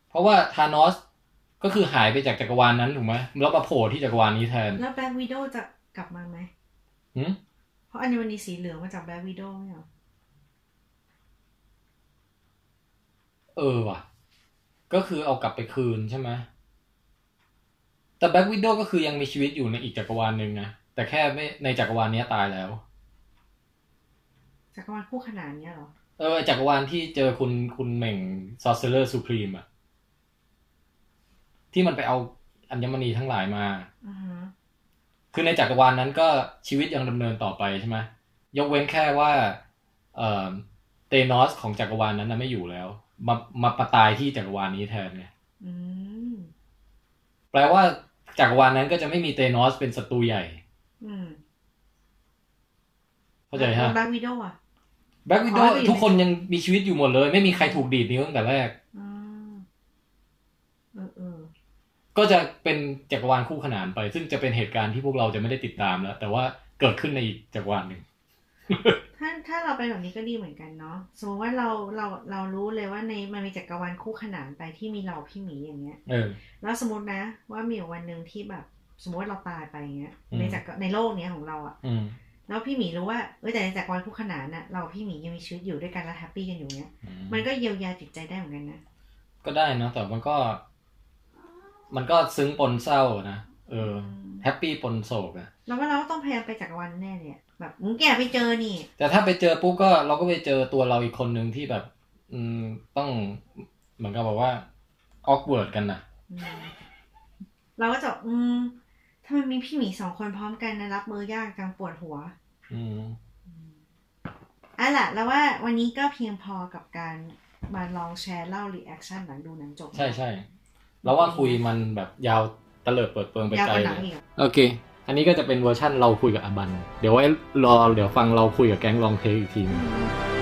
เพราะว่าธานอสก็คือหายไปจากจักรวาลนั้นถูกไหมแล้วมาโผล่ที่จักรวาลนี้แทน แล้วแบล็กวิดโดจะกลับมาไหมหืมเพราะอัญมณีสีเหลืองมาจากแบล็กวิดโดไม่เหรอเออว่ะ ก็คือเอากลับไปคืนใช่ไหมแต่แบ็กวิดโดก็คือยังมีชีวิตอยู่ในอีกจักรวาลหนึ่งนะ แต่แค่ไม่ในจักรวาลเนี้ยตายแล้ว จักรวาลคู่ขนานเนี้ยเหรอ เออจักรวาลที่เจอคุณคุณเหม่งซอสเซอร์ซูพรีมอะที่มันไปเอาอัญมณีทั้งหลายมาอ่าฮะคือในจักรวาลนั้นก็ชีวิตยังดำเนินต่อไปใช่ไหมยกเว้นแค่ว่าเอ่อเตนอสของจักรวาลนั้นนะไม่อยู่แล้ว มามาปะตายที่จักรวาลนี้แทนไงอืมแปลว่าจักรวาลนั้นก็จะไม่มีเตนอสเป็นศัตรูใหญ่อืม เข้าใจฮะแบล็กวิดโดอะแบ็กวิดโดอ๋อดีทุกคนยังมีชีวิตอยู่หมดเลย ไม่มีใครถูกดีดนิ้วตั้งแต่แรกอ่าเออเออก็จะเป็นจักรวาลคู่ขนานไป ซึ่งจะเป็นเหตุการณ์ที่พวกเราจะไม่ได้ติดตามแล้ว แต่ว่าเกิดขึ้นในอีกจักรวาลหนึ่งถ้าถ้าเราเป็นแบบนี้ก็ดีเหมือนกันเนาะสมมติว่าเราเราเรารู้เลยว่าในมันมีจักรวาลคู่ขนานไปที่มีเราพี่หมีอย่างเงี้ยเออแล้วสมมตินะ ว่ามีอยู่วันหนึ่งที่แบบ สมมติว่าเราตายไปอย่างเงี้ยอืมในจักรในโลกเนี้ยของเราอะอืมแล้วพี่หมีรู้ว่าเออแต่ในจักรวาลคู่ขนานน่ะเรากับพี่หมียังมีชีวิตอยู่ด้วยกันและ happy กันอยู่เนี้ยมันก็เยียวยาจิตใจได้เหมือนกันนะก็ได้นะแต่มันก็ มันก็ซึ้งปนเศร้านะเออ happy ปนโศกอะแล้วว่าเราก็ต้องพยายามไปจักรวาลนั้นเนี่ยแบบมึงแกไปเจอนี่ แต่ถ้าไปเจอปุ๊บก็เราก็ไปเจอตัวเราอีกคนหนึ่งที่แบบ อืมต้องเหมือนกับบอกว่า awkward กันนะอืมเราก็จะอืม ทำไมมีพี่หมีสองคนพร้อมกันนะรับมือยากจังปวดหัว อืมอะล่ะ แล้วว่าวันนี้ก็เพียงพอกับการมาลองแชร์เล่า reaction หลังดูหนังจบ ใช่ใช่เราว่าคุยมันแบบยาวเตลิดเปิดเปิงไปยาวไกลกว่าหนังเลยอีกอะโอเค อันนี้ก็จะเป็นเวอร์ชั่นเราคุยกับอาบัน เดี๋ยวไว้รอเดี๋ยวฟังเราคุยกับแก๊ง Long Take อีกทีหนึ่งอืม